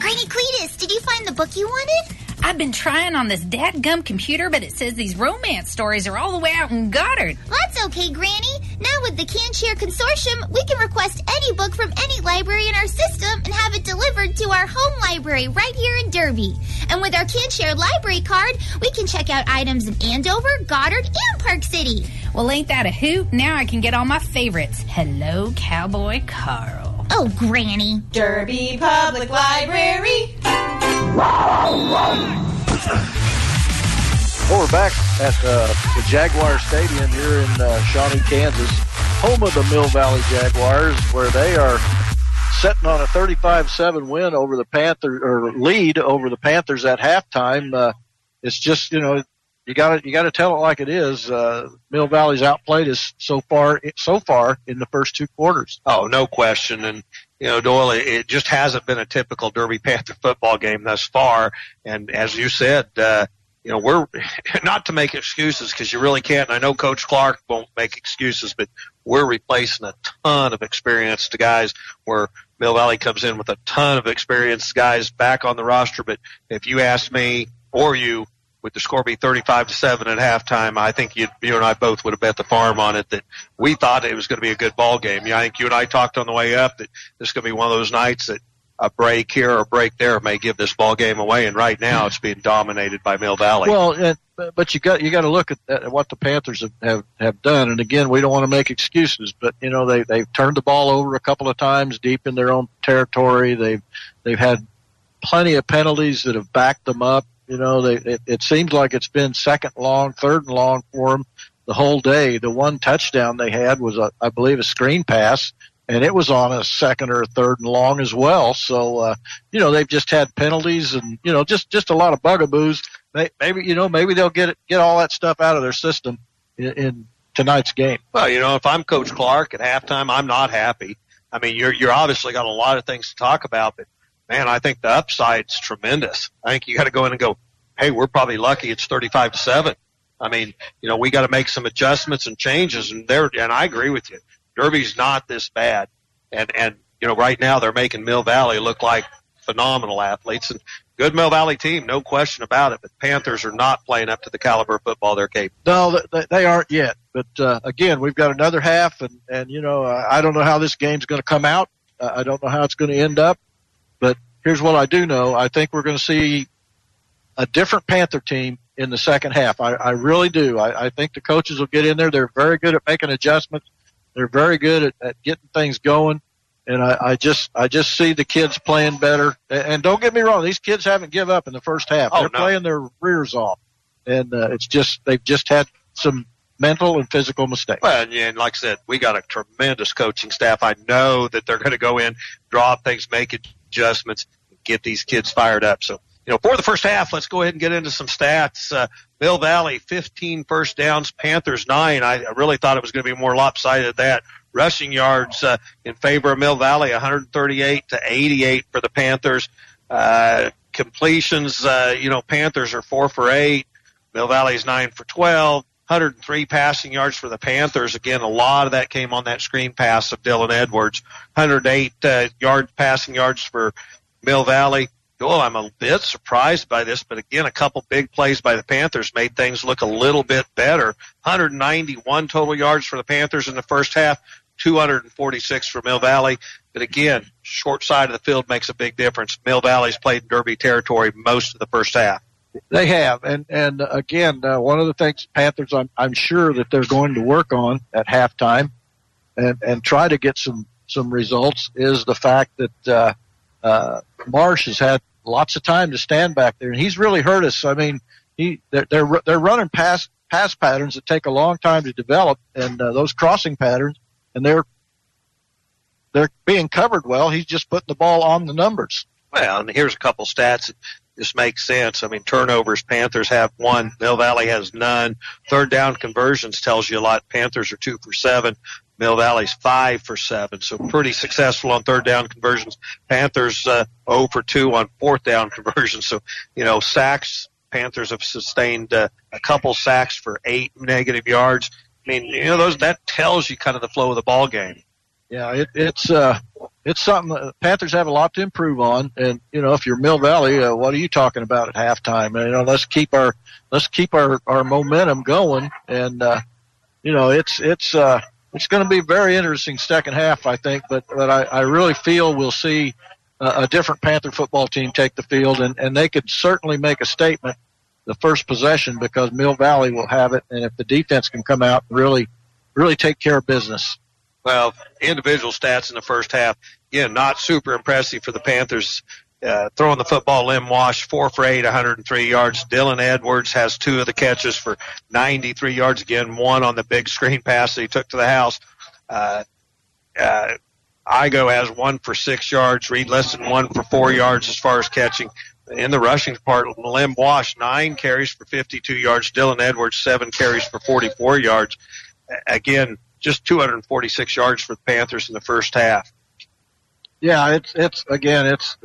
Granny Cletus, did you find the book you wanted? I've been trying on this dadgum computer, but it says these romance stories are all the way out in Goddard. That's okay, Granny. Now with the CanShare Consortium, we can request any book from any library in our system and have it delivered to our home library right here in Derby. And with our CanShare library card, we can check out items in Andover, Goddard, and Park City. Well, ain't that a hoot? Now I can get all my favorites. Hello, Cowboy Carl. Oh, Granny. Derby Public Library. Well, we're back at uh, the Jaguar Stadium here in uh, Shawnee, Kansas, home of the Mill Valley Jaguars, where they are sitting on a 35-7 win over the Panther or lead over the Panthers at halftime. Uh, it's just you know you got to you got to tell it like it is. Uh, Mill Valley's outplayed us so far so far in the first two quarters. Oh, no question. And you know, Doyle, it just hasn't been a typical Derby Panther football game thus far. And as you said, uh, you know, we're not to make excuses because you really can't. And I know Coach Clark won't make excuses, but we're replacing a ton of experienced guys where Mill Valley comes in with a ton of experienced guys back on the roster. But if you asked me or you, with the score be 35 to 7 at halftime, I think you, you and I both would have bet the farm on it that we thought it was going to be a good ball game. Yeah, I think you and I talked on the way up that this is going to be one of those nights that a break here or a break there may give this ball game away. And right now it's being dominated by Mill Valley. Well, but you got you got to look at, at what the Panthers have, have have done. And again, we don't want to make excuses, but you know they they've turned the ball over a couple of times deep in their own territory. They've they've had plenty of penalties that have backed them up. You know, they it, it seems like it's been second long, third and long for them the whole day. The one touchdown they had was a, I believe, a screen pass and it was on a second or a third and long as well. So, uh, you know, they've just had penalties and, you know, just, just a lot of bugaboos. Maybe, you know, maybe they'll get it, get all that stuff out of their system in, in tonight's game. Well, you know, if I'm Coach Clark at halftime, I'm not happy. I mean, you're, you're obviously got a lot of things to talk about, but man, I think the upside's tremendous. I think you got to go in and go, Hey, we're probably lucky it's 35 to seven. I mean, you know, we got to make some adjustments and changes, and there. And I agree with you. Derby's not this bad, and and you know, right now they're making Mill Valley look like phenomenal athletes and good Mill Valley team, no question about it. But Panthers are not playing up to the caliber of football they're capable. No, they, aren't yet. But uh, again, we've got another half, and and you know, I don't know how this game's going to come out. I don't know how it's going to end up. But here's what I do know: I think we're going to see a different Panther team in the second half. I, I really do. I, I think the coaches will get in there. They're very good at making adjustments. They're very good at, at getting things going. And I, I just, I just see the kids playing better. And, don't get me wrong. These kids haven't give up in the first half. Oh, They're no. playing their rears off. And, uh, it's just, they've just had some mental and physical mistakes. Well, and, and like I said, we got a tremendous coaching staff. I know that they're going to go in, draw up things, make adjustments, get these kids fired up. So, you know, for the first half, let's go ahead and get into some stats. Uh, Mill Valley, 15 first downs, Panthers, nine. I, really thought it was going to be more lopsided than that. Rushing yards uh, in favor of Mill Valley, 138 to 88 for the Panthers. Uh, completions, uh, you know, Panthers are four for eight. Mill Valley's nine for 12. 103 passing yards for the Panthers. Again, a lot of that came on that screen pass of Dylan Edwards. 108 uh, yard passing yards for Mill Valley. Oh, I'm a bit surprised by this, but again, a couple big plays by the Panthers made things look a little bit better. 191 total yards for the Panthers in the first half, 246 for Mill Valley. But again, short side of the field makes a big difference. Mill Valley's played in Derby territory most of the first half. They have, and and uh, again, uh, one of the things Panthers, I'm I'm sure that they're going to work on at halftime, and and try to get some some results is the fact that uh, uh, Marsh has had lots of time to stand back there, and he's really hurt us. I mean, he they're they're, they're running pass pass patterns that take a long time to develop, and uh, those crossing patterns, and they're they're being covered well. He's just putting the ball on the numbers. Well, and here's a couple stats just make sense. I mean, turnovers, Panthers have one, Mill Valley has none. Third down conversions tells you a lot. Panthers are two for seven. Mill Valley's five for seven, so pretty successful on third down conversions. Panthers uh, 0 for two on fourth down conversions. So you know sacks. Panthers have sustained uh, a couple sacks for eight negative yards. I mean, you know those that tells you kind of the flow of the ball game. Yeah, it, it's uh, it's something that Panthers have a lot to improve on, and you know, if you're Mill Valley, uh, what are you talking about at halftime? And, you know, let's keep our let's keep our our momentum going, and uh, you know, it's it's uh, it's going to be a very interesting second half, I think. But but I, I really feel we'll see a, a different Panther football team take the field, and and they could certainly make a statement the first possession because Mill Valley will have it, and if the defense can come out and really really take care of business. Well, individual stats in the first half, again, not super impressive for the Panthers. Uh, throwing the football, Lim Wash, four for eight, 103 yards. Dylan Edwards has two of the catches for 93 yards. Again, one on the big screen pass that he took to the house. Uh, uh, Igo has one for six yards. Reed Liston one for four yards as far as catching. In the rushing part, Lim Wash, nine carries for 52 yards. Dylan Edwards, seven carries for 44 yards. Again, just 246 yards for the Panthers in the first half. Yeah, it's it's again, it's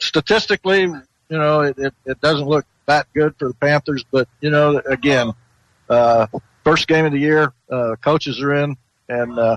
statistically, you know, it, it, it doesn't look that good for the Panthers, but you know, again, uh, first game of the year, uh, coaches are in, and uh,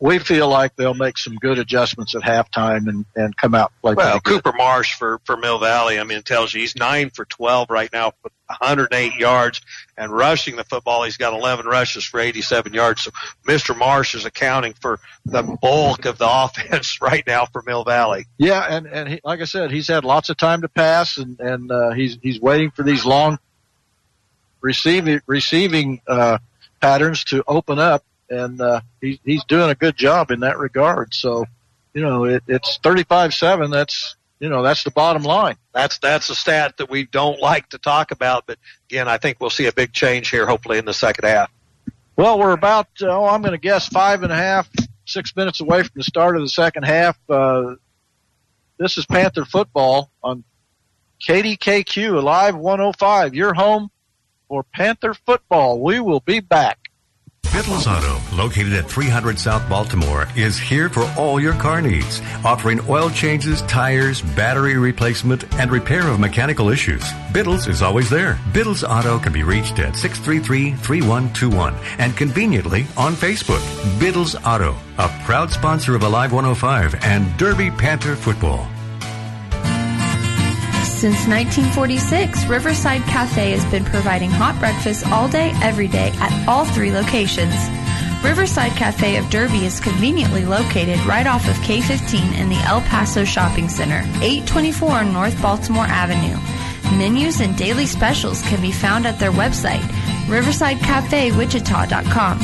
we feel like they'll make some good adjustments at halftime and and come out play. Well. Cooper Marsh for, for Mill Valley, I mean, it tells you he's nine for 12 right now, with 108 yards, and rushing the football, he's got 11 rushes for 87 yards. So Mr. Marsh is accounting for the bulk of the offense right now for Mill Valley. Yeah, and and he, like I said, he's had lots of time to pass, and and uh, he's he's waiting for these long receiving receiving uh, patterns to open up, and uh, he, he's doing a good job in that regard. So, you know, it, it's thirty five seven. That's you know that's the bottom line. That's that's a stat that we don't like to talk about, but again, I think we'll see a big change here, hopefully in the second half. Well, we're about oh, I'm going to guess five and a half, six minutes away from the start of the second half. Uh, this is Panther football on KDKQ Live 105. Your home for Panther football. We will be back. Biddle's Auto, located at 300 South Baltimore, is here for all your car needs, offering oil changes, tires, battery replacement, and repair of mechanical issues. Biddle's is always there. Biddle's Auto can be reached at 633-3121 and conveniently on Facebook. Biddle's Auto, a proud sponsor of Alive 105 and Derby Panther football. Since 1946, Riverside Cafe has been providing hot breakfast all day, every day at all three locations. Riverside Cafe of Derby is conveniently located right off of K15 in the El Paso Shopping Center, 824 North Baltimore Avenue. Menus and daily specials can be found at their website, riversidecafewichita.com.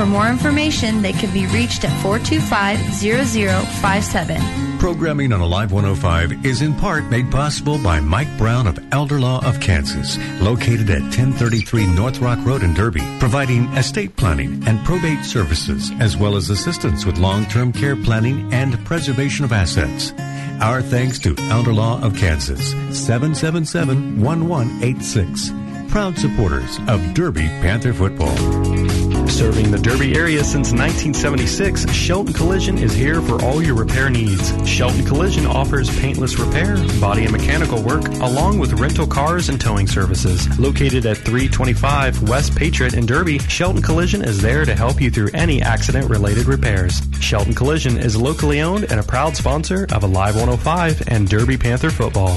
For more information, they can be reached at 425-0057. Programming on Alive 105 is in part made possible by Mike Brown of Elder Law of Kansas, located at 1033 North Rock Road in Derby, providing estate planning and probate services, as well as assistance with long-term care planning and preservation of assets. Our thanks to Elder Law of Kansas, 777-1186. Proud supporters of Derby Panther football. Serving the Derby area since 1976, Shelton Collision is here for all your repair needs. Shelton Collision offers paintless repair, body and mechanical work, along with rental cars and towing services. Located at 325 West Patriot in Derby, Shelton Collision is there to help you through any accident related repairs. Shelton Collision is locally owned and a proud sponsor of Alive 105 and Derby Panther football.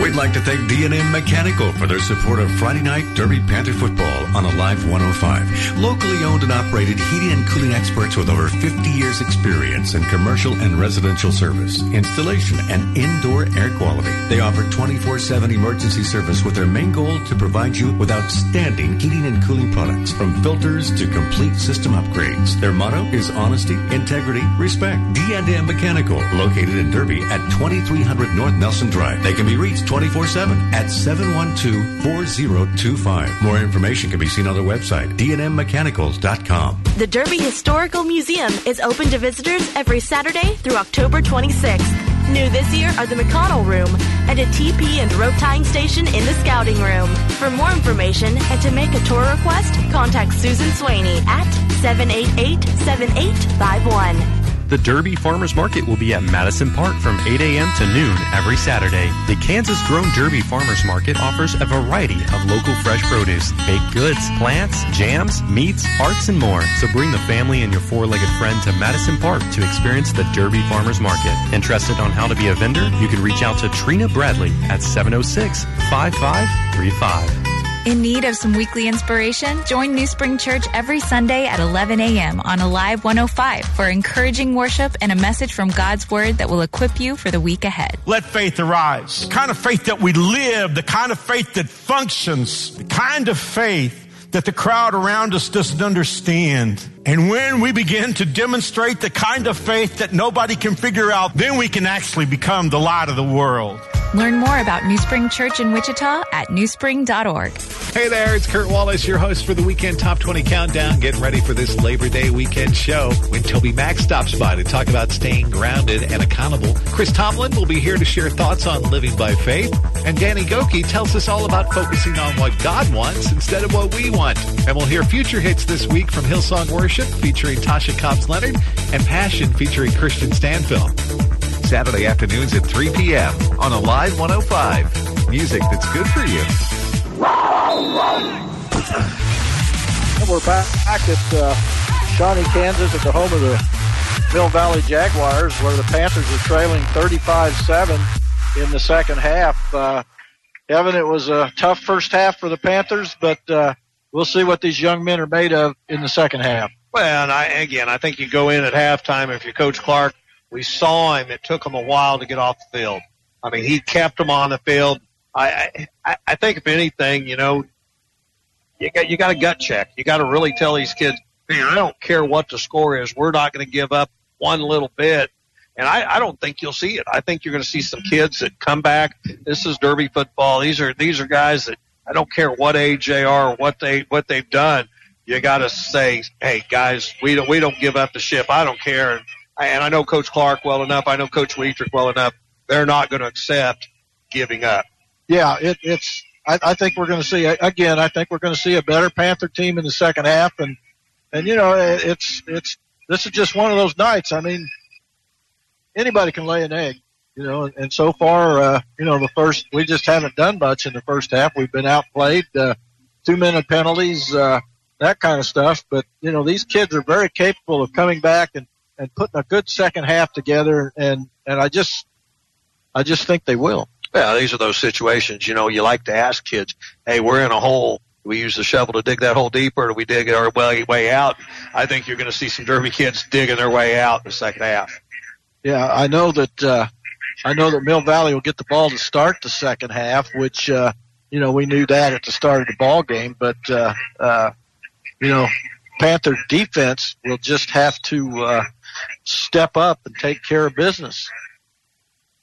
We'd like to thank D&M Mechanical for their support of Friday night Derby Panther football on Alive 105. Locally owned and operated heating and cooling experts with over 50 years experience in commercial and residential service, installation, and indoor air quality. They offer 24-7 emergency service with their main goal to provide you with outstanding heating and cooling products from filters to complete system upgrades. Their motto is honesty, integrity, respect. D&M Mechanical, located in Derby at 2300 North Nelson Drive. They can be reached 24-7 at 712-4025. More information can be seen on their website, dnmmechanicals.com. The Derby Historical Museum is open to visitors every Saturday through October 26th. New this year are the McConnell Room and a TP and rope tying station in the Scouting Room. For more information and to make a tour request, contact Susan Swaney at 788-7851. The Derby Farmers Market will be at Madison Park from 8 a.m. to noon every Saturday. The Kansas Grown Derby Farmers Market offers a variety of local fresh produce, baked goods, plants, jams, meats, arts, and more. So bring the family and your four-legged friend to Madison Park to experience the Derby Farmers Market. Interested on how to be a vendor? You can reach out to Trina Bradley at 706 5535. In need of some weekly inspiration? Join New Spring Church every Sunday at 11 a.m. on Alive 105 for encouraging worship and a message from God's Word that will equip you for the week ahead. Let faith arise. The kind of faith that we live, the kind of faith that functions, the kind of faith that the crowd around us doesn't understand. And when we begin to demonstrate the kind of faith that nobody can figure out, then we can actually become the light of the world. Learn more about New Spring Church in Wichita at newspring.org. Hey there, it's Kurt Wallace, your host for the Weekend Top 20 Countdown. Getting ready for this Labor Day weekend show when TobyMac stops by to talk about staying grounded and accountable. Chris Tomlin will be here to share thoughts on living by faith. And Danny Gokey tells us all about focusing on what God wants instead of what we want. And we'll hear future hits this week from Hillsong Worship featuring Tasha Cobbs Leonard and Passion featuring Kristian Stanfill. Saturday afternoons at 3 p.m. on Alive 105. Music that's good for you. And we're back at uh, Shawnee, Kansas at the home of the Mill Valley Jaguars where the Panthers are trailing 35-7 in the second half. Uh, Evan, it was a tough first half for the Panthers, but uh, we'll see what these young men are made of in the second half. Well, and I, again, I think you go in at halftime if you're Coach Clark. We saw him. It took him a while to get off the field. I mean, he kept them on the field. I, I, I think if anything, you know, you got, you got a gut check. You got to really tell these kids, man, I don't care what the score is. We're not going to give up one little bit. And I, I don't think you'll see it. I think you're going to see some kids that come back. This is Derby football. These are, these are guys that I don't care what age they are or what they, what they've done. You got to say, hey guys, we don't, we don't give up the ship. I don't care. And and I know Coach Clark well enough. I know Coach Wietrich well enough. They're not going to accept giving up. Yeah, it, it's. I, I think we're going to see again. I think we're going to see a better Panther team in the second half, and and you know, it, it's it's this is just one of those nights. I mean, anybody can lay an egg, you know, and, and so far, uh, you know, the first we just haven't done much in the first half. We've been outplayed, uh, two minute penalties, uh, that kind of stuff. But you know, these kids are very capable of coming back and and putting a good second half together, and and I just I just think they will. Yeah, these are those situations, you know, you like to ask kids, hey, we're in a hole. Do we use the shovel to dig that hole deeper or do we dig our way, way out? I think you're going to see some Derby kids digging their way out in the second half. Yeah, I know that, uh, I know that Mill Valley will get the ball to start the second half, which, uh, you know, we knew that at the start of the ball game, but, uh, uh, you know, Panther defense will just have to, uh, step up and take care of business.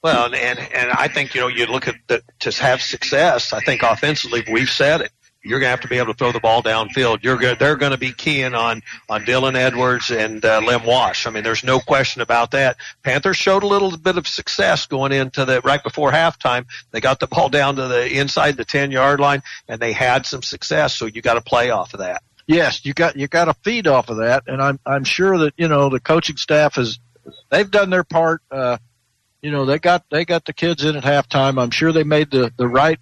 Well, and, and, and I think, you know, you look at the, to have success, I think offensively, we've said it. You're going to have to be able to throw the ball downfield. You're good. They're going to be keying on, on Dylan Edwards and, uh, Lim Wash. I mean, there's no question about that. Panthers showed a little bit of success going into the, right before halftime. They got the ball down to the inside the 10 yard line and they had some success. So you got to play off of that. Yes, you got, you got to feed off of that. And I'm, I'm sure that, you know, the coaching staff has, they've done their part. Uh, you know, they got they got the kids in at halftime. I'm sure they made the the right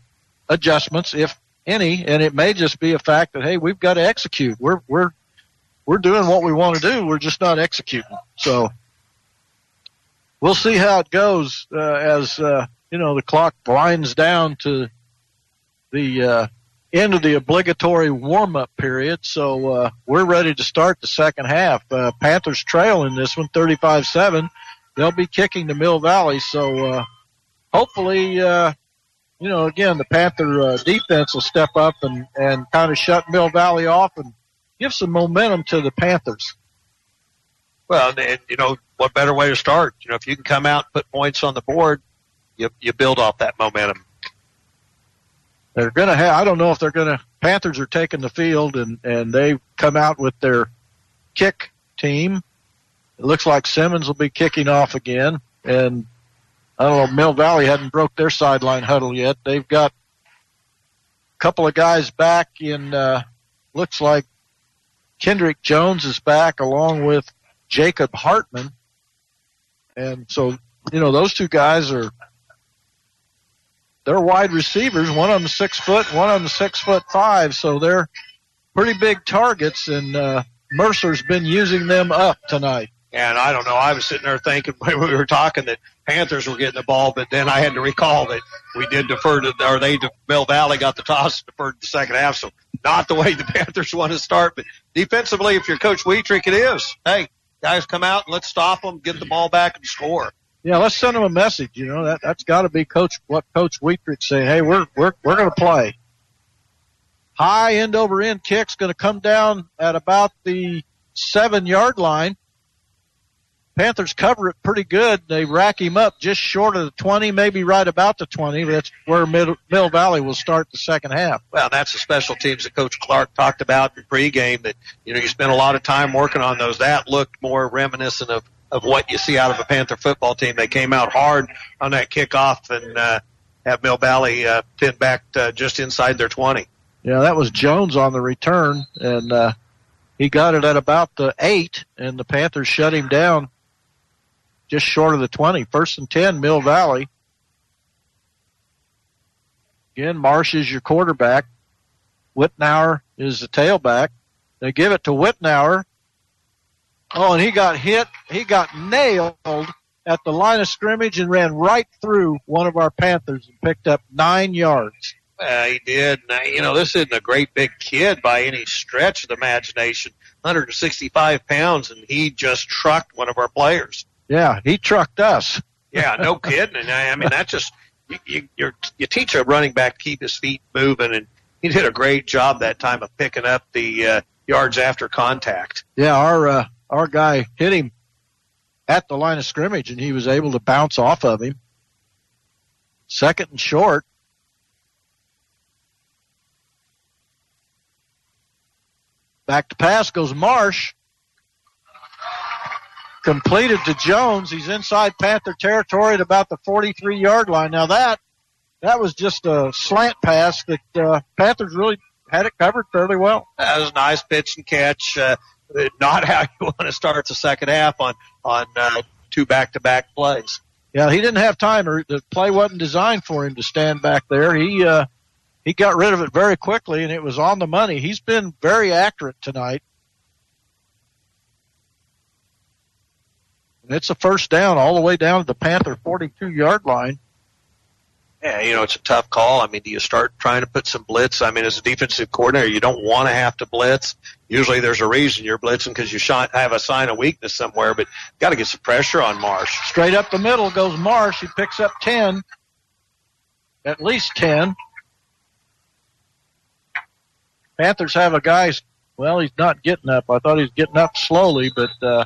adjustments, if any, and it may just be a fact that hey, we've got to execute. We're we're we're doing what we want to do. We're just not executing. So we'll see how it goes uh, as uh, you know the clock winds down to the of the obligatory warm up period. So uh, we're ready to start the second half. Uh, Panthers trail in this one, 35-7 they'll be kicking the Mill Valley. So uh, hopefully, uh, you know, again, the Panther uh, defense will step up and, and kind of shut Mill Valley off and give some momentum to the Panthers. Well, and, you know, what better way to start? You know, if you can come out and put points on the board, you, you build off that momentum. They're going to have, I don't know if they're going to, Panthers are taking the field and, and they come out with their kick team it looks like Simmons will be kicking off again, and I don't know. Mill Valley hadn't broke their sideline huddle yet. They've got a couple of guys back in. Uh, looks like Kendrick Jones is back along with Jacob Hartman, and so you know those two guys are they're wide receivers. One of them six foot, one of them six foot five, so they're pretty big targets, and uh, Mercer's been using them up tonight. And I don't know. I was sitting there thinking when we were talking that Panthers were getting the ball, but then I had to recall that we did defer to, or they, Mill Valley got the toss deferred to the second half. So not the way the Panthers want to start, but defensively, if you're Coach Wietrich, it is. Hey, guys, come out and let's stop them, get the ball back, and score. Yeah, let's send them a message. You know that that's got to be Coach what Coach Wietrich saying. Hey, we're we're we're going to play. High end over end kick's going to come down at about the seven yard line. Panthers cover it pretty good. They rack him up just short of the 20, maybe right about the 20. That's where Mill, Mill Valley will start the second half. Well, that's the special teams that Coach Clark talked about in pregame that, you know, you spent a lot of time working on those. That looked more reminiscent of, of what you see out of a Panther football team. They came out hard on that kickoff and, uh, have Mill Valley, uh, pinned back, uh, just inside their 20. Yeah, that was Jones on the return and, uh, he got it at about the eight and the Panthers shut him down just short of the 20. First and 10, Mill Valley. Again, Marsh is your quarterback. Whitnauer is the tailback. They give it to Whitnauer. Oh, and he got hit. He got nailed at the line of scrimmage and ran right through one of our Panthers and picked up nine yards. Uh, he did. You know, this isn't a great big kid by any stretch of the imagination. 165 pounds, and he just trucked one of our players. Yeah, he trucked us. yeah, no kidding. And I, I mean, that's just you, you, you're, you teach a running back to keep his feet moving, and he did a great job that time of picking up the uh, yards after contact. Yeah, our uh, our guy hit him at the line of scrimmage, and he was able to bounce off of him. Second and short. Back to pass goes Marsh completed to Jones. He's inside Panther territory at about the 43 yard line. Now that, that was just a slant pass that, uh, Panthers really had it covered fairly well. That was a nice pitch and catch. Uh, not how you want to start the second half on on uh, two back to back plays. Yeah, he didn't have time, or the play wasn't designed for him to stand back there. He uh, he got rid of it very quickly, and it was on the money. He's been very accurate tonight. And it's a first down all the way down to the Panther 42 yard line. Yeah, you know, it's a tough call. I mean, do you start trying to put some blitz? I mean, as a defensive coordinator, you don't want to have to blitz. Usually there's a reason you're blitzing because you shot, have a sign of weakness somewhere, but got to get some pressure on Marsh. Straight up the middle goes Marsh. He picks up 10, at least 10. Panthers have a guy, well, he's not getting up. I thought he was getting up slowly, but, uh,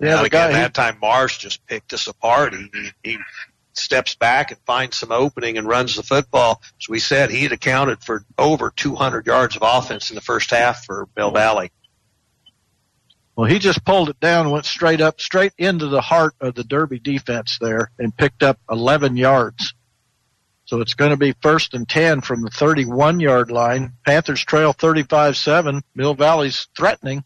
Yeah, the guy that time Marsh just picked us apart. He, he steps back and finds some opening and runs the football. As we said, he had accounted for over 200 yards of offense in the first half for Mill Valley. Well, he just pulled it down, went straight up, straight into the heart of the Derby defense there, and picked up 11 yards. So it's going to be first and 10 from the 31 yard line. Panthers trail 35 7. Mill Valley's threatening.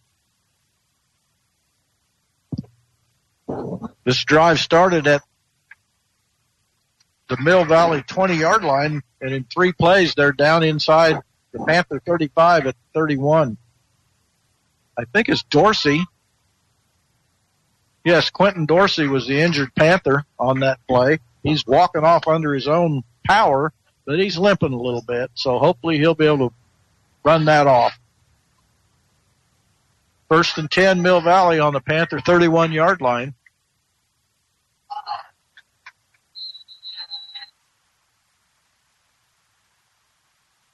This drive started at the Mill Valley 20 yard line, and in three plays, they're down inside the Panther 35 at 31. I think it's Dorsey. Yes, Quentin Dorsey was the injured Panther on that play. He's walking off under his own power, but he's limping a little bit, so hopefully he'll be able to run that off. First and 10 Mill Valley on the Panther 31 yard line.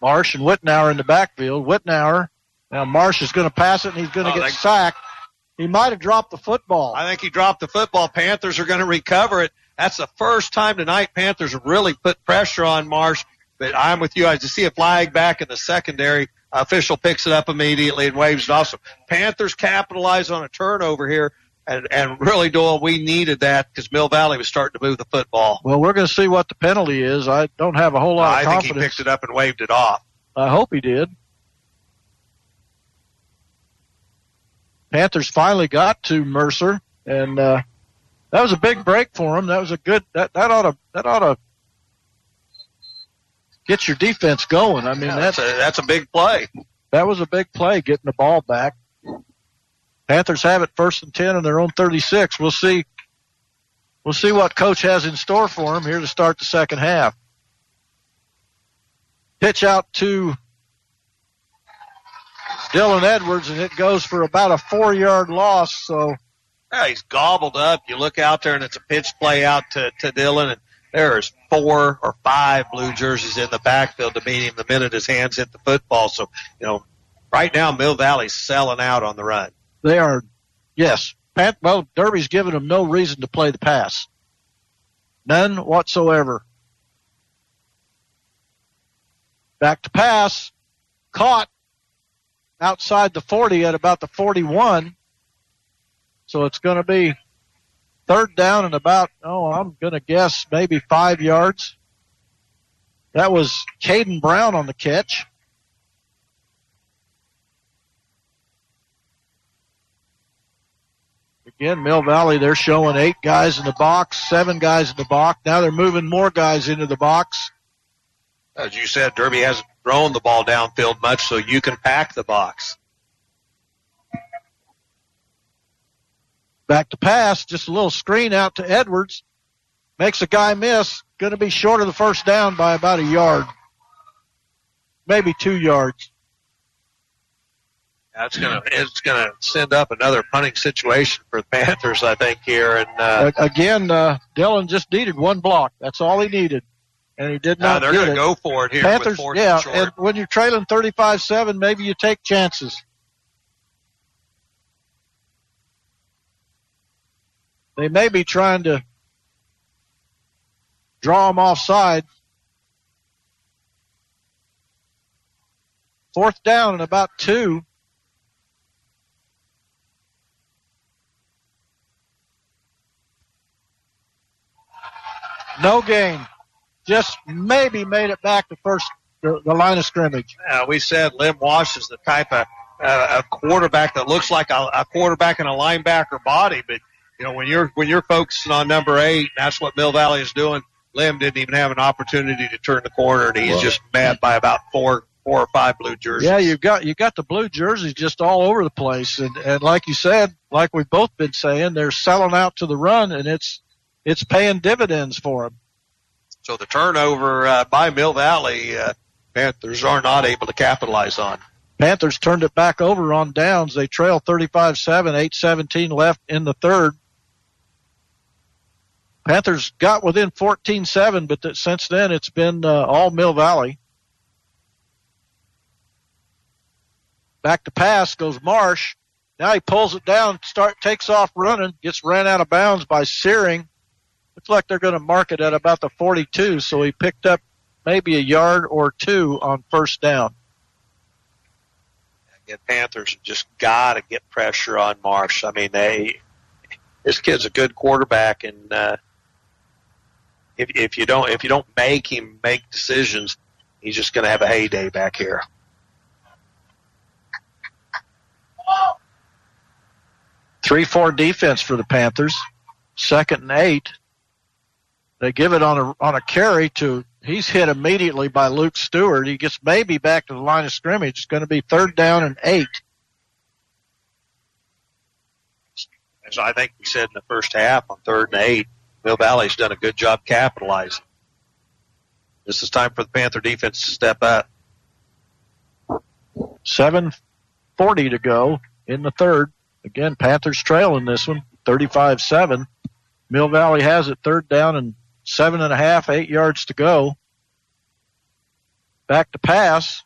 Marsh and Whitnauer in the backfield. Whitnauer, now Marsh is going to pass it and he's going to Oh, get sacked. He might have dropped the football. I think he dropped the football. Panthers are going to recover it. That's the first time tonight Panthers really put pressure on Marsh. But I'm with you. I just see a flag back in the secondary. Official picks it up immediately and waves it off. So Panthers capitalize on a turnover here. And, and really, Doyle, we needed that because Mill Valley was starting to move the football. Well, we're going to see what the penalty is. I don't have a whole lot of it. I of think he confidence. picked it up and waved it off. I hope he did. Panthers finally got to Mercer, and uh, that was a big break for him. That was a good. That that ought to that ought to get your defense going. I mean, Yeah, that's that's a, that's a big play. that was a big play getting the ball back. Panthers have it first and ten on their own thirty-six. We'll see. We'll see what coach has in store for him here to start the second half. Pitch out to Dylan Edwards, and it goes for about a four-yard loss. So Yeah, he's gobbled up. You look out there, and it's a pitch play out to, to Dylan, and there's four or five blue jerseys in the backfield to meet him the minute his hands hit the football. So, you know, right now Mill Valley's selling out on the run. They are, yes. Pat, well, Derby's given them no reason to play the pass, none whatsoever. Back to pass, caught outside the 40 at about the 41. So it's going to be third down and about, oh, I'm going to guess maybe five yards. That was Caden Brown on the catch. Again, Mill Valley, they're showing eight guys in the box, seven guys in the box. Now they're moving more guys into the box. As you said, Derby hasn't thrown the ball downfield much, so you can pack the box. Back to pass, just a little screen out to Edwards. Makes a guy miss. Going to be short of the first down by about a yard. Maybe two yards. That's gonna it's gonna send up another punting situation for the Panthers, I think here. And uh, Again, uh, Dylan just needed one block. That's all he needed. And he did not they're gonna it. go for it here Panthers, yeah, and and when you're trailing 35-7, maybe you take chances. They may be trying to draw them offside. Fourth down and about two. No gain. Just maybe made it back to first the, the line of scrimmage. Uh, we said Lim Wash is the type of uh, a quarterback that looks like a, a quarterback in a linebacker body, but you know when you're when you're focusing on number eight, that's what Mill Valley is doing. Lim didn't even have an opportunity to turn the corner, and he's Well- just mad by about four four or five blue jerseys. Yeah, you've got you got the blue jerseys just all over the place, and and like you said, like we've both been saying, they're selling out to the run, and it's it's paying dividends for them. So the turnover uh, by Mill Valley, uh, Panthers are not able to capitalize on. Panthers turned it back over on downs. They trail 35-7, 8-17 left in the third. Panthers got within 14-7, but th- since then it's been uh, all Mill Valley. Back to pass goes Marsh. Now he pulls it down, start takes off running, gets ran out of bounds by Searing. Looks like they're going to mark it at about the 42, so he picked up maybe a yard or two on first down. Again, Panthers just got to get pressure on Marsh. I mean, they this kid's a good quarterback, and uh, if if you don't if you don't make him make decisions, he's just going to have a heyday back here. Three four defense for the Panthers. Second and eight. They give it on a on a carry to he's hit immediately by Luke Stewart. He gets maybe back to the line of scrimmage. It's going to be third down and eight. As I think we said in the first half on third and eight, Mill Valley's done a good job capitalizing. This is time for the Panther defense to step up. Seven forty to go in the third. Again, Panthers trailing this one, 35-7. Mill Valley has it third down and seven and a half, eight yards to go. Back to pass.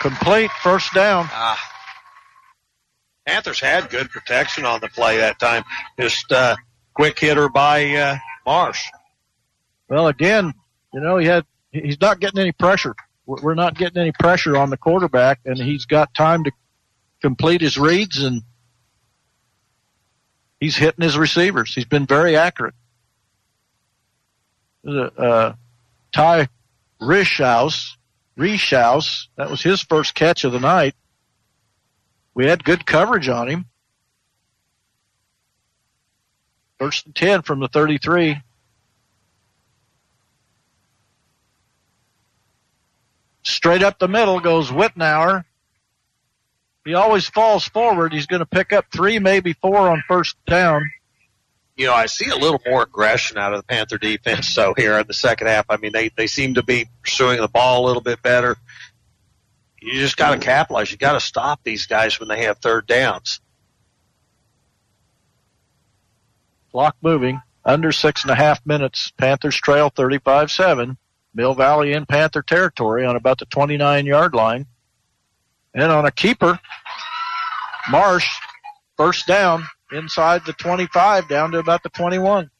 Complete first down. Ah. Panthers had good protection on the play that time. Just uh, quick hitter by uh, Marsh. Well, again, you know, he had he's not getting any pressure. We're we're not getting any pressure on the quarterback, and he's got time to complete his reads, and he's hitting his receivers. He's been very accurate. Uh, Ty Rishaus, Rishaus, that was his first catch of the night. We had good coverage on him. First and 10 from the 33. Straight up the middle goes Whitnauer. He always falls forward. He's going to pick up three, maybe four on first down. You know, I see a little more aggression out of the Panther defense. So here in the second half, I mean, they they seem to be pursuing the ball a little bit better. You just got to capitalize. You got to stop these guys when they have third downs. Clock moving. Under six and a half minutes. Panthers trail 35-7. Mill Valley in Panther territory on about the 29 yard line. And on a keeper, Marsh, first down inside the 25 down to about the 21.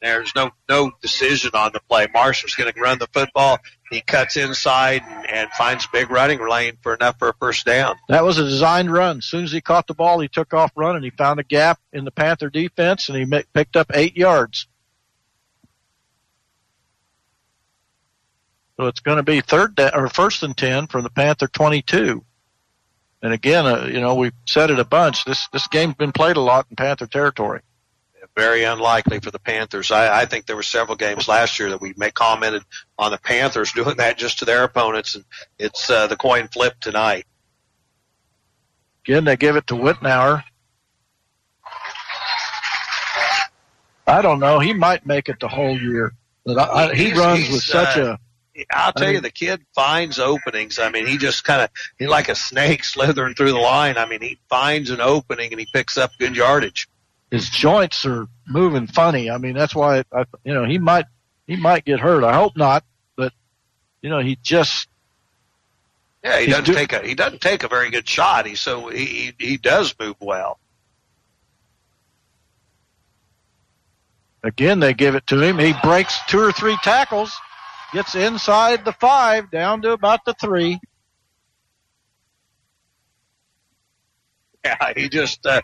There's no no decision on the play. Marsh was going to run the football. He cuts inside and, and finds big running lane for enough for a first down. That was a designed run. As soon as he caught the ball, he took off running. He found a gap in the Panther defense and he ma- picked up eight yards. So it's going to be third da- or first and ten from the Panther 22. And again, uh, you know, we've said it a bunch. This this game's been played a lot in Panther territory. Very unlikely for the Panthers. I, I think there were several games last year that we may commented on the Panthers doing that just to their opponents, and it's uh, the coin flip tonight. Again, they give it to Whitnauer. I don't know. He might make it the whole year. But I, I, he runs with such uh, a I'll tell you, the kid finds openings. I mean, he just kind of, he's like a snake slithering through the line. I mean, he finds an opening and he picks up good yardage. his joints are moving funny. I mean, that's why I, you know he might he might get hurt. I hope not, but you know he just Yeah, he doesn't do- take a he doesn't take a very good shot. He so he he, he does move well. again they give it to him. He breaks two or three tackles, gets inside the five, down to about the three. Yeah, he just uh,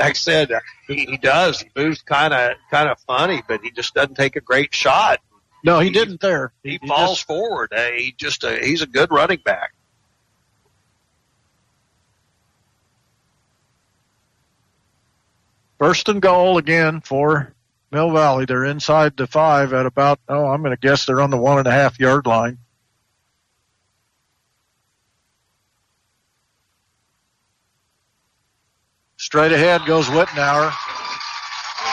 like I said, uh, he, he does. He moves kind of kind of funny, but he just doesn't take a great shot. No, he didn't there. He, falls forward. Uh, he just uh, he's a good running back. First and goal again for Mill Valley. They're inside the five at about, oh, I'm going to guess they're on the one and a half yard line. Straight ahead goes Whitnauer.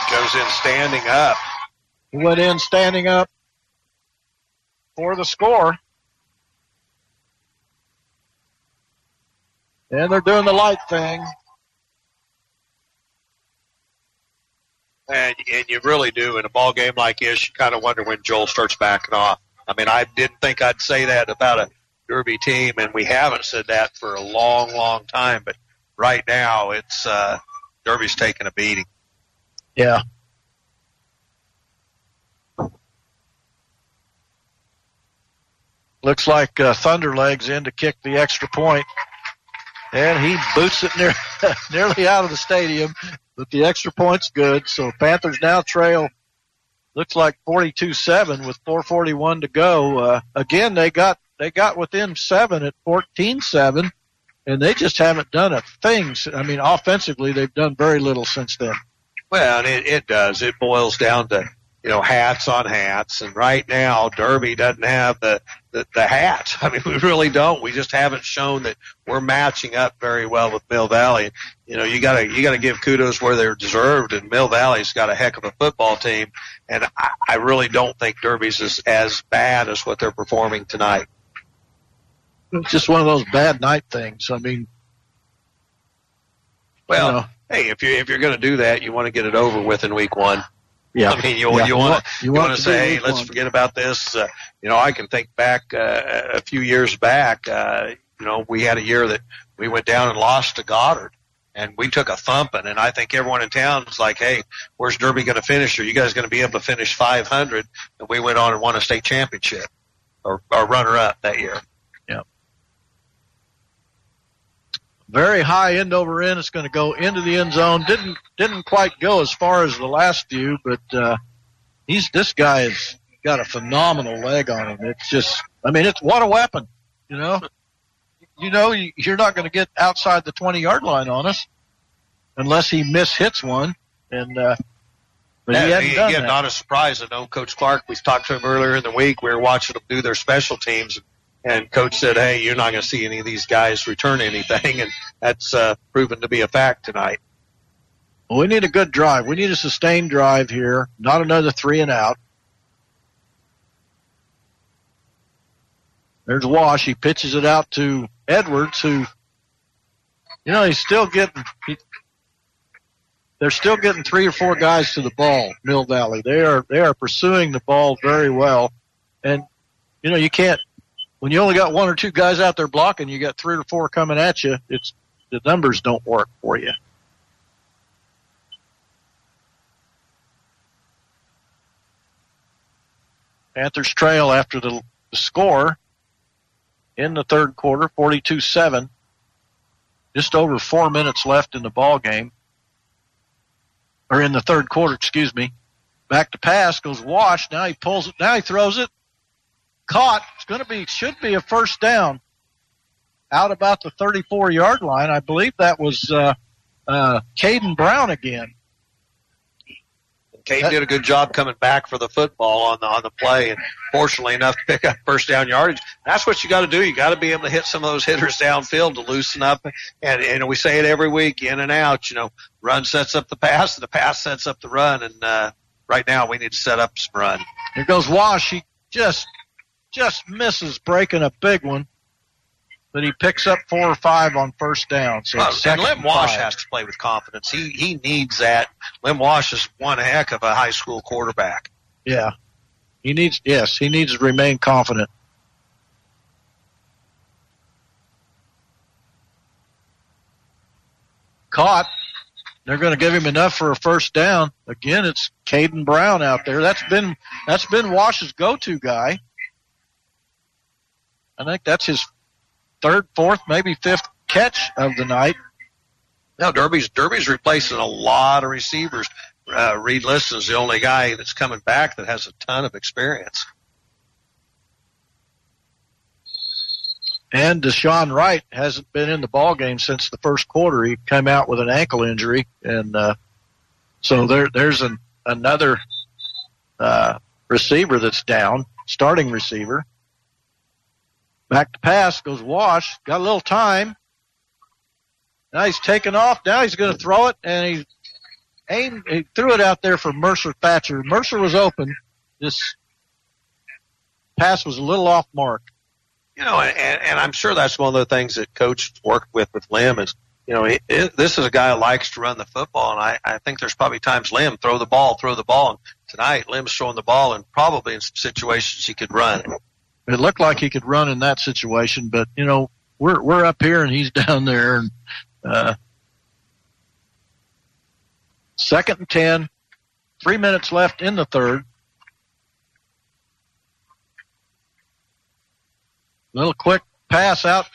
Goes in standing up. He went in standing up for the score. And they're doing the light thing. And and you really do in a ball game like this. You kind of wonder when Joel starts backing off. I mean, I didn't think I'd say that about a Derby team, and we haven't said that for a long, long time. But right now, it's uh, Derby's taking a beating. Yeah. Looks like uh, Thunderlegs in to kick the extra point, and he boots it near, nearly out of the stadium. But the extra point's good, so Panthers now trail. Looks like 42-7 with 4:41 to go. Uh, again, they got they got within seven at 14-7, and they just haven't done a thing. I mean, offensively, they've done very little since then. Well, it, it does. It boils down to you know hats on hats, and right now Derby doesn't have the the, the hat. I mean, we really don't. We just haven't shown that we're matching up very well with Mill Valley. You know, you gotta you gotta give kudos where they're deserved, and Mill Valley's got a heck of a football team, and I, I really don't think Derby's is as bad as what they're performing tonight. It's just one of those bad night things. I mean, Well, you know, hey, if you if you're going to do that, you want to get it over with in week one. Yeah. I mean, you Yeah. you want to You want to say, hey, let's one. forget about this. Uh, you know, I can think back uh, a few years back. Uh, you know, we had a year that we went down and lost to Goddard. And we took a thumping, and I think everyone in town was like, "Hey, where's Derby going to finish? Are you guys going to be able to finish 500?" And we went on and won a state championship, or, or runner-up that year. Yeah. Very high end over end. It's going to go into the end zone. Didn't didn't quite go as far as the last few, but uh, he's this guy has got a phenomenal leg on him. It's just, I mean, it's what a weapon. You know, you know, you- you're not going to get outside the 20 yard line on us unless he miss hits one. And uh, but he Yeah, done again, not a surprise. I know Coach Clark. We talked to him earlier in the week. We were watching them do their special teams, and And coach said, "Hey, you're not going to see any of these guys return anything," and that's uh, proven to be a fact tonight. Well, we need a good drive. We need a sustained drive here, not another three and out. There's Wash. He pitches it out to Edwards, who, you know, he's still getting. He, they're still getting three or four guys to the ball. Mill Valley. They are they are pursuing the ball very well, and you know you can't when you only got one or two guys out there blocking. You got three or four coming at you. It's the numbers don't work for you. Panthers trail after the, the score in the third quarter, 42-7. Just over four minutes left in the ball game. Or in the third quarter, excuse me. Back to pass goes Wash. Now he pulls it. Now he throws it. Caught. It's going to be, should be a first down. Out about the 34 yard line. I believe that was, uh, uh, Caden Brown again. Kate did a good job coming back for the football on the on the play, and fortunately enough to pick up first down yardage. That's what you got to do. You got to be able to hit some of those hitters downfield to loosen up. And and we say it every week, in and out. You know, run sets up the pass, and the pass sets up the run. And uh, right now, we need to set up some run. Here goes Wash. He just just misses breaking a big one, but he picks up four or five on first down. So and Lim Wash has to play with confidence. He he needs that. Lim Wash is one heck of a high school quarterback. Yeah, he needs. Yes, he needs to remain confident. Caught. They're going to give him enough for a first down. Again, it's Caden Brown out there. That's been that's been Wash's go-to guy. I think that's his third, fourth, maybe fifth catch of the night. Now Derby's Derby's replacing a lot of receivers. Uh, Reed Liston's the only guy that's coming back that has a ton of experience. And Deshaun Wright hasn't been in the ball game since the first quarter. He came out with an ankle injury, and uh, so there there's an another uh, receiver that's down, starting receiver. Back to pass goes Wash. Got a little time. Now he's taken off. Now he's going to throw it, and he aimed. He threw it out there for Mercer Thatcher. Mercer was open. This pass was a little off mark. You know, and, and I'm sure that's one of the things that coach worked with with Lim is, you know, it, it, this is a guy who likes to run the football, and I, I think there's probably times Lim throw the ball, throw the ball. And tonight, Lim's throwing the ball, and probably in some situations he could run. It looked like he could run in that situation, but you know, we're we're up here and he's down there, and uh, second and ten, three minutes left in the third. Little quick pass out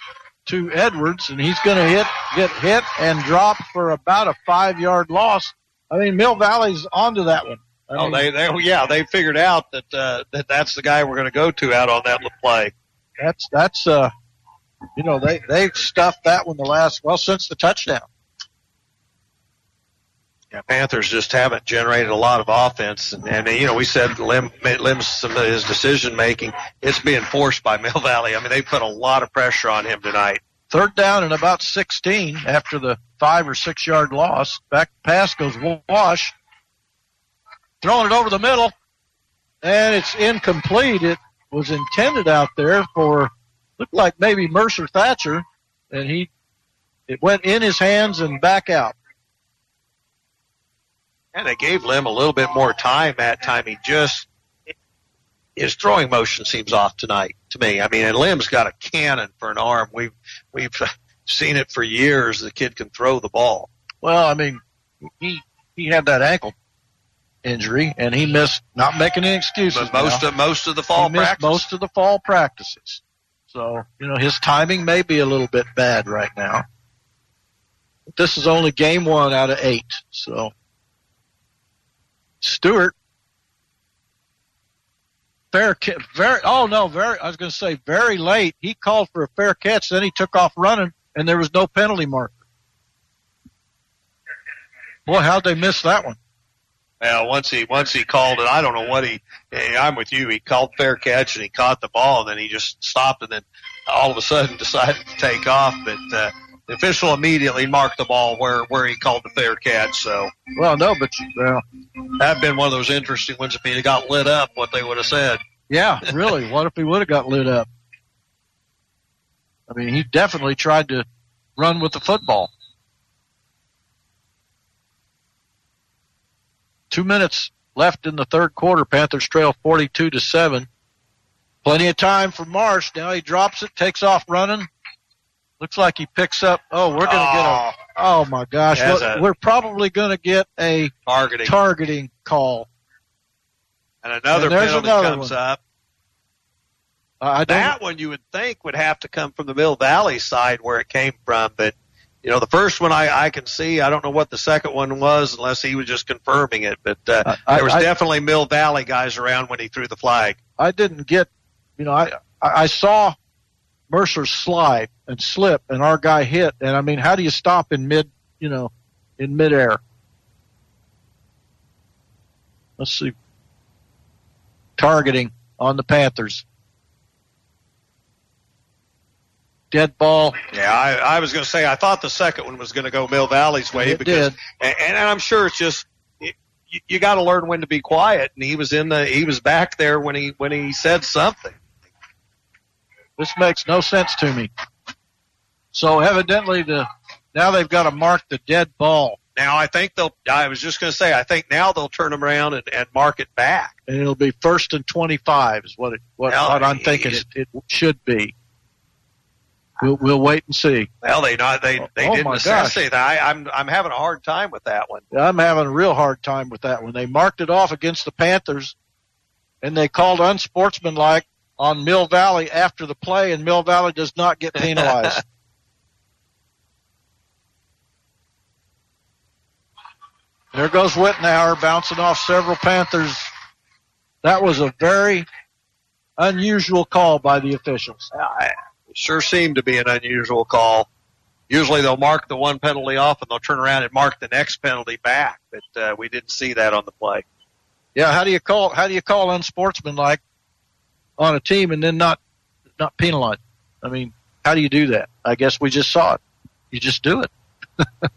to Edwards, and he's going to hit, get hit and drop for about a five yard loss. I mean, Mill Valley's onto that one. I oh, they, they, yeah, they figured out that uh, that that's the guy we're going to go to out on that play. That's that's uh, you know, they they stuffed that one the last well since the touchdown. Yeah, Panthers just haven't generated a lot of offense, and, and you know we said Lim, Lim's some of his decision making it's being forced by Mill Valley. I mean they put a lot of pressure on him tonight. Third down and about 16 after the five or six yard loss. Back pass goes Wash, throwing it over the middle, and it's incomplete. It was intended out there for looked like maybe Mercer Thatcher, and he it went in his hands and back out. And they gave Lim a little bit more time that time. He just his throwing motion seems off tonight to me. I mean, and Lim's got a cannon for an arm. We've we've seen it for years. The kid can throw the ball. Well, I mean, he he had that ankle injury, and he missed. Not making any excuses. But most now. of most of the fall he missed practice. most of the fall practices. So you know his timing may be a little bit bad right now. But this is only game one out of eight. So Stewart, fair ca- very. Oh no, very. I was going to say very late. He called for a fair catch, then he took off running, and there was no penalty marker. Boy, how'd they miss that one? Well, once he once he called it, I don't know what he. I'm with you. He called fair catch and he caught the ball, and then he just stopped, and then all of a sudden decided to take off. But uh, the official immediately marked the ball where where he called the fair catch. So Well, no, but well, that'd been one of those interesting ones. If he had got lit up, what they would have said. Yeah, really. what if he would have got lit up? I mean, he definitely tried to run with the football. Two minutes left in the third quarter. Panthers trail 42 to 7. Plenty of time for Marsh. Now he drops it, takes off running. Looks like he picks up. Oh, we're going to get a. Oh my gosh. We're- a- we're probably going to get a Targeting. targeting call. And another And penalty another comes one. up. Uh, That one you would think would have to come from the Mill Valley side where it came from, but you know the first one I, I can see. I don't know what the second one was unless he was just confirming it, but uh, I- there was I- definitely Mill Valley guys around when he threw the flag. I didn't get, you know, I I I saw Mercer slide and slip, and our guy hit. And I mean, how do you stop in mid, you know, in midair? Let's see. Targeting on the Panthers. Dead ball. Yeah, I, I was going to say I thought the second one was going to go Mill Valley's way It because, did. and, and I'm sure it's just you, you got to learn when to be quiet, and he was in the he was back there when he when he said something. This makes no sense to me. So evidently the now they've got to mark the dead ball, Now I think they'll. I was just going to say I think now they'll turn them around and, and mark it back. and it'll be first and twenty-five is what it what, Well, what I'm thinking it, it should be. We'll, we'll wait and see. Well, they not they they Oh, didn't my gosh. necessitate that. I, I'm I'm having a hard time with that one. I'm having a real hard time with that one. They marked it off against the Panthers, and they called unsportsmanlike on Mill Valley after the play, and Mill Valley does not get penalized. there goes Whitnauer bouncing off several Panthers. That was a very unusual call by the officials. I, sure seemed to be an unusual call. Usually they'll mark the one penalty off and they'll turn around and mark the next penalty back, but uh, we didn't see that on the play. Yeah, how do you call how do you call unsportsmanlike on a team and then not not penalize? I mean, how do you do that? I guess we just saw it. You just do it.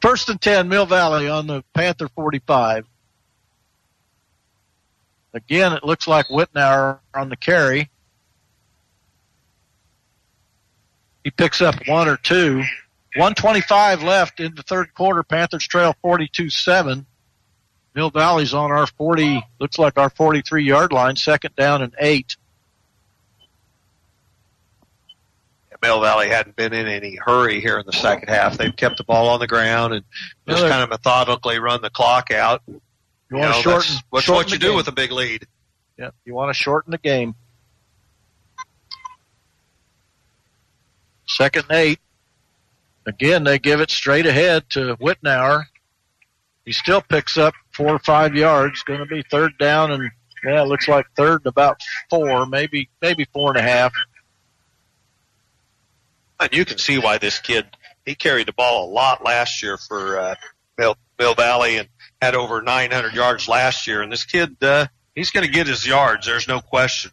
First and ten, Mill Valley on the Panther forty-five. Again, it looks like Whitnauer on the carry. He picks up one or two. 125 left in the third quarter. Panthers trail 42-7. Mill Valley's on our 40, looks like our 43 yard line, second down and eight. Mill Valley hadn't been in any hurry here in the second half. They've kept the ball on the ground and just kind of methodically run the clock out. You You want know, to shorten, that's, that's shorten what you the do game. with a big lead. Yeah, you want to shorten the game. Second and eight. Again, they give it straight ahead to Whitnauer. He still picks up four or five yards. Going to be third down, and yeah, it looks like third and about four, maybe maybe four and a half. And you can see why this kid he carried the ball a lot last year for uh, Mill, Mill Valley and had over 900 yards last year. And this kid, uh, he's going to get his yards. There's no question.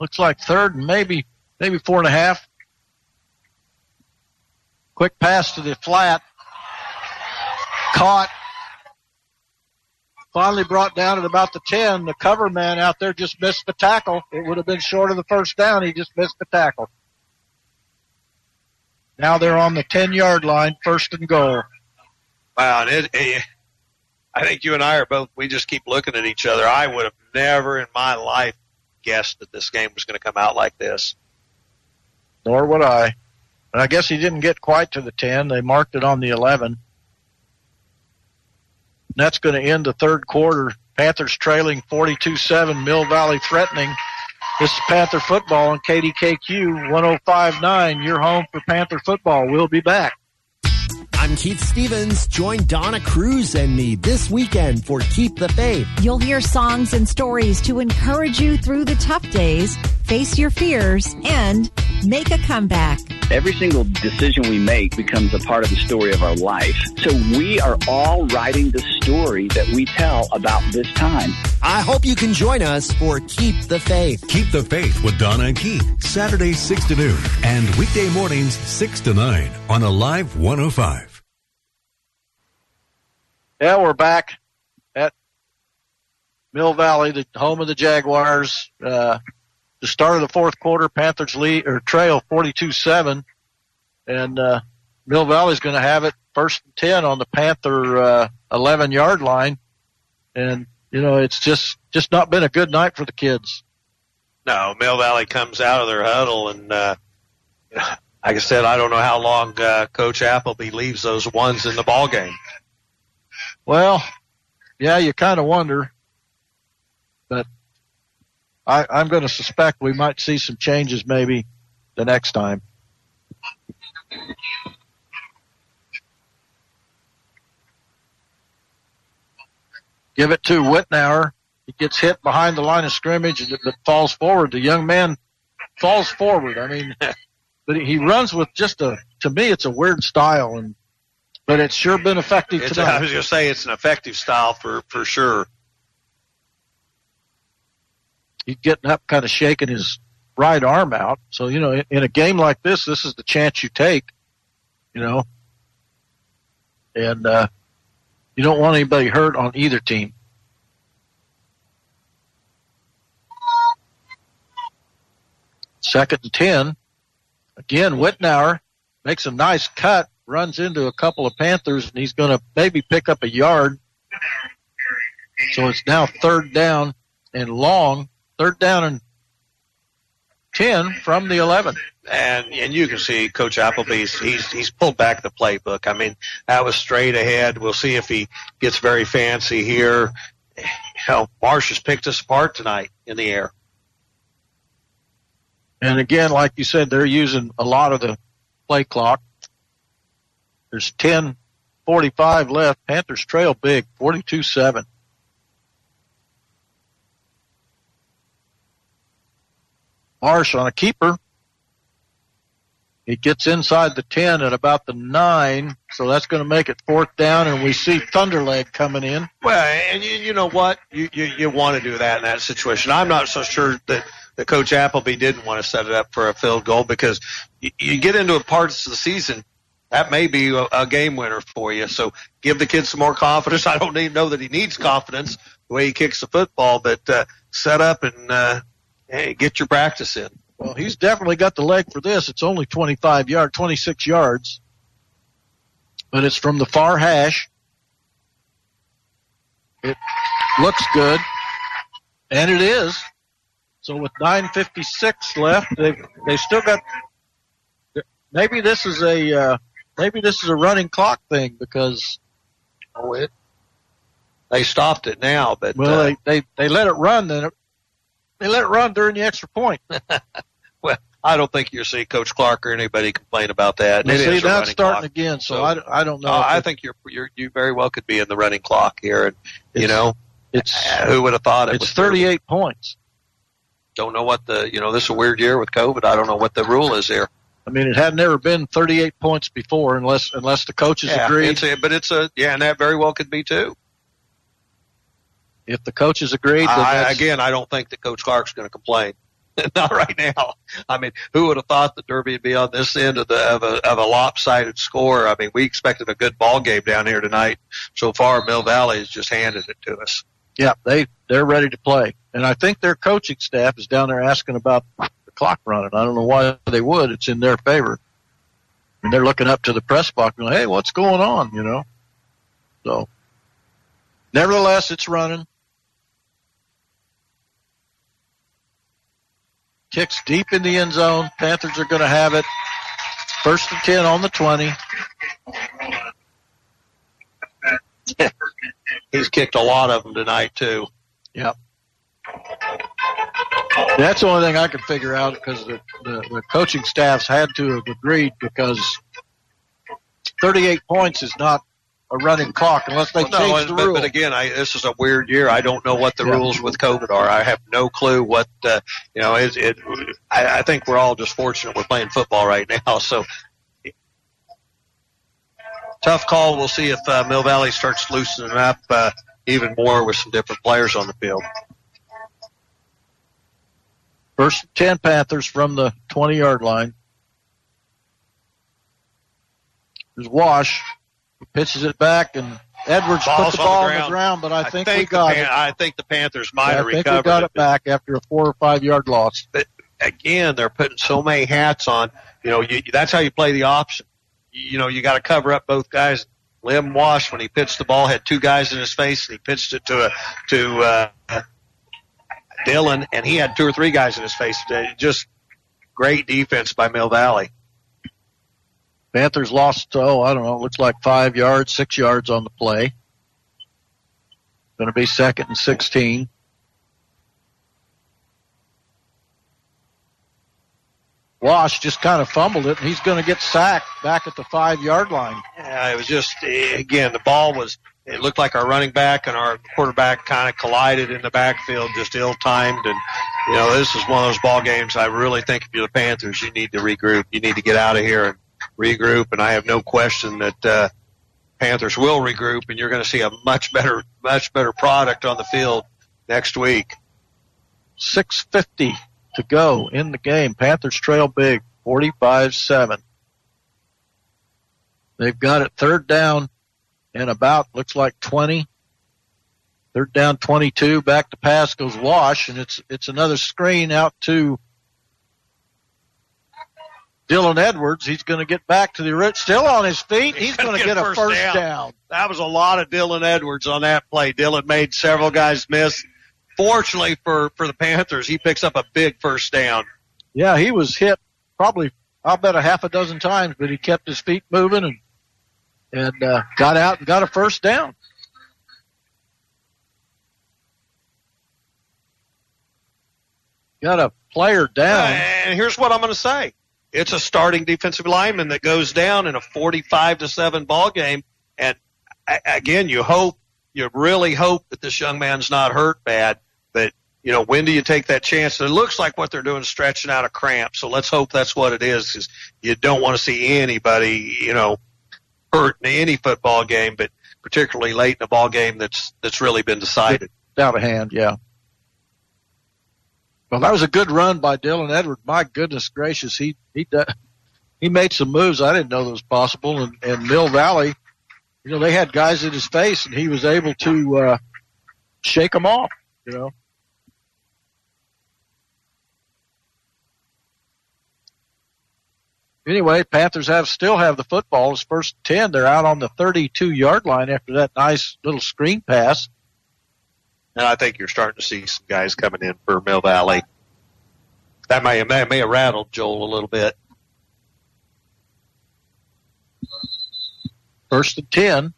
Looks like third and maybe maybe four and a half. Quick pass to the flat. Caught. Finally brought down at about the 10. The cover man out there just missed the tackle. It would have been short of the first down. He just missed the tackle. Now they're on the 10 yard line, first and goal. Wow, it, it, I think you and I are both. We just keep looking at each other. I would have never in my life guessed that this game was going to come out like this. Nor would I. And I guess he didn't get quite to the 10. They marked it on the 11. And that's going to end the third quarter. Panthers trailing 42-7, Mill Valley threatening. This is Panther football on KDKQ 1059. Your home for Panther football. We'll be back. I'm Keith Stevens. Join Donna Cruz and me this weekend for Keep the Faith. You'll hear songs and stories to encourage you through the tough days, face your fears, and make a comeback. Every single decision we make becomes a part of the story of our life. So we are all writing the story that we tell about this time. I hope you can join us for Keep the Faith. Keep the Faith with Donna and Keith, Saturday 6 to noon, and weekday mornings 6 to 9 on Alive 105. Yeah, we're back at Mill Valley, the home of the Jaguars. Uh, the start of the fourth quarter, Panthers lead or trail 42-7, and uh, Mill Valley's going to have it first and 10 on the Panther uh, 11 yard line, and you know it's just just not been a good night for the kids. No, Mill Valley comes out of their huddle, and uh, like I said, I don't know how long uh, Coach Appleby leaves those ones in the ball game. Well, yeah, you kind of wonder, but I, I'm going to suspect we might see some changes maybe the next time. Give it to Whitnauer. He gets hit behind the line of scrimmage, but falls forward. The young man falls forward. I mean, but he runs with just a. To me, it's a weird style, and but it's sure been effective It's, tonight. I was going to say it's an effective style for for sure. he's getting up, kind of shaking his right arm out. So, you know, in, in a game like this, this is the chance you take, you know, and, uh, you don't want anybody hurt on either team. Second and 10. Again, Whitnauer makes a nice cut, runs into a couple of Panthers, and he's going to maybe pick up a yard. So it's now third down and long third down and 10 from the 11. And and you can see Coach Appleby's he's he's pulled back the playbook. I mean, that was straight ahead. We'll see if he gets very fancy here. Know, Marsh has picked us apart tonight in the air. And again, like you said, they're using a lot of the play clock. There's 10:45 left. Panthers trail big, 42-7. Marsh on a keeper. It gets inside the 10 at about the 9, so that's going to make it fourth down, and we see Thunderleg coming in. Well, and you, you know what? You, you, you want to do that in that situation. I'm not so sure that, that Coach Appleby didn't want to set it up for a field goal because you, you get into a parts of the season, that may be a, a game winner for you. So give the kid some more confidence. I don't even know that he needs confidence the way he kicks the football, but uh, set up and uh, hey, get your practice in. Well, he's definitely got the leg for this. It's only 25 yard, 26 yards, but it's from the far hash. It looks good, and it is. So with 9:56 left, they they still got. Maybe this is a uh, maybe this is a running clock thing because oh it they stopped it now, but well uh, they, they they let it run then it, they let it run during the extra point. well, I don't think you'll see Coach Clark or anybody complain about that. Well, see, is a now it's starting clock. again, so, I, I don't know. Uh, I think you're, you're you very well could be in the running clock here, and you know, it's uh, who would have thought it it's was 38 points. Don't know what the you know this is a weird year with COVID. I don't know what the rule is here. I mean, it had never been 38 points before, unless unless the coaches Yeah, agreed. it's a, but it's a yeah, and that very well could be too. If the coaches agreed, then I, again, I don't think that Coach Clark's going to complain. Not right now. I mean, who would have thought that Derby would be on this end of the of a of a lopsided score? I mean, we expected a good ball game down here tonight. So far, Mill Valley has just handed it to us. yeah, they they're ready to play, and I think their coaching staff is down there asking about clock running. I don't know why they would. It's in their favor, and they're looking up to the press box, going, "Hey, what's going on?" You know. So, nevertheless, it's running. Kicks deep in the end zone. Panthers are going to have it. First and ten on the twenty. He's kicked a lot of them tonight too. Yep. That's the only thing I could figure out because the, the, the coaching staffs had to have agreed because 38 points is not a running clock unless they Well, no, change and- the but, rule. but again, I, this is a weird year. I don't know what the Yeah. rules with COVID are. I have no clue what uh, you know. It, it I, I think we're all just fortunate we're playing football right now. So tough call. We'll see if uh, Mill Valley starts loosening up uh, even more with some different players on the field. First and 10 Panthers from the 20 yard line. There's Wash. He pitches it back and Edwards Ball's put the on the ball on the ground, but I think, we got Pan- it. I think the Panthers might Yeah, I think recovered we got it. it back after a four or five yard loss. But again, they're putting so many hats on. You know, you, that's how you play the option. You, you know, you got to cover up both guys. Lim Wash, when he pitched the ball, had two guys in his face, and he pitched it to a to uh, Dylan, and he had two or three guys in his face. Uh, Just great defense by Mill Valley. Panthers lost, oh, I don't know, it looks like five yards, six yards on the play. Going to be second and 16. Wash just kind of fumbled it, and he's going to get sacked back at the five yard line. Yeah, it was just eh, again the ball was. It looked like our running back and our quarterback kind of collided in the backfield, just ill timed. And you know, this is one of those ball games. I really think if you're the Panthers, you need to regroup. You need to get out of here and regroup. And I have no question that uh, Panthers will regroup, and you're going to see a much better, much better product on the field next week. 650 to go in the game. Panthers trail big, 45-7. They've got it third down and about, looks like 20. Third down 22, back to pass goes Wash, and it's, it's another screen out to Dylan Edwards. He's going to get back to the, ori- still on his feet. He's, going to get, a first down. That was a lot of Dylan Edwards on that play. Dylan made several guys miss. Fortunately for, for the Panthers, he picks up a big first down. Yeah, he was hit probably, I'll bet a half a dozen times, but he kept his feet moving and, and, uh, got out and got a first down. Got a player down. And here's what I'm going to say. It's a starting defensive lineman that goes down in a 45 to 7 ball game. And again, you hope, you really hope that this young man's not hurt bad. But you know, when do you take that chance? It looks like what they're doing is stretching out a cramp. So let's hope that's what it is because you don't want to see anybody, you know, in any football game, but particularly late in a ball game that's, that's really been decided. Out of hand, yeah. Well, that was a good run by Dylan Edwards. My goodness gracious, he he he made some moves I didn't know that was possible. And, and Mill Valley, you know, they had guys in his face, and he was able to uh, shake them off. You know. Anyway, Panthers have still have the football. It's first ten, they're out on the 32 yard line after that nice little screen pass. And I think you're starting to see some guys coming in for Mill Valley. That may have, may, have rattled Joel a little bit. First and 10.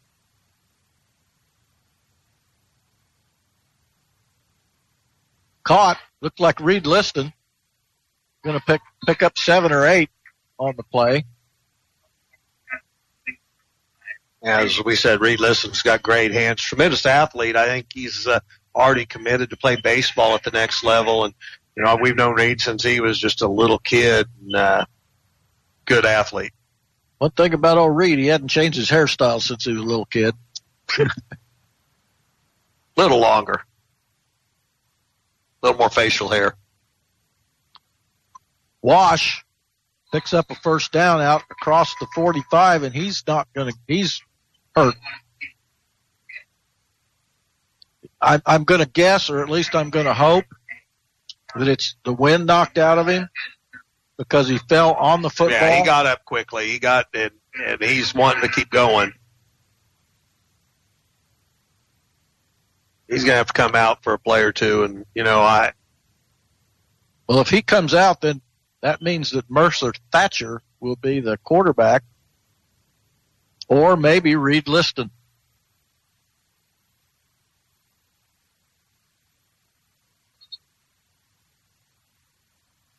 Caught. Looked like Reed Liston. Going to pick, pick up seven or eight on the play. As we said, Reed Liston's got great hands. Tremendous athlete. I think he's uh, already committed to play baseball at the next level. And, you know, we've known Reed since he was just a little kid and, uh, good athlete. One thing about old Reed, he hadn't changed his hairstyle since he was a little kid. A little longer. A little more facial hair. Wash picks up a first down out across the 45 and he's not going to, he's hurt. I, I'm going to guess, or at least I'm going to hope, that it's the wind knocked out of him because he fell on the football. Yeah, he got up quickly. He got and, and he's wanting to keep going. He's going to have to come out for a play or two, and you know I. Well, if he comes out, then that means that Mercer Thatcher will be the quarterback, or maybe Reed Liston.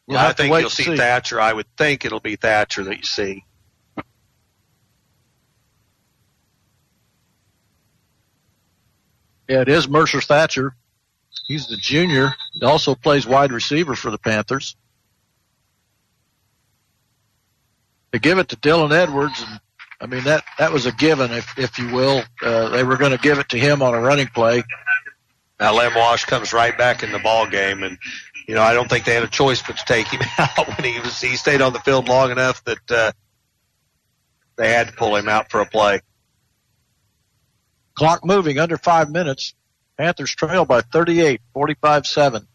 You'll I think you'll see, see Thatcher. I would think it'll be Thatcher that you see. Yeah, it is Mercer Thatcher. He's the junior. He also plays wide receiver for the Panthers. They give it to Dylan Edwards, and I mean that that was a given, if if you will. Uh, they were going to give it to him on a running play. Now Lim Wash comes right back in the ball game, and you know, I don't think they had a choice but to take him out when he was he stayed on the field long enough that uh, they had to pull him out for a play. Clock moving under five minutes. Panthers trail by 38, 45-7.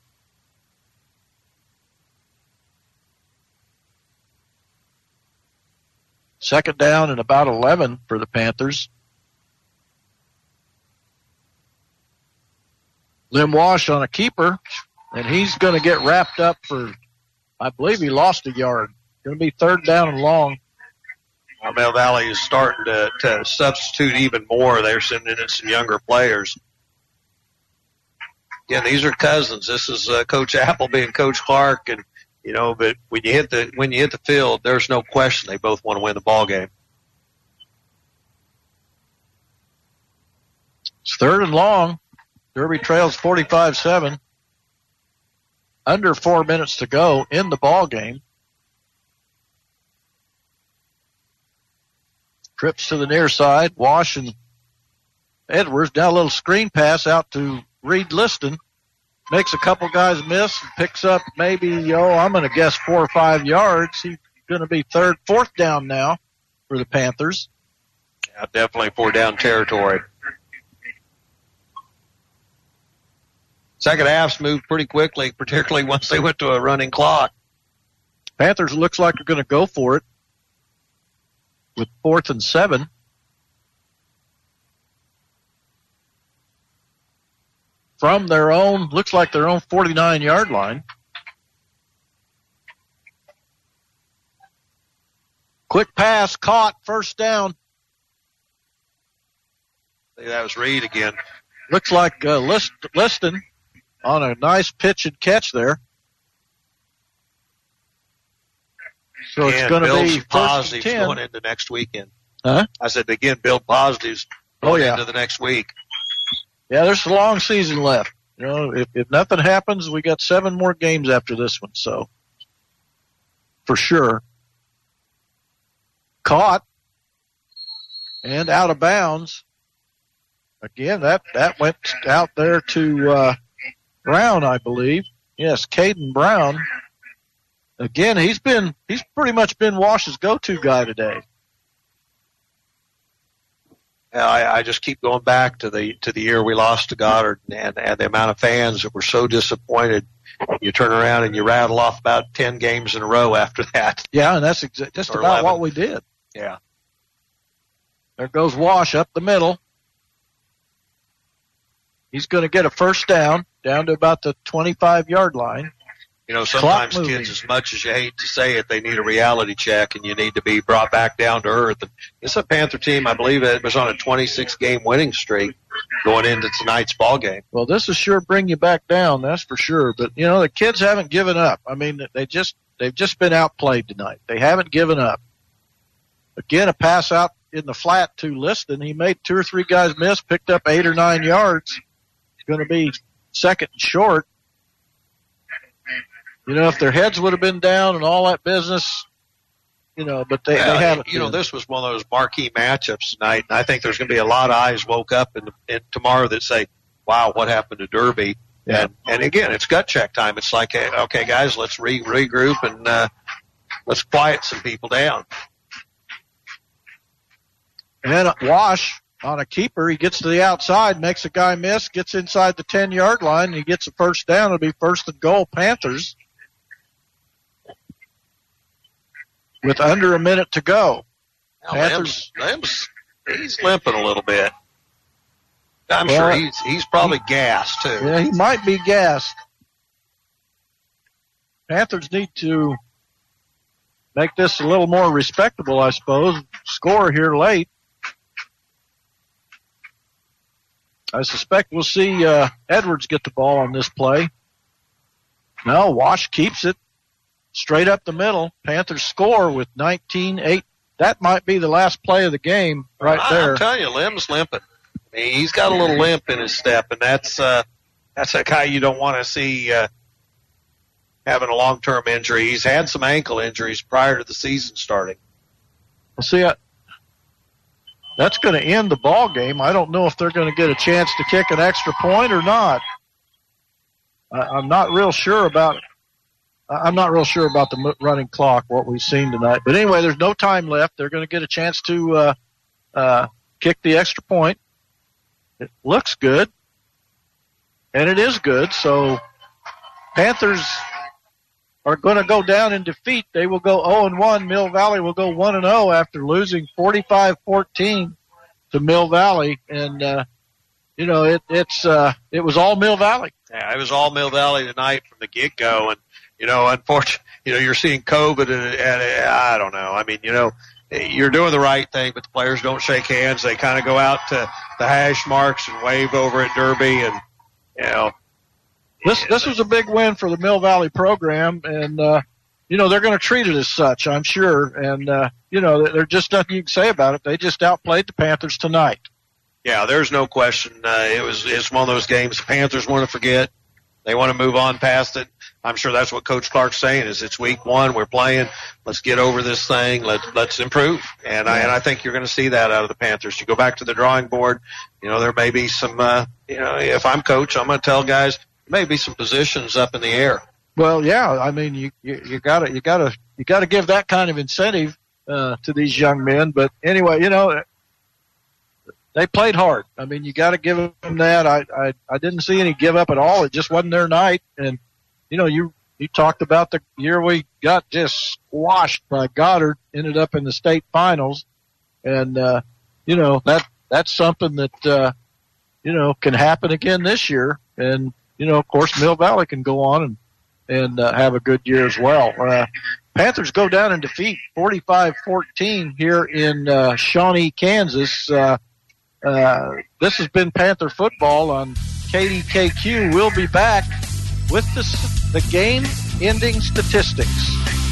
Second down and about 11 for the Panthers. Lim Wash on a keeper and he's going to get wrapped up for, I believe he lost a yard. Going to be third down and long. Mill Valley is starting to, to substitute even more. They're sending in some younger players. Again, these are cousins. This is uh, Coach Appleby and Coach Clark, and you know, but when you hit the when you hit the field, there's no question they both want to win the ball game. It's third and long. Derby trails 45-7 under four minutes to go in the ball game. Trips to the near side. Wash and Edwards down a little screen pass out to Reed Liston. Makes a couple guys miss and picks up maybe, oh, I'm going to guess four or five yards. He's going to be third, fourth down now for the Panthers. Yeah, definitely four down territory. Second half's moved pretty quickly, particularly once they went to a running clock. Panthers looks like they're going to go for it with fourth and seven. From their own, looks like their own 49 yard line. Quick pass, caught, first down. That was Reed again. Looks like uh, List, Liston on a nice pitch and catch there. So it's going to be positives going into next weekend. Huh? I said again, build positives oh, yeah. into the next week. Yeah, there's a long season left. You know, if, if nothing happens, we got seven more games after this one. So for sure, caught and out of bounds. Again, that that went out there to uh, Brown, I believe. Yes, Caden Brown. Again, he's been he's pretty much been Wash's go-to guy today. Yeah, I, I just keep going back to the to the year we lost to Goddard and, and the amount of fans that were so disappointed. You turn around and you rattle off about ten games in a row after that. Yeah, and that's exa- just Or about 11. what we did. Yeah. There goes Wash up the middle. He's going to get a first down, down to about the 25 yard line. You know, sometimes kids, as much as you hate to say it, they need a reality check, and you need to be brought back down to earth. And this a Panther team, I believe, it was on a 26 game winning streak going into tonight's ball game. Well, this will sure bring you back down, that's for sure. But you know, the kids haven't given up. I mean, they just they've just been outplayed tonight. They haven't given up. Again, a pass out in the flat to Liston. He made two or three guys miss, picked up eight or nine yards. It's going to be second and short. You know, if their heads would have been down and all that business, you know, but they, Well, they haven't. You know, this was one of those marquee matchups tonight, and I think there's going to be a lot of eyes woke up in, in tomorrow that say, "Wow, what happened to Derby?" And and again, it's gut check time. It's like, okay, guys, let's re- regroup and uh, let's quiet some people down. And then Wash on a keeper, he gets to the outside, makes a guy miss, gets inside the 10 yard line, and he gets a first down. It'll be first and goal, Panthers. With under a minute to go. Now, Panthers, Lim's, Lim's, he's limping a little bit. I'm Well, sure he's he's probably gassed too. yeah, he might be gassed. Panthers need to make this a little more respectable, I suppose. Score here late. I suspect we'll see uh, Edwards get the ball on this play. No, Wash keeps it straight up the middle. Panthers score with 19-8. That might be the last play of the game right I, there. I'm telling you, Lim's limping. I mean, he's got a little limp in his step, and that's uh, that's a guy you don't want to see uh, having a long term injury. He's had some ankle injuries prior to the season starting. Well, see, I, that's going to end the ball game. I don't know if they're going to get a chance to kick an extra point or not. I, I'm not real sure about. I'm not real sure about the running clock, what we've seen tonight. But anyway, there's no time left. They're going to get a chance to uh, uh, kick the extra point. It looks good, and it is good. So Panthers are going to go down in defeat. They will go 0 and 1. Mill Valley will go 1 and 0 after losing 45-14 to Mill Valley. And, uh, you know, it, it's, uh, it was all Mill Valley. Yeah, it was all Mill Valley tonight from the get go, and you know, unfortunately, you know, you're seeing COVID, and, and I don't know. I mean, you know, you're doing the right thing, but the players don't shake hands. They kind of go out to the hash marks and wave over at Derby, and you know, This, this was a big win for the Mill Valley program. And, uh, you know, they're going to treat it as such, I'm sure. And, uh, you know, there's just nothing you can say about it. They just outplayed the Panthers tonight. yeah, there's no question. Uh, it was it's one of those games the Panthers want to forget. They want to move on past it. I'm sure that's what Coach Clark's saying. Is it's week one, we're playing. Let's get over this thing. Let let's improve. And I and I think you're going to see that out of the Panthers. You go back to the drawing board. You know there may be some. Uh, you know if I'm coach, I'm going to tell guys there may be some positions up in the air. Well, yeah, I mean, you, you, you gotta, you gotta, you gotta give that kind of incentive, uh, to these young men. But anyway, you know, they played hard. I mean, you gotta give them that. I, I, I didn't see any give up at all. It just wasn't their night. And, you know, you, you talked about the year we got just squashed by Goddard, ended up in the state finals. And, uh, you know, that, that's something that, uh, you know, can happen again this year. And, you know, of course, Mill Valley can go on and, and uh, have a good year as well. Uh, Panthers go down and defeat 45-14 here in uh, Shawnee, Kansas. Uh, uh, this has been Panther football on KDKQ. We'll be back with the, the game-ending statistics.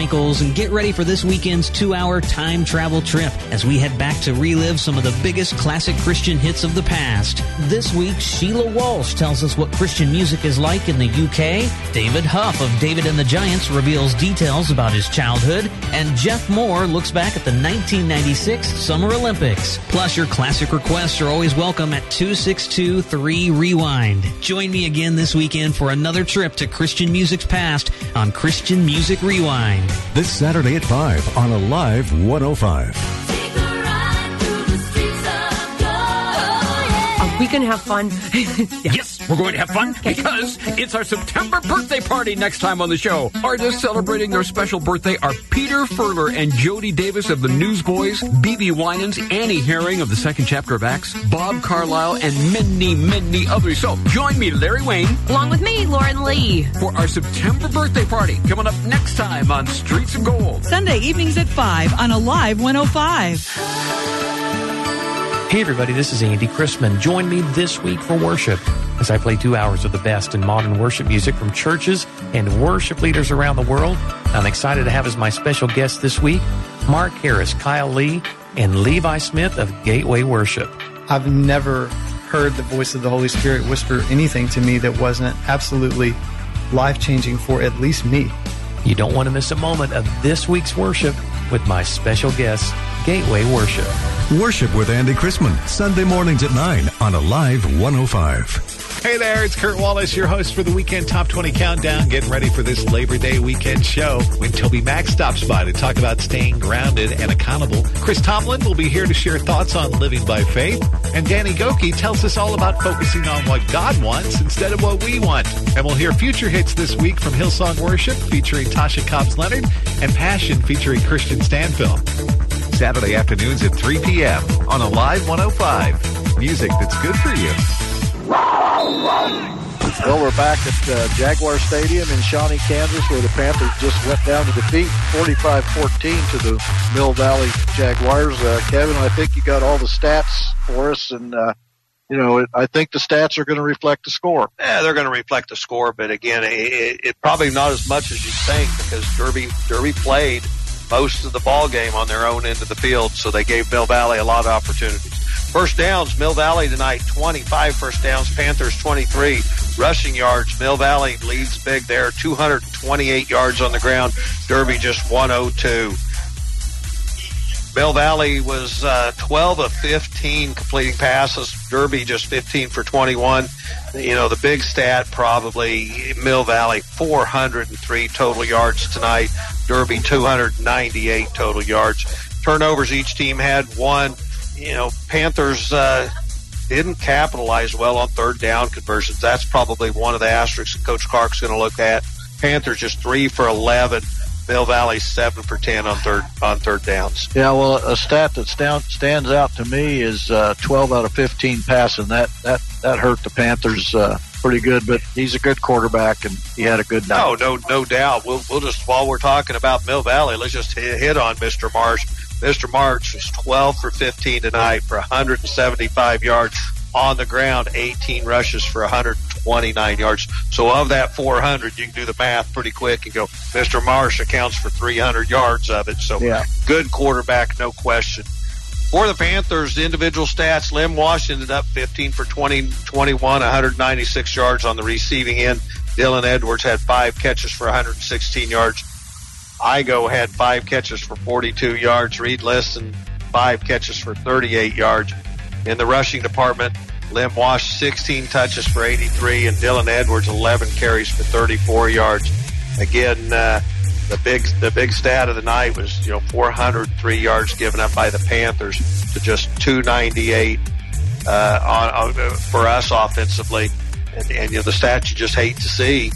Michaels, and get ready for this weekend's two hour time travel trip as we head back to relive some of the biggest classic Christian hits of the past. This week, Sheila Walsh tells us what Christian music is like in the UK, David Huff of David and the Giants reveals details about his childhood, and Jeff Moore looks back at the 1996 Summer Olympics. Plus, your classic requests are always welcome at 262 3 Rewind. Join me again this weekend for another trip to Christian music's past on Christian Music Rewind. This Saturday at 5 on Alive 105. We going to have fun? yes, we're going to have fun because it's our September birthday party next time on the show. Artists celebrating their special birthday are Peter Furler and Jody Davis of the Newsboys, BeBe Winans, Annie Herring of the second chapter of Acts, Bob Carlisle, and many, many others. So join me, Larry Wayne, Along with me, Lauren Lee. for our September birthday party coming up next time on Streets of Gold. Sunday evenings at 5 on Alive 105. Hey everybody, this is Andy Chrisman. Join me this week for worship as I play two hours of the best in modern worship music from churches and worship leaders around the world. I'm excited to have as my special guest this week Mark Harris, Kyle Lee, and Levi Smith of Gateway Worship. I've never heard the voice of the Holy Spirit whisper anything to me that wasn't absolutely life changing for at least me. You don't want to miss a moment of this week's worship with my special guest, Gateway Worship. Worship with Andy Chrisman, Sunday mornings at 9 on Alive 105. Hey there, it's Kurt Wallace, your host for the Weekend Top 20 Countdown, getting ready for this Labor Day weekend show. When TobyMac stops by to talk about staying grounded and accountable, Chris Tomlin will be here to share thoughts on living by faith, and Danny Gokey tells us all about focusing on what God wants instead of what we want. And we'll hear future hits this week from Hillsong Worship featuring Tasha Cobbs Leonard and Passion featuring Kristian Stanfill. Saturday afternoons at 3 p.m. on Alive 105. Music that's good for you. Well, we're back at uh, Jaguar Stadium in Shawnee, Kansas, where the Panthers just went down to defeat 45-14 to the Mill Valley Jaguars. Uh, Kevin, I think you got all the stats for us, and uh, you know, I think the stats are going to reflect the score. Yeah, they're going to reflect the score, but again, it, it probably not as much as you think because Derby Derby played most of the ball game on their own end of the field, so they gave Mill Valley a lot of opportunities. First downs, Mill Valley tonight, 25 first downs, Panthers 23. Rushing yards, Mill Valley leads big there, 228 yards on the ground, Derby just 102. Mill Valley was uh, 12 of 15 completing passes. Derby just 15 for 21. You know, the big stat probably Mill Valley 403 total yards tonight. Derby 298 total yards. Turnovers each team had one. You know, Panthers uh, didn't capitalize well on third down conversions. That's probably one of the asterisks Coach Clark's going to look at. Panthers just three for 11. Mill Valley seven for ten on third on third downs. Yeah, well, a stat that stand, stands out to me is uh, 12 out of 15 passing. That that that hurt the Panthers uh, pretty good, but he's a good quarterback and he had a good night. No, no, no doubt. We'll we'll just while we're talking about Mill Valley, let's just hit, hit on Mr. Marsh. Mr. Marsh was 12 for 15 tonight for 175 yards on the ground, 18 rushes for 129 yards. So of that 400, you can do the math pretty quick and go, Mr. Marsh accounts for 300 yards of it. So Yeah. good quarterback, no question. For the Panthers, the individual stats, Lim Wash ended up 15 for 20, 21, 196 yards on the receiving end. Dylan Edwards had five catches for 116 yards. Igo had five catches for 42 yards. Reed Liston, five catches for 38 yards. In the rushing department, Lim Wash, 16 touches for 83, and Dylan Edwards, 11 carries for 34 yards. Again, uh, the big the big stat of the night was you know 403 yards given up by the Panthers to just 298 uh, on, on for us offensively, and, and you know the stat you just hate to see.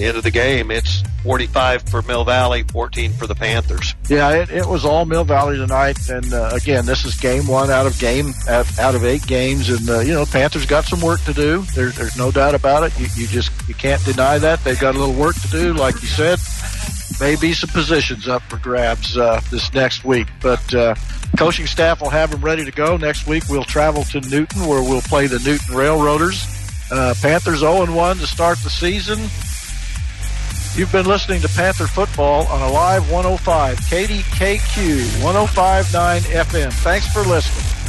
The end of the game, it's 45 for Mill Valley, 14 for the Panthers. Yeah, it, it was all Mill Valley tonight, and uh, again, this is game one out of game out, of eight games, and uh, you know Panthers got some work to do. There's there's no doubt about it. You, you just you can't deny that they've got a little work to do, like you said. Maybe some positions up for grabs uh, this next week, but uh, coaching staff will have them ready to go next week. We'll travel to Newton, where we'll play the Newton Railroaders. Uh, Panthers 0 1 to start the season. You've been listening to Panther Football on Alive 105, KDKQ 1059 FM. Thanks for listening.